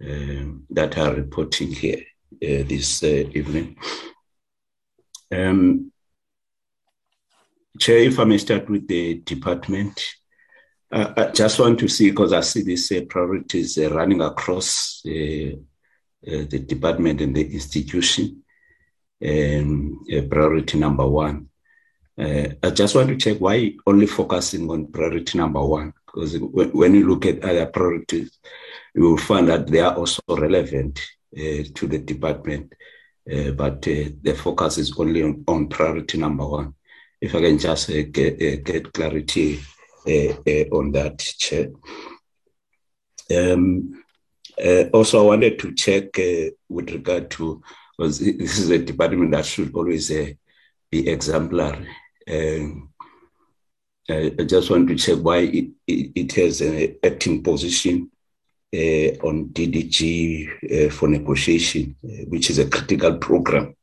um, that are reporting here uh, this evening. Um, Chair, if I may start with the department, uh, I just want to see, because I see these uh, priorities uh, running across the department and the institution. Um, priority number one. I just want to check why only focusing on priority number one, because when you look at other priorities, you will find that they are also relevant to the department. Uh, but uh, the focus is only on, on, priority number one. If I can just uh, get, get, clarity on that, Chair. Um, also, I wanted to check with regard to, because this is a department that should always be exemplary. Um, I just want to check why it, it, it has an acting position uh, on DDG uh, for negotiation, uh, which is a critical program.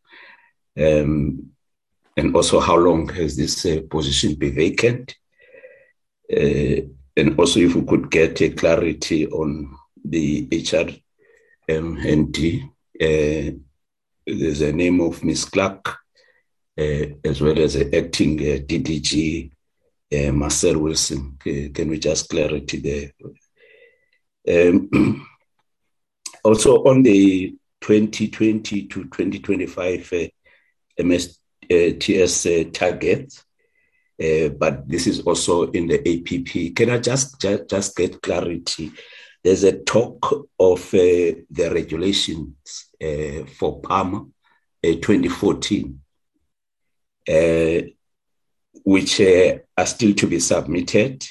Um, and also, how long has this position been vacant? and also, if we could get a clarity on the HRMND, there's a name of Ms. Clark, as well as the acting DDG, Marcel Wilson. can we just clarity there? Um, also on the 2020 to 2025 uh, MSTS uh, target, uh, but this is also in the APP. Can I just, just, just get clarity? There's a talk of uh, the regulations uh, for PAM 2014, which are still to be submitted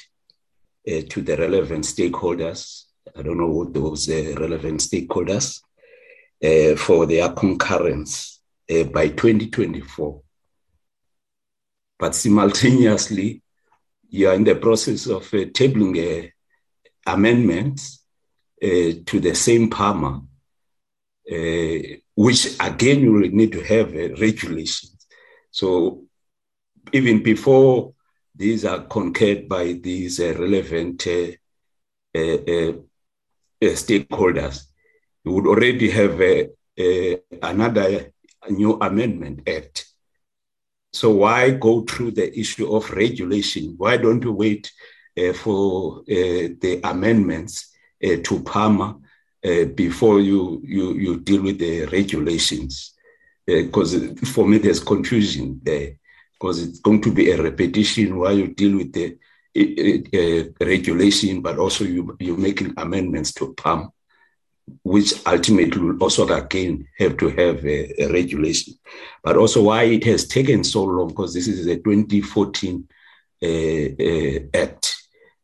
to the relevant stakeholders I don't know what those uh, relevant stakeholders uh, for their concurrence uh, by 2024. But simultaneously, you are in the process of uh, tabling uh, amendments uh, to the same PAMA, which again you will need to have regulations. So even before these are concurred by these relevant uh, stakeholders, you would already have another new amendment act. So why go through the issue of regulation? Why don't you wait uh, for uh, the amendments uh, to PAMA uh, before you, you, you deal with the regulations? Because uh, for me, there's confusion there because it's going to be a repetition while you deal with the regulation, but also you, you're making amendments to PAM, which ultimately will also again have to have a, a regulation. But also why it has taken so long, because this is a 2014 uh, uh, act.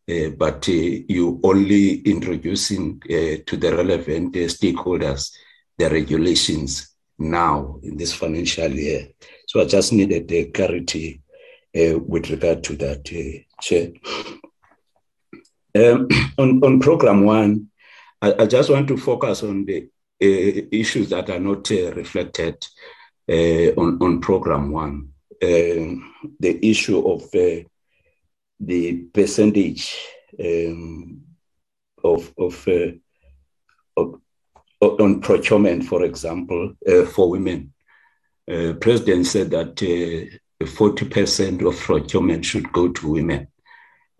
Uh, but uh, you only introducing uh, to the relevant uh, stakeholders the regulations now in this financial year. So I just needed the clarity with regard to that Chair. Um, on, on program one, I, I, just want to focus on the uh, issues that are not uh, reflected on, on program one. the issue of the percentage um, of, of, of, on procurement, for example, for women. President said that 40% of procurement should go to women.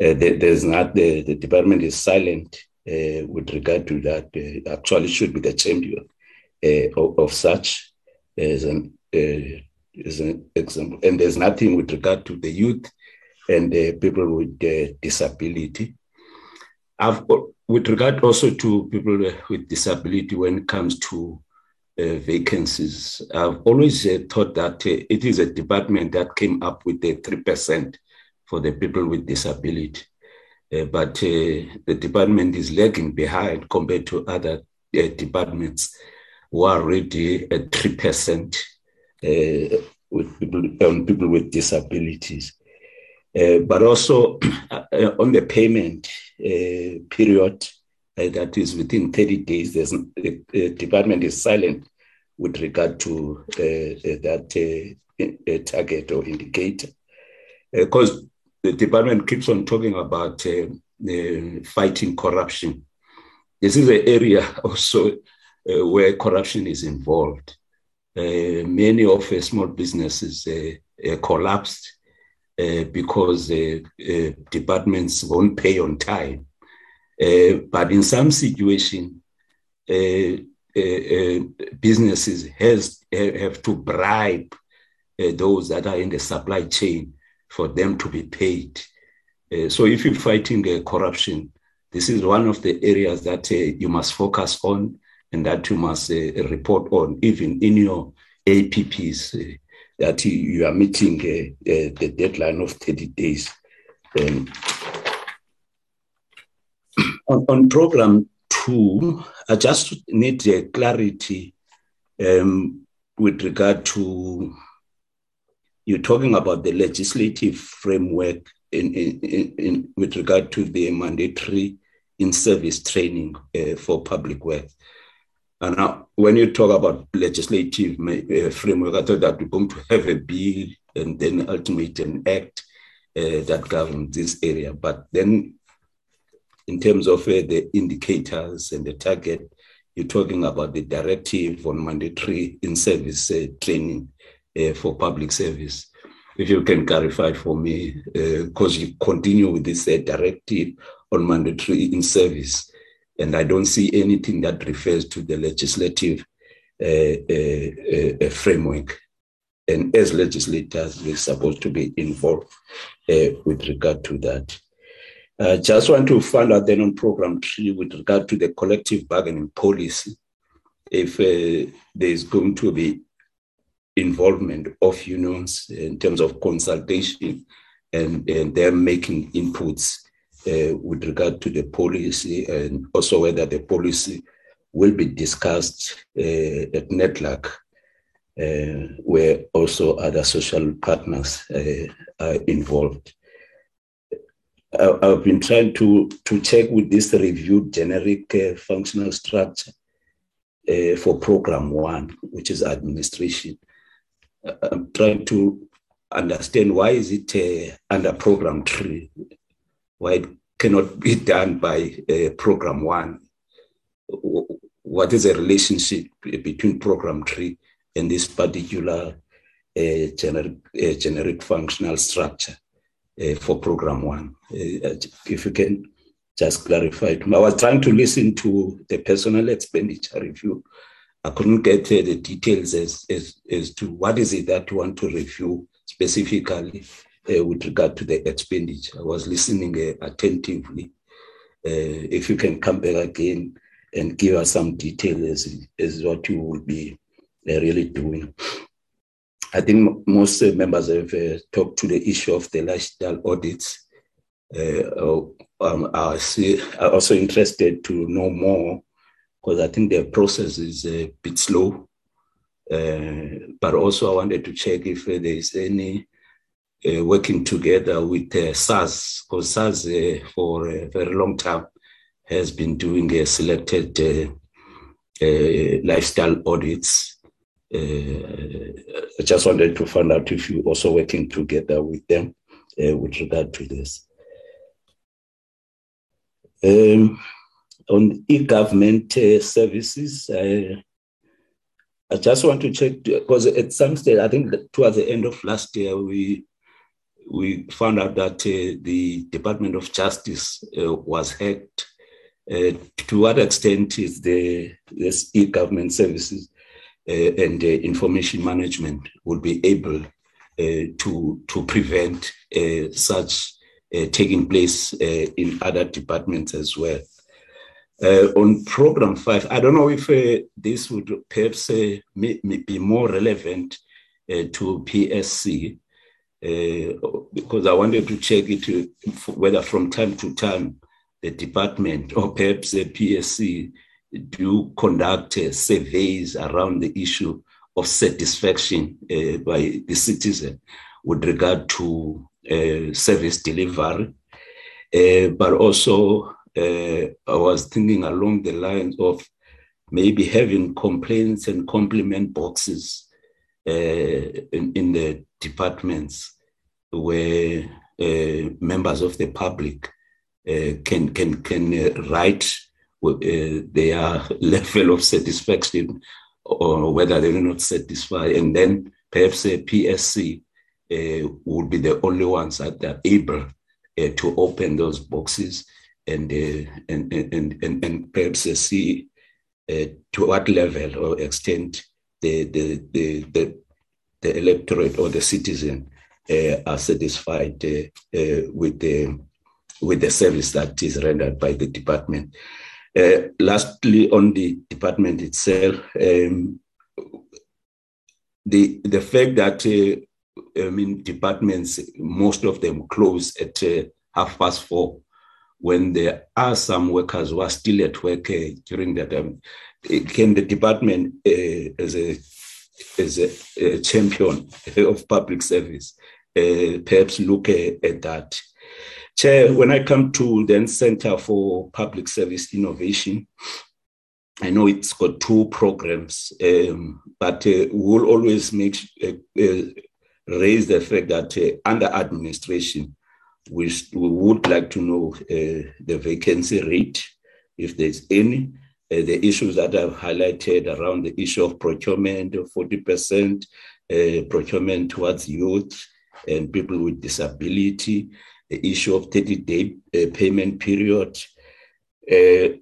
Uh, there's not the, the department is silent uh, with regard to that. Uh, actually, should be the champion of, of, such as an as an example. And there's nothing with regard to the youth and people with disability. I've, with regard also to people with disability when it comes to uh, vacancies. I've always uh, thought that uh, it is a department that came up with the 3% for the people with disability. but the department is lagging behind compared to other departments who are already at 3% with people, on people with disabilities. Uh, but also uh, on the payment uh, period, uh, that is within 30 days, the, the department is silent with regard to uh, uh, that target or indicator. Because the department keeps on talking about fighting corruption. This is an area also where corruption is involved. many of small businesses collapsed uh, because uh, uh, departments won't pay on time. Uh, but in some situation, uh, uh, businesses has have to bribe those that are in the supply chain for them to be paid. so if you're fighting corruption, this is one of the areas that you must focus on and that you must report on, even in your APPs, that you are meeting the deadline of 30 days. Um, on, on program two, I just need uh, clarity um, with regard to you talking about the legislative framework in, in, in, with regard to the mandatory in-service training uh, for public work. And now, when you talk about legislative uh, framework, I thought that we're going to have a bill and then ultimately an act uh, that governs this area. But then in terms of uh, the indicators and the target, you're talking about the directive on mandatory in service uh, training uh, for public service. If you can clarify for me, because uh, you continue with this uh, directive on mandatory in service, and I don't see anything that refers to the legislative uh, framework. And as legislators, we're supposed to be involved with regard to that. Uh, just want to find out then on program three with regard to the collective bargaining policy, if uh, there is going to be involvement of unions in terms of consultation and, and them making inputs uh, with regard to the policy and also whether the policy will be discussed uh, at NEDLAC, uh, where also other social partners are involved. I've been trying to, to check with this reviewed generic uh, functional structure uh, for program one, which is administration. Uh, I'm trying to understand why is it uh, under program three, why it cannot be done by uh, program one. What is the relationship between program three and this particular uh, generic, generic functional structure? uh, for program one. Uh, if you can just clarify it. I was trying to listen to the personnel expenditure review. I couldn't get uh, the details as, as, as to what is it that you want to review specifically uh, with regard to the expenditure. I was listening uh, attentively. Uh, if you can come back again and give us some details as, as what you will be really doing. I think most uh, members have uh, talked to the issue of the lifestyle audits. Uh, oh, um, I see, are also interested to know more because I think the process is a bit slow. Uh, but also, I wanted to check if there is any uh, working together with uh, SARS, because SARS for a very long time has been doing a selected lifestyle audits I just wanted to find out if you're also working together with them with regard to this. Um, on e-government uh, services, I, I just want to check because at some stage, I think towards the end of last year, we we found out that uh, the Department of Justice uh, was hacked. Uh, to what extent is the this e-government services uh, and uh, information management will be able to to prevent such Uh, taking place uh, in other departments as well? Uh, on program five, I don't know if uh, this would perhaps uh, may, may be more relevant uh, to PSC because I wanted to check it whether from time to time the department or perhaps the PSC do conduct surveys around the issue of satisfaction by the citizen with regard to service delivery, but also uh, I was thinking along the lines of maybe having complaints and compliment boxes uh, in, in, the departments where uh, members of the public uh, can can can uh, write uh, their level of satisfaction or whether they're not satisfied, and then perhaps a PSC would be the only ones that are able to open those boxes and, uh, and, and, and, and perhaps see uh, to what level or extent the, the, the, the, the electorate or the citizen uh, are satisfied with the with the service that is rendered by the department. Uh, lastly, on the department itself, um, the the fact that uh, I mean departments, most of them close at uh, half past four when there are some workers who are still at work uh, during that time, eh, can the department, uh, as a as a, a, champion of public service, uh, perhaps look at that? Chair, when I come to the Center for Public Service Innovation, I know it's got two programs, um, but uh, we'll always make uh, uh, raise the fact that under administration, we, we would like to know uh, the vacancy rate, if there's any, uh, the issues that I've highlighted around the issue of procurement 40%, uh, procurement towards youth and people with disability, the issue of 30 day uh, payment period. Uh,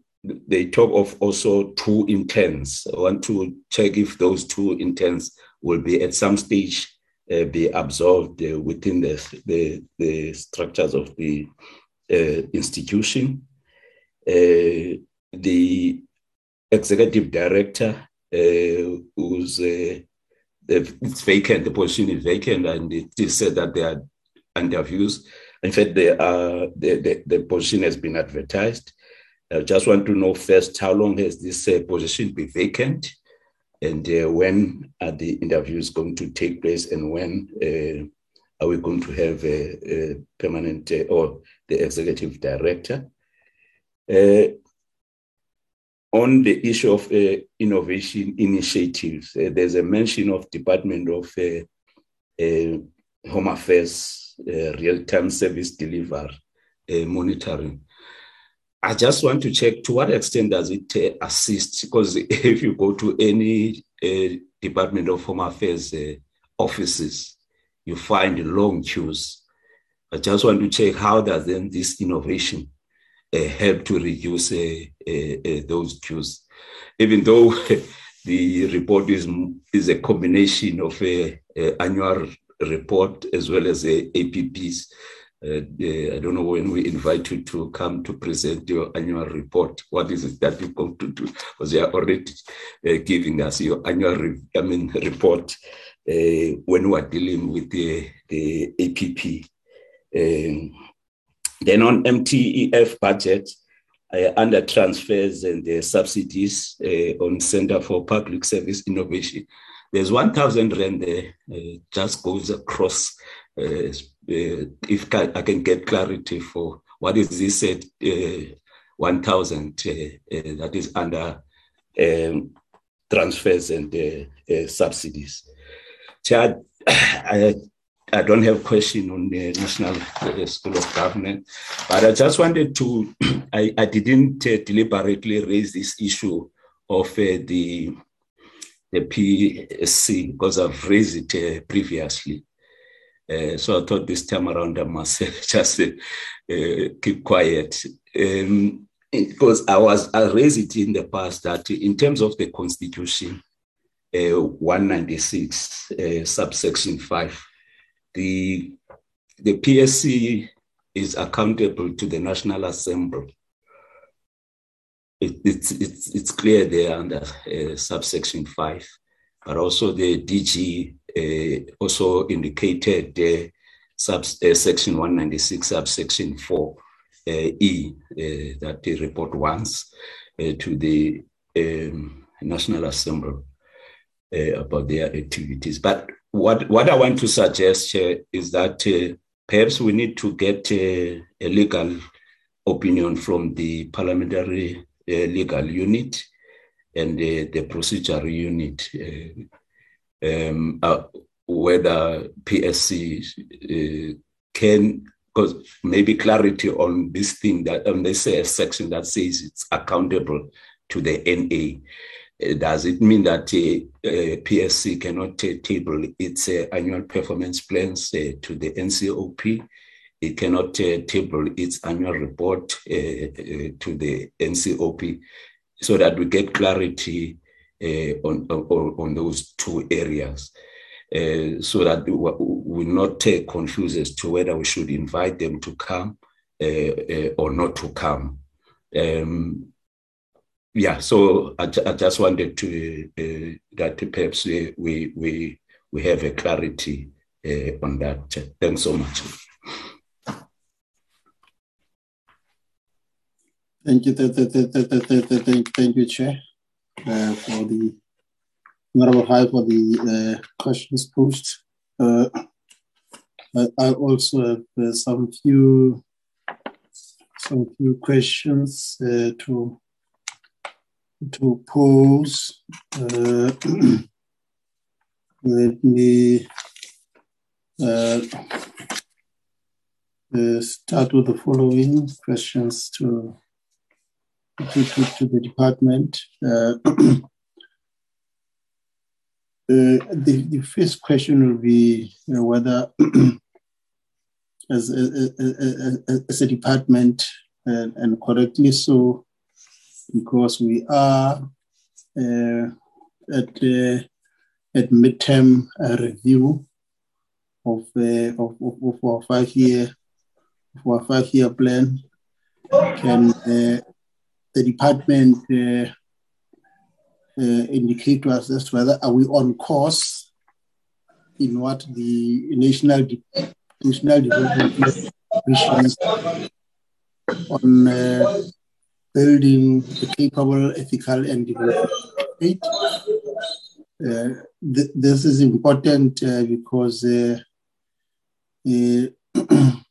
they talk of also two intents. I want to check if those two intents will be at some stage uh, be absorbed uh, within the, the, the, structures of the uh, institution. Uh, the executive director, uh, who's uh, it's vacant, the position is vacant, and it is said that there are interviews. In fact, they are, the, the, the position has been advertised. I just want to know first how long has this position been vacant? And uh, when are the interviews going to take place and when uh, are we going to have a, a permanent uh, or the executive director? Uh, on the issue of uh, innovation initiatives uh, there's a mention of department of home affairs real-time service delivery monitoring I just want to check to what extent does it uh, assist? Because if you go to any uh, Department of Home Affairs uh, offices, you find long queues. I just want to check how does then this innovation uh, help to reduce uh, uh, those queues, even though the report is is a combination of a, a annual report as well as a APPs. Uh, I don't know when we invite you to come to present your annual report. What is it that you're going to do? Because you are already uh, giving us your annual re- I mean, report uh, when we are dealing with the, the APP. Um, then on MTEF budget, uh, under transfers and the subsidies uh, on Center for Public Service Innovation, there's 1,000 rand there, uh, just goes across uh, uh, if I can get clarity for what is this uh, 1,000 that is under um, transfers and uh, subsidies. Chair, I, I don't have question on the National School of Government, but I just wanted to, I, I didn't deliberately raise this issue of the the PSC because I've raised it uh, previously. Uh, so I thought this time around I must just uh, keep quiet. Um, because I was I raised it in the past that in terms of the constitution, uh, 196 uh, subsection 5, the the PSC is accountable to the National Assembly. It, it's, it's, it's clear there under uh, subsection 5, but also the DG also indicated uh, sub, section 196, subsection 4 E, that the report wants to the um, National Assembly about their activities. But what, what I want to suggest is that perhaps we need to get a legal opinion from the parliamentary uh, legal unit and uh, the procedure unit, uh, um, whether PSC can, because maybe clarity on this thing that um, they say a section that says it's accountable to the NA. Does it mean that uh, uh, PSC cannot uh, table its annual performance plans to the NCOP? it cannot uh, table its annual report uh, uh, to the NCOP so that we get clarity on, on, on, those two areas. Uh, so that we not take confused as to whether we should invite them to come uh, uh, or not to come. Um, yeah, so I, I, just wanted to that perhaps we we we have a clarity on that. Thanks so much. Thank you, th- th- th- thank you, Chair, uh, for the Honorable High for the uh, questions posed. Uh, I also have uh, some few some few questions uh, to to pose. Uh, let me start with the following questions to to, to, to the department. Uh, Uh, the, the first question will be you know, whether, as, as, as, a department, and, and, correctly so, because we are uh, at uh, at midterm uh, review of, uh, of, of, of, our five year of our five year plan, can uh, the department uh, uh, indicate to us as to whether are we on course in what the national de- national development missions on uh, building a capable, ethical, and development state. Uh, th- this is important uh, because uh,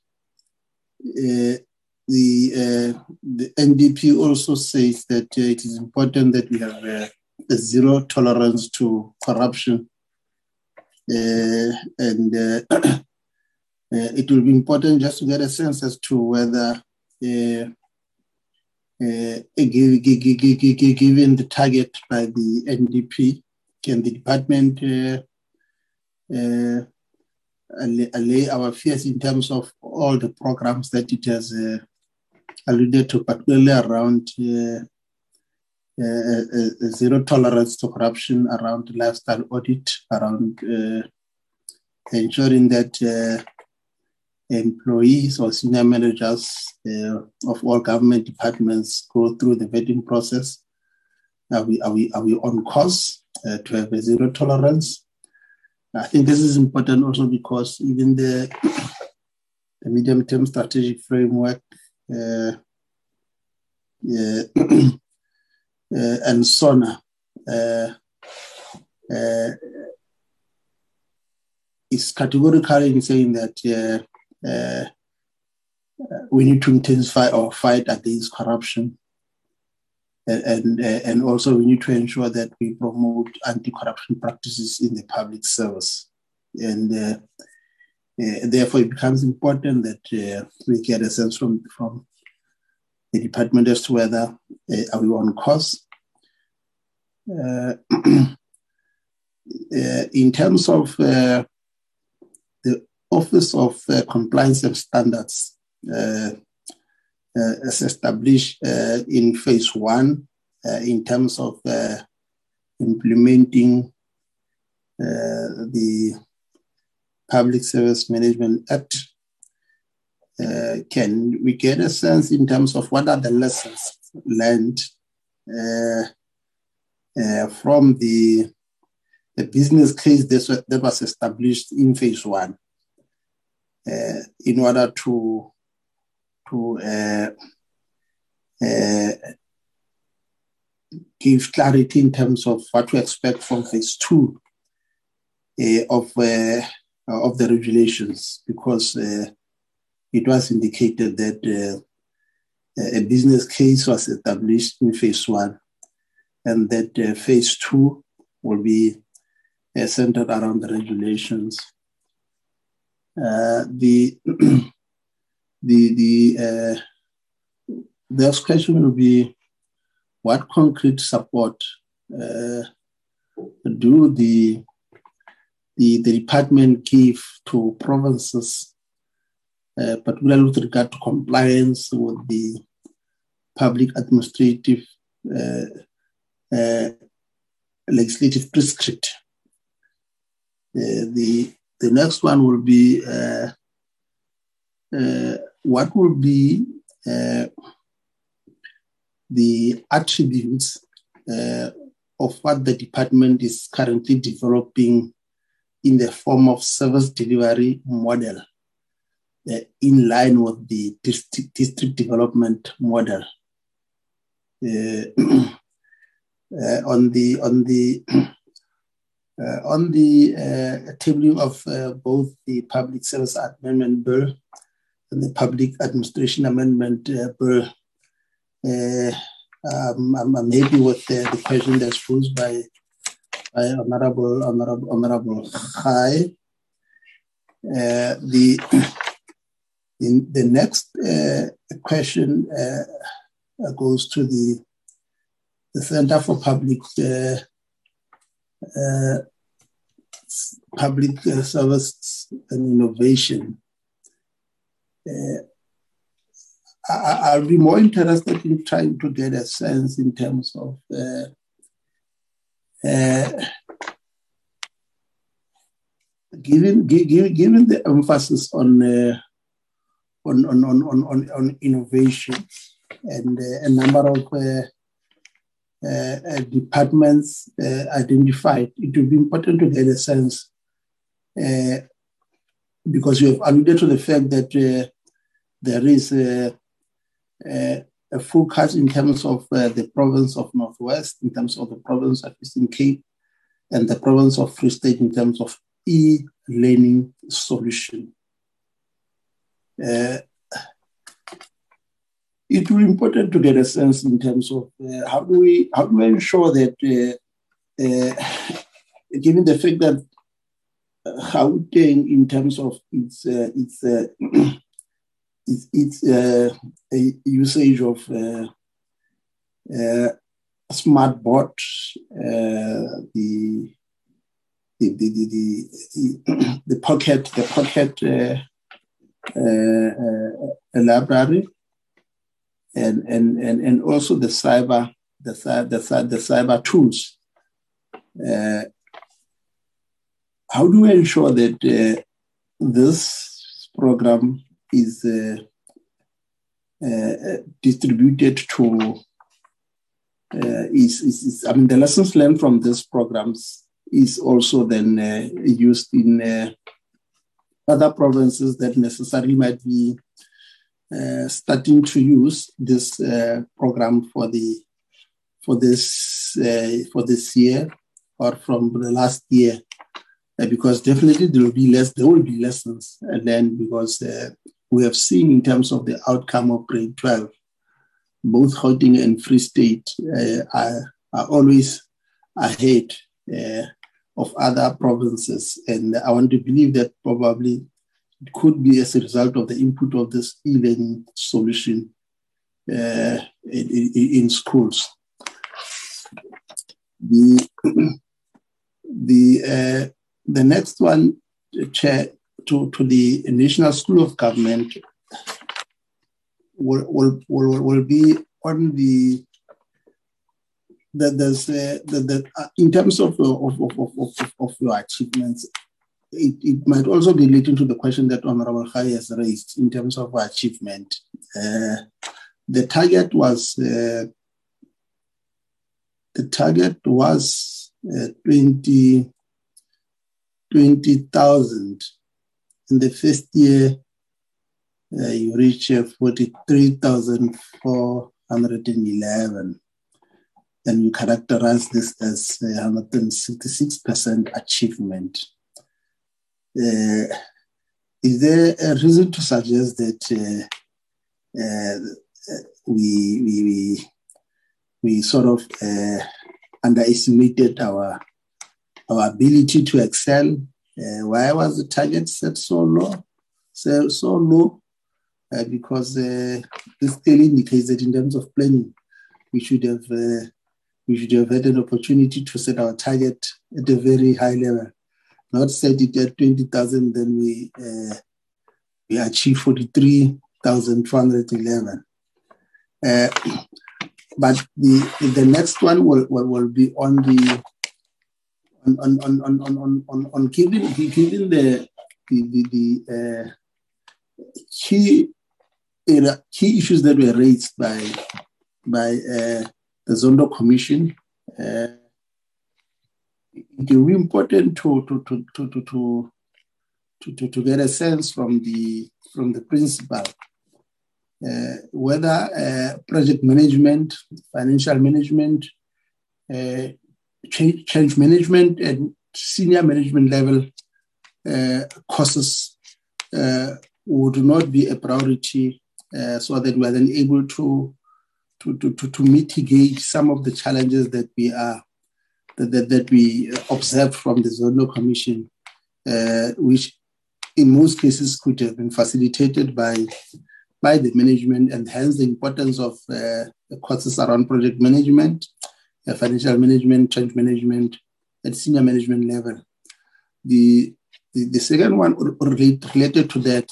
the, uh, the NDP also says that uh, it is important that we have uh, a zero tolerance to corruption. Uh, and uh, uh, it will be important just to get a sense as to whether, given the target by the NDP, can the department allay our fears in terms of all the programs that it has alluded to, particularly around uh, uh, uh, zero tolerance to corruption, around lifestyle audit, around ensuring that employees or senior managers of all government departments go through the vetting process. Are we, are we, are we on course to have a zero tolerance? I think this is important also because even the, the medium term strategic framework uh, uh, Uh, uh, uh, and SONA uh, is categorical in saying that we need to intensify our fight against corruption. and and also we need to ensure that we promote anti-corruption practices in the public service, and uh, uh, therefore it becomes important that uh, we get a sense from from the department as to whether are we on course. in terms of the Office of Compliance and Standards, uh, as established uh, in phase one uh, in terms of implementing the Public Service Management Act. can we get a sense in terms of what are the lessons learned from the the business case that was established in phase one uh, in order to to uh, uh, give clarity in terms of what to expect from phase two uh, of of the regulations, because it was indicated that a business case was established in phase one, and that phase two will be centered around the regulations. Uh, the the the uh, next question will be what concrete support uh, do the, the the department give to provinces, uh, particularly with regard to compliance with the public administrative uh, uh, legislative prescript. Uh, the the next one will be what will be uh, the attributes uh, of what the department is currently developing in the form of service delivery model uh, in line with the district, district development model. Uh, uh, on the on the uh, on the tabling of both the public service amendment bill and the Public Administration Amendment uh, Bill. Uh, um, um, maybe with the, the question that's posed by, by Honorable Honorable Honorable High. Uh, the in the next uh, question uh, goes to the the Center for Public Public Service and Innovation. I, will be more interested in trying to get a sense in terms of uh, given, given, given the emphasis on, uh, on, on, on, on, on, innovation and uh, a number of uh, uh, departments identified, it will be important to get a sense because you have alluded to the fact that there is a, a, a focus in terms of uh, the province of Northwest, in terms of the province of Eastern Cape, and the province of Free State in terms of e-learning solution. Uh, it will be important to get a sense in terms of uh, how do we how do we ensure that, uh, uh, given the fact that Gauteng, in terms of its uh, its it's, it's uh, a usage of uh, uh, smart bot, uh, the, the, the, the, the, the, pocket, the pocket uh, uh, library, and, and, and, and also the cyber, the, the, the cyber tools. how do we ensure that this program is uh, uh, distributed to uh, is, is, is, I mean the lessons learned from these programs is also then used in other provinces that necessarily might be uh, starting to use this uh, program for the for this uh, for this year or from the last year. Because definitely there will be less there will be lessons and then because we have seen in terms of the outcome of grade 12 both Gauteng and Free State uh, are, are always ahead uh, of other provinces. And I want to believe that probably it could be as a result of the input of this e-learning solution uh, in, in, schools. The, the, uh, the next one, Chair, to, to the National School of Government will, will, will, will be on the that there's uh, that, that uh, in terms of, uh, of, of, of, of, your achievements, it, it might also be leading to the question that Honorable Khai has raised in terms of achievement. Uh, the target was uh, the target was uh, 20 20,000 in the first year uh, you reach uh, 43,411. And you characterize this as 166% achievement. Uh, is there a reason to suggest that uh, uh, we, we, we, we, sort of uh, underestimated our, our ability to excel? Why was the target set so low? So, so low uh, because uh, this clearly indicates that in terms of planning, we should have uh, we should have had an opportunity to set our target at a very high level, not set it at twenty thousand, then we uh, we achieve forty three thousand two hundred eleven. Uh, but the the next one will, will, will be on the on on on on on on, on giving giving the the the, the uh, key key issues that were raised by by uh, the Zondo Commission. Uh, it will be important to to to to to to, to, to get a sense from the from the principal uh, whether uh, project management, financial management, uh, change, change management, and senior management level uh, courses uh, would not be a priority uh, so that we are then able to, to, to, to, to, mitigate some of the challenges that we are that, that, we observe from the Zondo Commission, uh, which in most cases could have been facilitated by by the management, and hence the importance of uh, the courses around project management, financial management, change management, at senior management level. The the, the second one related to that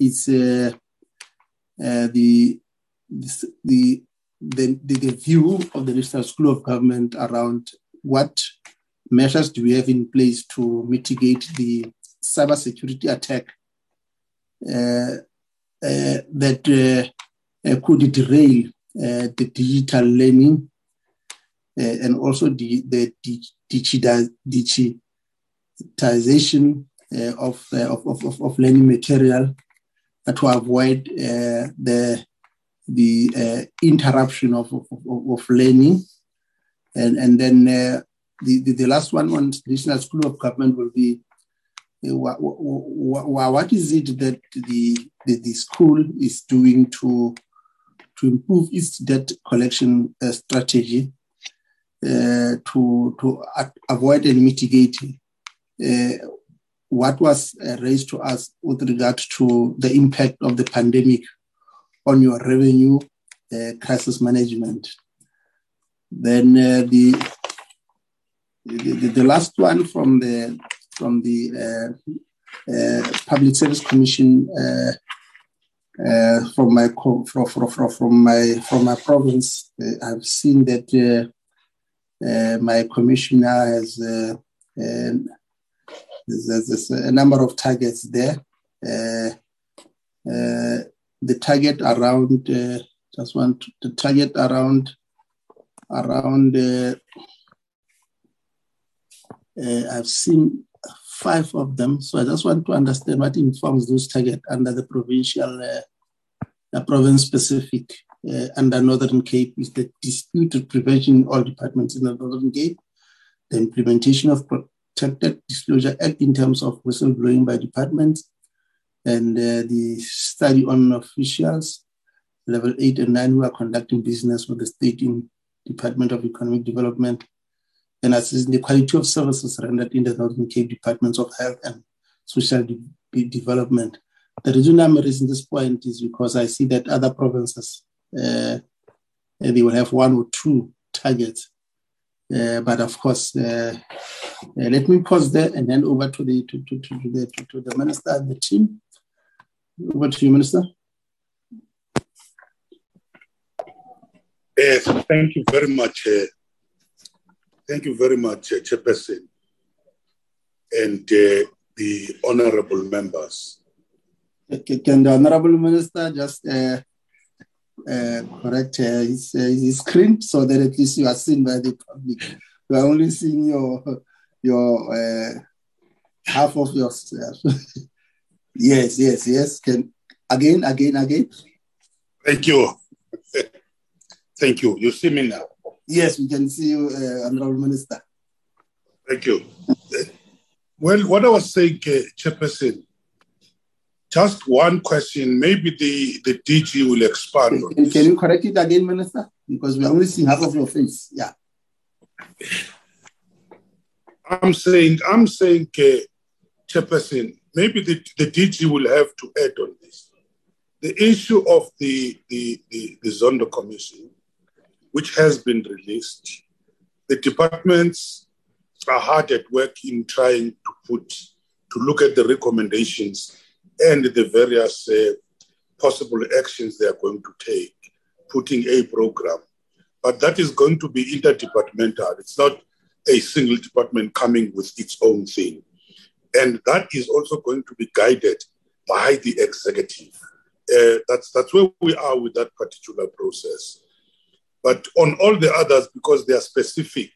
is uh, uh, the, the, the, the, view of the National School of Government around what measures do we have in place to mitigate the cybersecurity attack uh, uh, that uh, uh, could derail uh, the digital learning Eh, and also the, the digitization eh, eh, of, of, of, of learning material to avoid the the interruption of, of, of, learning. And, and then the, the, the, last one on National School of Government will be what, what is it that the, the, the, school is doing to, to improve its debt collection strategy uh, to, to avoid and mitigate uh, what was uh, raised to us with regard to the impact of the pandemic on your revenue uh, crisis management. Then uh, the, the, the last one from the from the uh, uh, Public Service Commission uh, from my from, from, from my from my province, I've seen that my commissioner has there's, there's a number of targets there. Uh, uh, the target around, uh, just want the target around, around, uh, uh, I've seen five of them. So I just want to understand what informs those targets under the provincial, uh, the province specific under Northern Cape is the dispute prevention in all departments in the Northern Cape, the implementation of Protected Disclosure Act in terms of whistleblowing by departments and uh, the study on officials level 8 and 9 who are conducting business with the State in Department of Economic Development and assessing the quality of services rendered in the Northern Cape Departments of Health and Social De- Development. The reason I'm raising this point is because I see that other provinces uh, they will have one or two targets. Uh, but of course, uh, let me pause there and hand over to the to, to, to, the, to, to the minister and the team. Over to you, Minister. Yes, thank you very much. Uh, thank you very much, uh, Chairperson, and uh, the honorable members. Can the honorable minister just uh, uh, correct uh, his, uh, his screen so that at least you are seen by the public? We are only seeing your your uh, half of yourself. yes, yes, yes. Can again, again, again. Thank you. Thank you. You see me now? Yes, we can see you, uh, Honorable Minister. Thank you. well, what I was saying, uh, Chairperson, just one question. Maybe the, the DG will expand can, can you correct it again, Minister? Because we're only seeing half of your face. Yeah. I'm saying, I'm saying, uh, Chairperson, maybe the, the DG will have to add on this. The issue of the, the, the, the Zondo Commission which has been released. The departments are hard at work in trying to put, to look at the recommendations and the various uh, possible actions they are going to take, putting a program. But that is going to be interdepartmental. It's not a single department coming with its own thing. And that is also going to be guided by the executive. Uh, that's, that's where we are with that particular process. But on all the others, because they are specific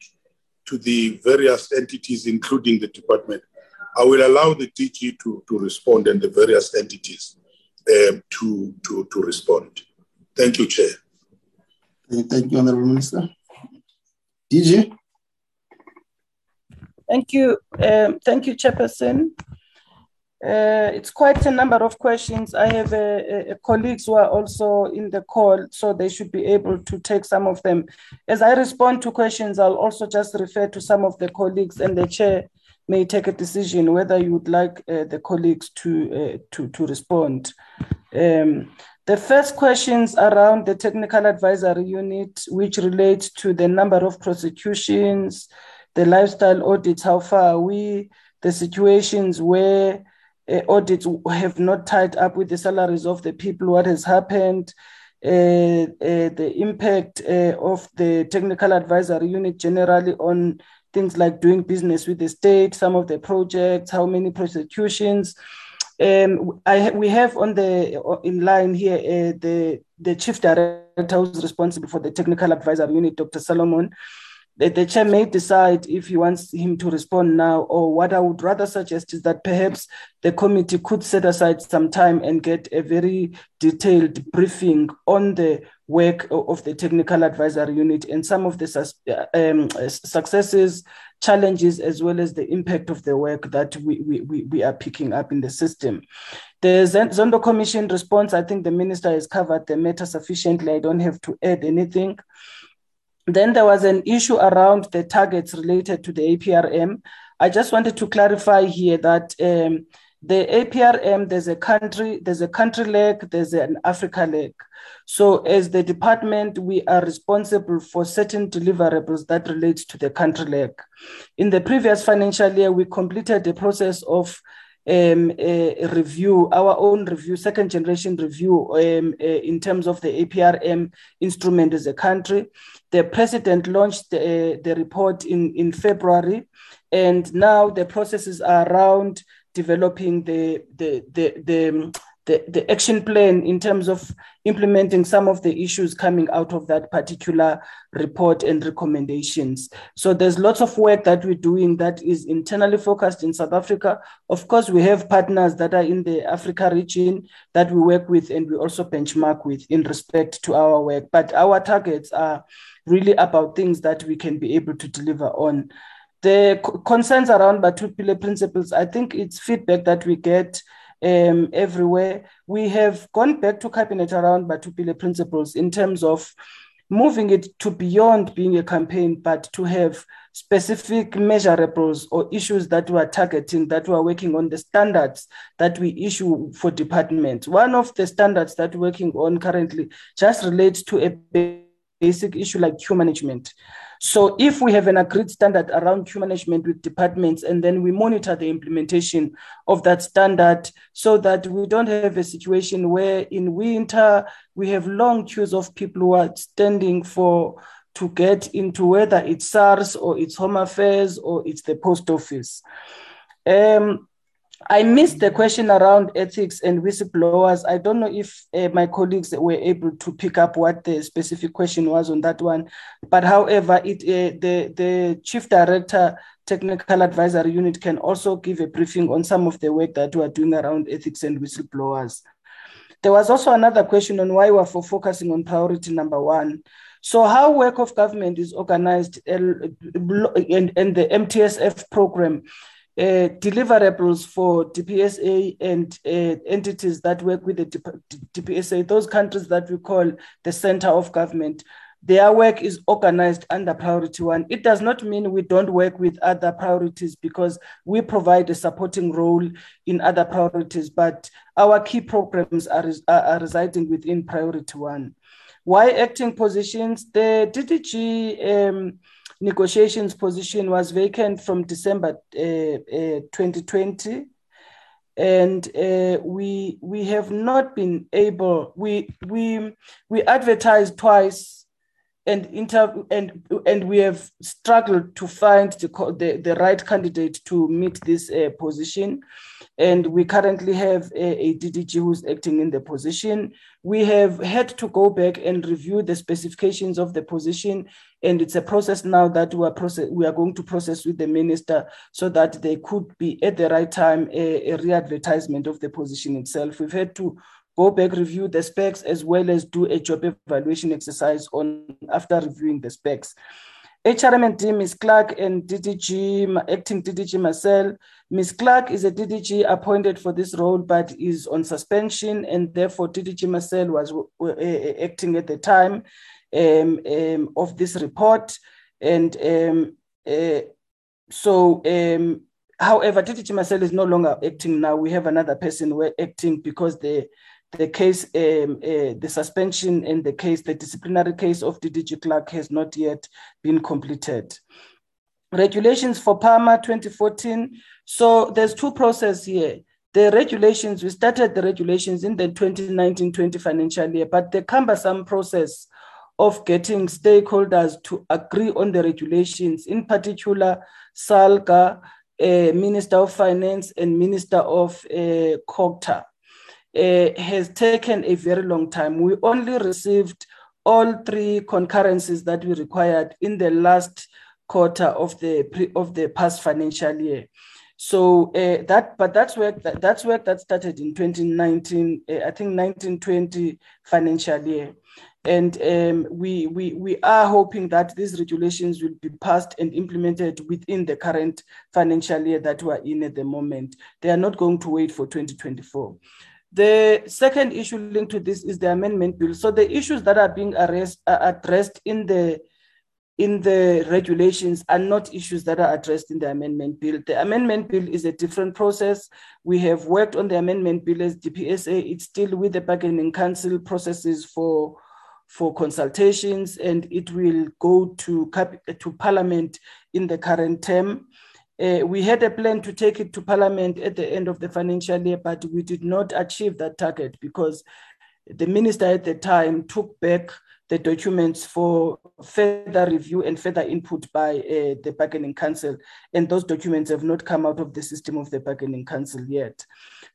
to the various entities, including the department, I will allow the DG to, to respond and the various entities um, to, to, to respond. Thank you, Chair. Thank you, Honorable Minister. DG? Thank you. Um, thank you, Chairperson. Uh, it's quite a number of questions. I have uh, colleagues who are also in the call, so they should be able to take some of them. As I respond to questions, I'll also just refer to some of the colleagues, and the chair may take a decision whether you would like uh, the colleagues to, uh, to, to respond. Um, the first questions around the technical advisory unit, which relates to the number of prosecutions, the lifestyle audits, how far are we, the situations where uh, audits have not tied up with the salaries of the people, what has happened, uh, uh, the impact uh, of the technical advisory unit generally on things like doing business with the state, some of the projects, how many prosecutions. Um, I, we have on the in line here uh, the the chief director who's responsible for the technical advisory unit, Dr. Solomon the, the chair may decide if he wants him to respond now, or what I would rather suggest is that perhaps the committee could set aside some time and get a very detailed briefing on the work of the technical advisory unit and some of the um, successes, challenges, as well as the impact of the work that we, we, we are picking up in the system. The Zondo Commission response, I think the minister has covered the matter sufficiently. I don't have to add anything. Then there was an issue around the targets related to the APRM. I just wanted to clarify here that um, the APRM, there's a country, there's a country leg, there's an Africa leg. So as the department, we are responsible for certain deliverables that relates to the country leg. In the previous financial year, we completed the process of um, review, our own review, second generation review um, uh, in terms of the APRM instrument as a country. The president launched the, the report in, in February, and now the processes are around developing the, the, the, the, the, the action plan in terms of implementing some of the issues coming out of that particular report and recommendations. So there's lots of work that we're doing that is internally focused in South Africa. Of course, we have partners that are in the Africa region that we work with and we also benchmark with in respect to our work. But our targets are really about things that we can be able to deliver on. The concerns around Batho Pele principles, I think it's feedback that we get um, everywhere. We have gone back to cabinet around Batho Pele principles in terms of moving it to beyond being a campaign, but to have specific measurables or issues that we are targeting, that we are working on the standards that we issue for departments. One of the standards that we're working on currently just relates to a basic issue like queue management. So if we have an agreed standard around queue management with departments and then we monitor the implementation of that standard so that we don't have a situation where in winter we have long queues of people who are standing for to get into whether it's SARS or it's Home Affairs or it's the post office. Um, I missed the question around ethics and whistleblowers. I don't know if uh, my colleagues were able to pick up what the specific question was on that one. But however, it uh, the the chief director technical advisory unit can also give a briefing on some of the work that we are doing around ethics and whistleblowers. There was also another question on why we're focusing on priority number one. So how work of government is organized and, and the MTSF program uh, deliverables for DPSA and uh, entities that work with the DPSA, those countries that we call the center of government, their work is organized under priority one. It does not mean we don't work with other priorities because we provide a supporting role in other priorities, but our key programs are, are, residing within priority one. Why acting positions? The DDG um, negotiations position was vacant from December uh, uh, 2020 and uh, we we have not been able we we we advertised twice and inter and and we have struggled to find the the, the right candidate to meet this uh, position and we currently have a, a, DDG who's acting in the position. We have had to go back and review the specifications of the position, and it's a process now that we are process we are going to process with the minister so that there could be at the right time a, a re-advertisement of the position itself. We've had to go back review the specs as well as do a job evaluation exercise on after reviewing the specs. HRMND, Ms. Clark, and DDG, acting DDG Marcel. Ms. Clark is a DDG appointed for this role, but is on suspension, and therefore DDG Marcel was acting at the time um, um, of this report. And um, uh, so, um, however, DDG Marcel is no longer acting now. We have another person acting because the the case, um, uh, the suspension in the case, the disciplinary case of DDG Clark has not yet been completed. Regulations for PAMA 2014. So there's two processes here. The regulations, we started the regulations in the 2019-20 financial year, but the cumbersome process of getting stakeholders to agree on the regulations, in particular, SALGA, uh, Minister of Finance and Minister of uh, COGTA uh, has taken a very long time. We only received all three concurrences that we required in the last quarter of the pre, of the past financial year. So uh, that, but that's work that, that's work that started in 2019, uh, I think 1920 financial year. And um, we, we, we are hoping that these regulations will be passed and implemented within the current financial year that we're in at the moment. They are not going to wait for 2024. The second issue linked to this is the amendment bill. So the issues that are being arrest, uh, addressed in the in the regulations are not issues that are addressed in the amendment bill. The amendment bill is a different process. We have worked on the amendment bill as DPSA. It's still with the bargaining council processes for for consultations, and it will go to to Parliament in the current term. Uh, we had a plan to take it to Parliament at the end of the financial year, but we did not achieve that target because the minister at the time took back the documents for further review and further input by uh, the bargaining council. And those documents have not come out of the system of the bargaining council yet.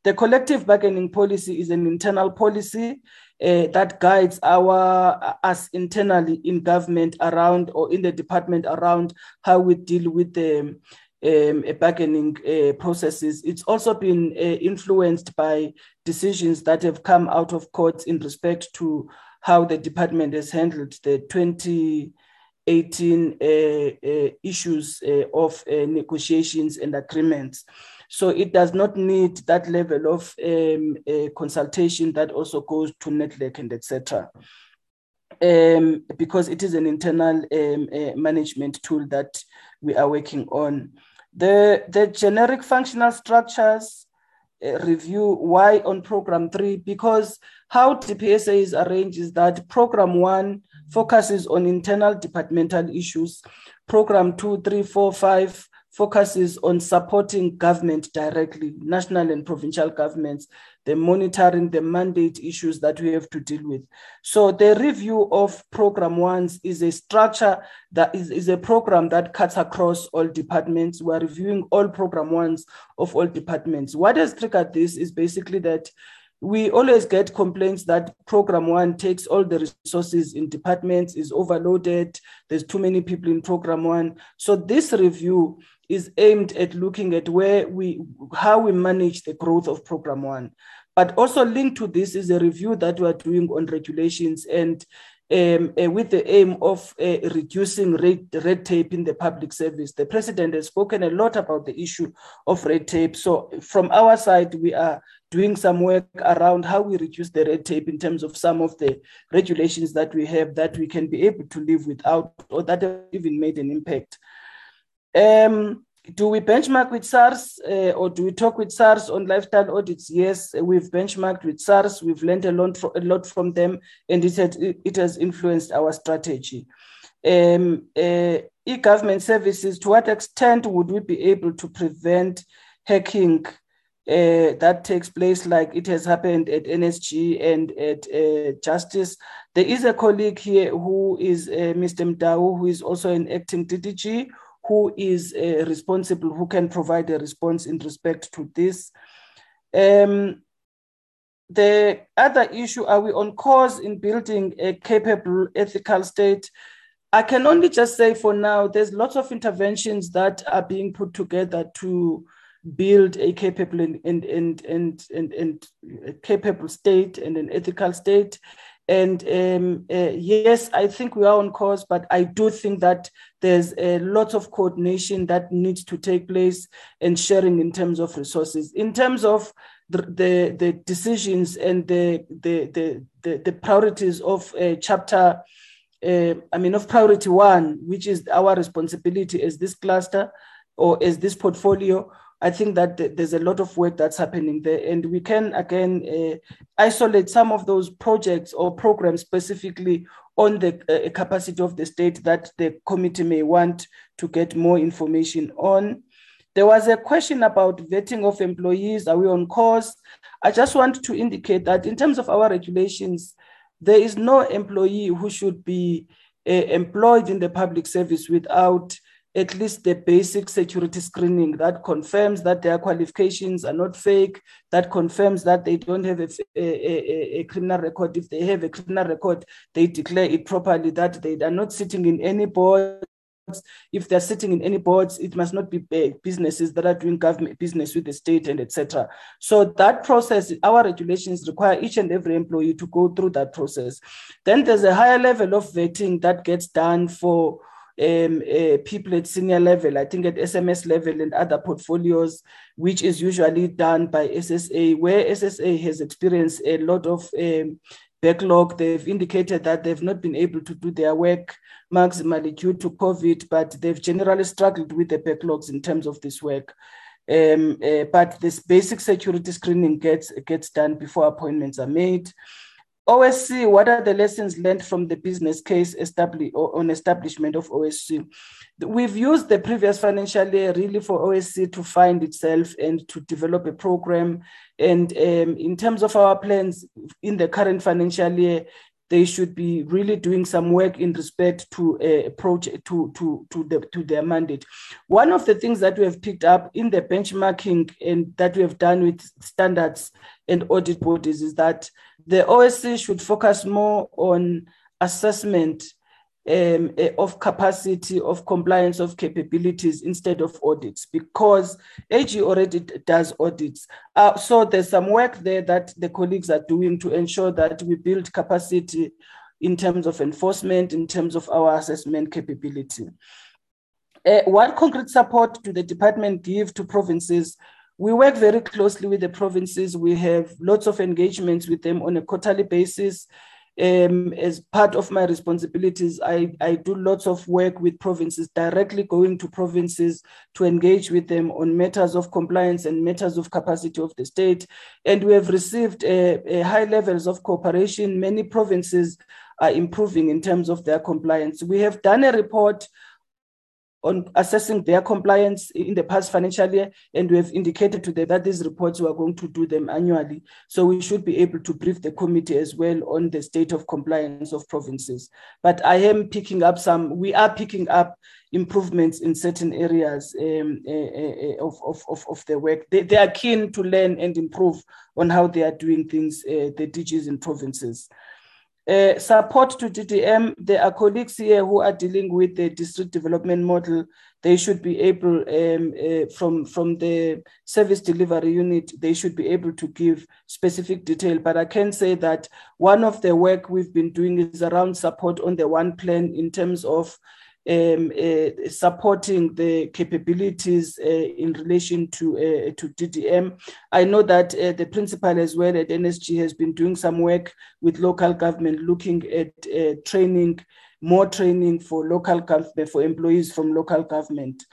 The collective bargaining policy is an internal policy uh, that guides our us internally in government around or in the department around how we deal with the um, bargaining uh, processes. It's also been uh, influenced by decisions that have come out of courts in respect to how the department has handled the 2018 uh, uh, issues uh, of uh, negotiations and agreements. So it does not need that level of um, consultation that also goes to NEDLAC and etc. Um, because it is an internal um, uh, management tool that we are working on. The, the generic functional structures uh, review why on program three because how DPSA is arranged is that program one focuses on internal departmental issues program two three four five focuses on supporting government directly national and provincial governments the monitoring the mandate issues that we have to deal with. So the review of program ones is a structure that is, is a program that cuts across all departments. We're reviewing all program ones of all departments. What has triggered this is basically that we always get complaints that program one takes all the resources in departments is overloaded there's too many people in program one. So this review is aimed at looking at where we how we manage the growth of program one. But also linked to this is a review that we're doing on regulations and um, uh, with the aim of uh, reducing red, red tape in the public service. The president has spoken a lot about the issue of red tape. So, from our side, we are doing some work around how we reduce the red tape in terms of some of the regulations that we have that we can be able to live without or that have even made an impact. Um, do we benchmark with SARS uh, or do we talk with SARS on lifestyle audits? Yes, we've benchmarked with SARS. We've learned a lot, a lot from them, and it, had, it has influenced our strategy. Um, uh, e-government services, to what extent would we be able to prevent hacking uh, that takes place like it has happened at NSG and at uh, Justice. There is a colleague here who is uh, Mr. Mdau, who is also an acting DDG, who is uh, responsible, who can provide a response in respect to this. Um, the other issue, are we on course in building a capable ethical state? I can only just say for now, there's lots of interventions that are being put together to build a capable and, and, and, and, and, and capable state and an ethical state. And um, uh, yes, I think we are on course, but I do think that there's a lot of coordination that needs to take place and sharing in terms of resources. In terms of the, the, the decisions and the, the, the, the, the priorities of uh, chapter, uh, I mean, of priority one, which is our responsibility as this cluster or as this portfolio, I think that there's a lot of work that's happening there, and we can again uh, isolate some of those projects or programs specifically on the uh, capacity of the state that the committee may want to get more information on. There was a question about vetting of employees. Are we on course? I just want to indicate that in terms of our regulations, there is no employee who should be uh, employed in the public service without at least the basic security screening that confirms that their qualifications are not fake, that confirms that they don't have a, a, a, criminal record. If they have a criminal record, they declare it properly, that they are not sitting in any boards. If they're sitting in any boards, it must not be businesses that are doing government business with the state and etc. So that process, our regulations require each and every employee to go through that process. Then there's a higher level of vetting that gets done for um, uh, people at senior level, I think at SMS level and other portfolios, which is usually done by SSA, where SSA has experienced a lot of um, backlog. They've indicated that they've not been able to do their work maximally due to COVID, but they've generally struggled with the backlogs in terms of this work. Um, uh, but this basic security screening gets gets done before appointments are made. OSC, what are the lessons learned from the business case establish, on establishment of OSC? We've used the previous financial year really for OSC to find itself and to develop a program. And um, in terms of our plans in the current financial year, they should be really doing some work in respect to a project to to to the to their mandate. One of the things that we have picked up in the benchmarking and that we have done with standards and audit bodies is that the OSC should focus more on assessment um, eh, of capacity, of compliance, of capabilities instead of audits because AG already does audits. Uh, so there's some work there that the colleagues are doing to ensure that we build capacity in terms of enforcement, in terms of our assessment capability. Uh, what concrete support do the department give to provinces we work very closely with the provinces. We have lots of engagements with them on a quarterly basis. Um, as part of my responsibilities, I, I do lots of work with provinces, directly going to provinces to engage with them on matters of compliance and matters of capacity of the state. And we have received uh, high levels of cooperation. Many provinces are improving in terms of their compliance. We have done a report on assessing their compliance in the past financial year, and we have indicated to them that these reports we are going to do them annually. So we should be able to brief the committee as well on the state of compliance of provinces. But I am picking up some, we are picking up improvements in certain areas um, uh, of, of, of, of the work. They, they are keen to learn and improve on how they are doing things, uh, the DGs in provinces. Uh, support to DDM, there are colleagues here who are dealing with the district development model. They should be able, um, uh, from, from the service delivery unit, they should be able to give specific detail. But I can say that one of the work we've been doing is around support on the one plan in terms of um, uh, supporting the capabilities uh, in relation to uh, to DDM. I know that uh, the principal as well at NSG has been doing some work with local government, looking at uh, training, more training for local government for employees from local government.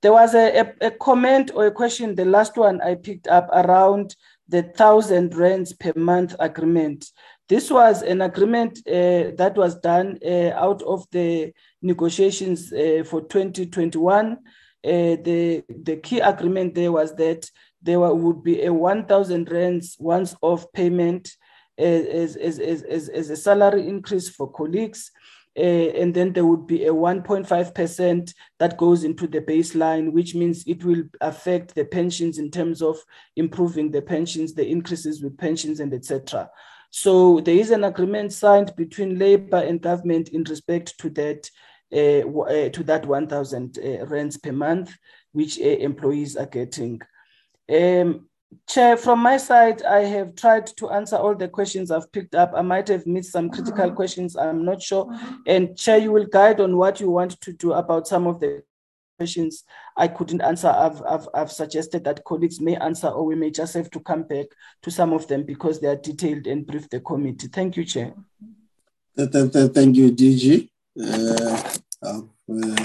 There was a, a, a comment or a question, the last one I picked up around the thousand rands per month agreement. This was an agreement uh, that was done uh, out of the negotiations uh, for 2021. Uh, the, the key agreement there was that there would be a 1,000 rands once off payment uh, as, as, as, as, a salary increase for colleagues. Uh, and then there would be a 1.5% that goes into the baseline, which means it will affect the pensions in terms of improving the pensions, the increases with pensions, and etc. So there is an agreement signed between labor and government in respect to that uh, uh, to that 1,000 uh, rands per month, which uh, employees are getting. Um, Chair, from my side, I have tried to answer all the questions I've picked up. I might have missed some critical questions, I'm not sure. And Chair, you will guide on what you want to do about some of the questions I couldn't answer. I've, I've, I've suggested that colleagues may answer, or we may just have to come back to some of them because they are detailed and brief the committee. Thank you, Chair. Thank you, DG. Uh, I've, uh,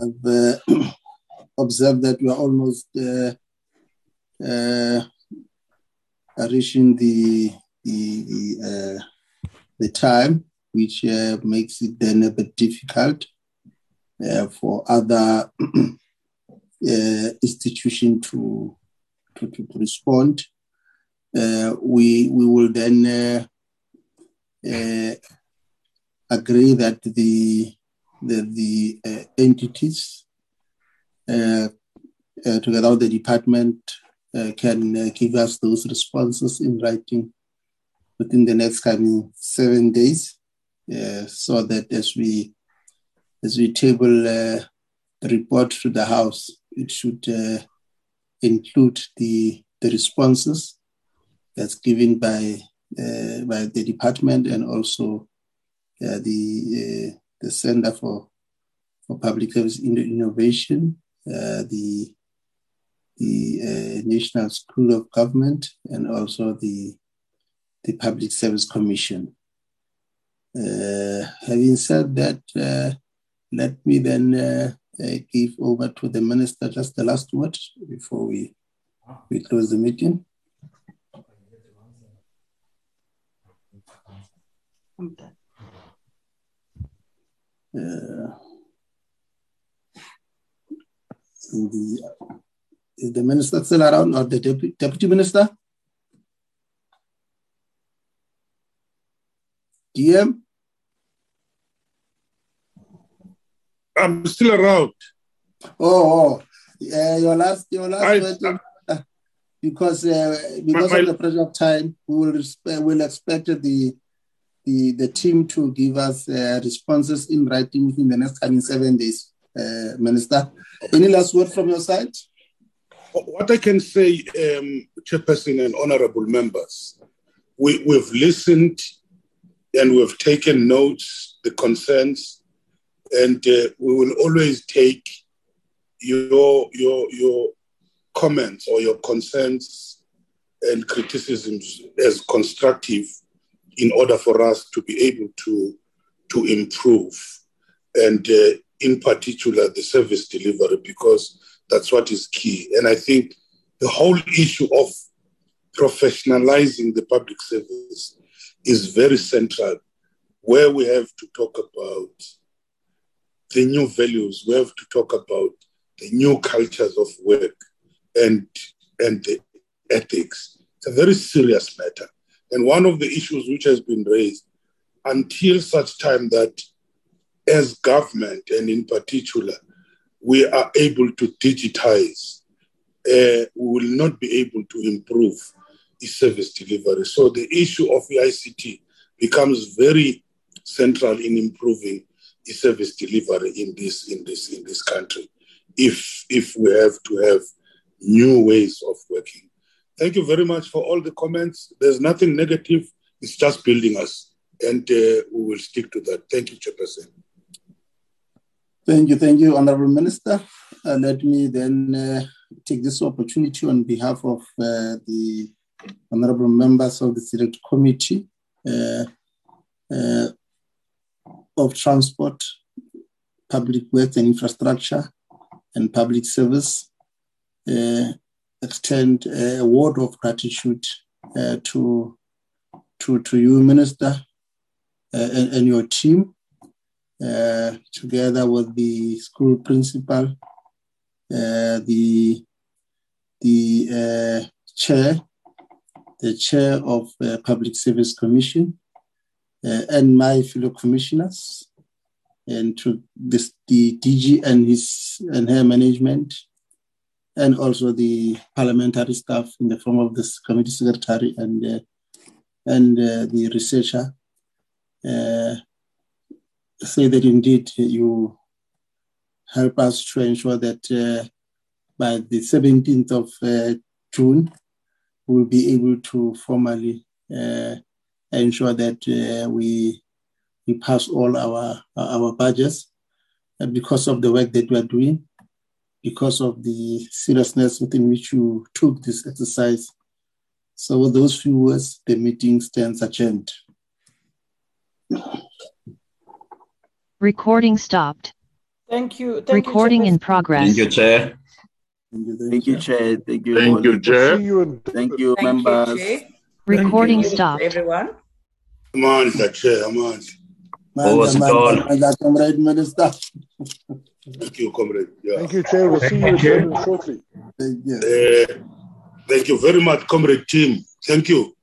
I've uh, observed that we are almost uh, uh, reaching the the the, uh, the time, which makes it then a bit difficult uh, for other uh, institution to, to, to, respond. Uh, we, we will then agree that the, the, the entities together with the department can give us those responses in writing within the next coming seven days, uh, so that as we as we table uh, the report to the House, it should uh, include the, the responses that's given by uh, by the department and also uh, the uh, the Center for for Public Service Innovation, uh, the the National School of Government, and also the the Public Service Commission. having said that, let me then uh, uh, give over to the minister just the last word before we, we close the meeting. Uh, the, is the minister still around or the deputy, deputy minister? DM? I'm still around. Oh, oh. Uh, your last, your last I, word, uh, because uh, because my, of the pressure of time, we will resp- will expect the the the team to give us uh, responses in writing within the next coming seven days. Uh, Minister, any last word from your side? What I can say, um, Chairperson and honourable members, we, we've listened and we've taken notes, the concerns, and uh, we will always take your your your comments or your concerns and criticisms as constructive in order for us to be able to, to improve. And uh, in particular, the service delivery, because that's what is key. And I think the whole issue of professionalizing the public service is very central, where we have to talk about the new values, we have to talk about the new cultures of work and, and the ethics. It's a very serious matter. And one of the issues which has been raised until such time that as government and in particular, we are able to digitize, uh, we will not be able to improve e-service delivery. So the issue of ICT becomes very central in improving e-service delivery in this in this in this country. If if we have to have new ways of working. Thank you very much for all the comments. There's nothing negative. It's just building us, and uh, we will stick to that. Thank you, Chairperson. Thank you, thank you, Honorable Minister. Uh, let me then uh, take this opportunity on behalf of uh, the honorable members of the Select Committee uh, uh, of Transport, Public Works and Infrastructure, and Public Service, uh, extend a word of gratitude uh, to, to, to you, Minister, uh, and, and, your team, uh, together with the school principal, the the chair the chair of the Public Service Commission, uh, and my fellow commissioners, and to this, the DG and his and her management, and also the parliamentary staff in the form of this committee secretary and uh, and uh, the researcher. Uh, say that indeed you help us to ensure that uh, by the 17th of uh, June, we'll be able to formally uh, ensure that uh, we we pass all our our budgets and because of the work that we are doing, because of the seriousness within which you took this exercise. So with those few words, the meeting stands adjourned. Recording stopped. Thank you. Thank Recording you, in progress. Thank you, Chair. Thank you, Chair. Thank you. Thank you, Chair. Thank you, Thank members. you, Recording Thank you, stopped. Everyone. Come on, the chair, come on. Over to Manda, all. manda, comrade minister. Thank you, comrade. Yeah. Thank you, Chair. We'll see you again shortly. Thank you. Uh, thank you very much, comrade team. Thank you.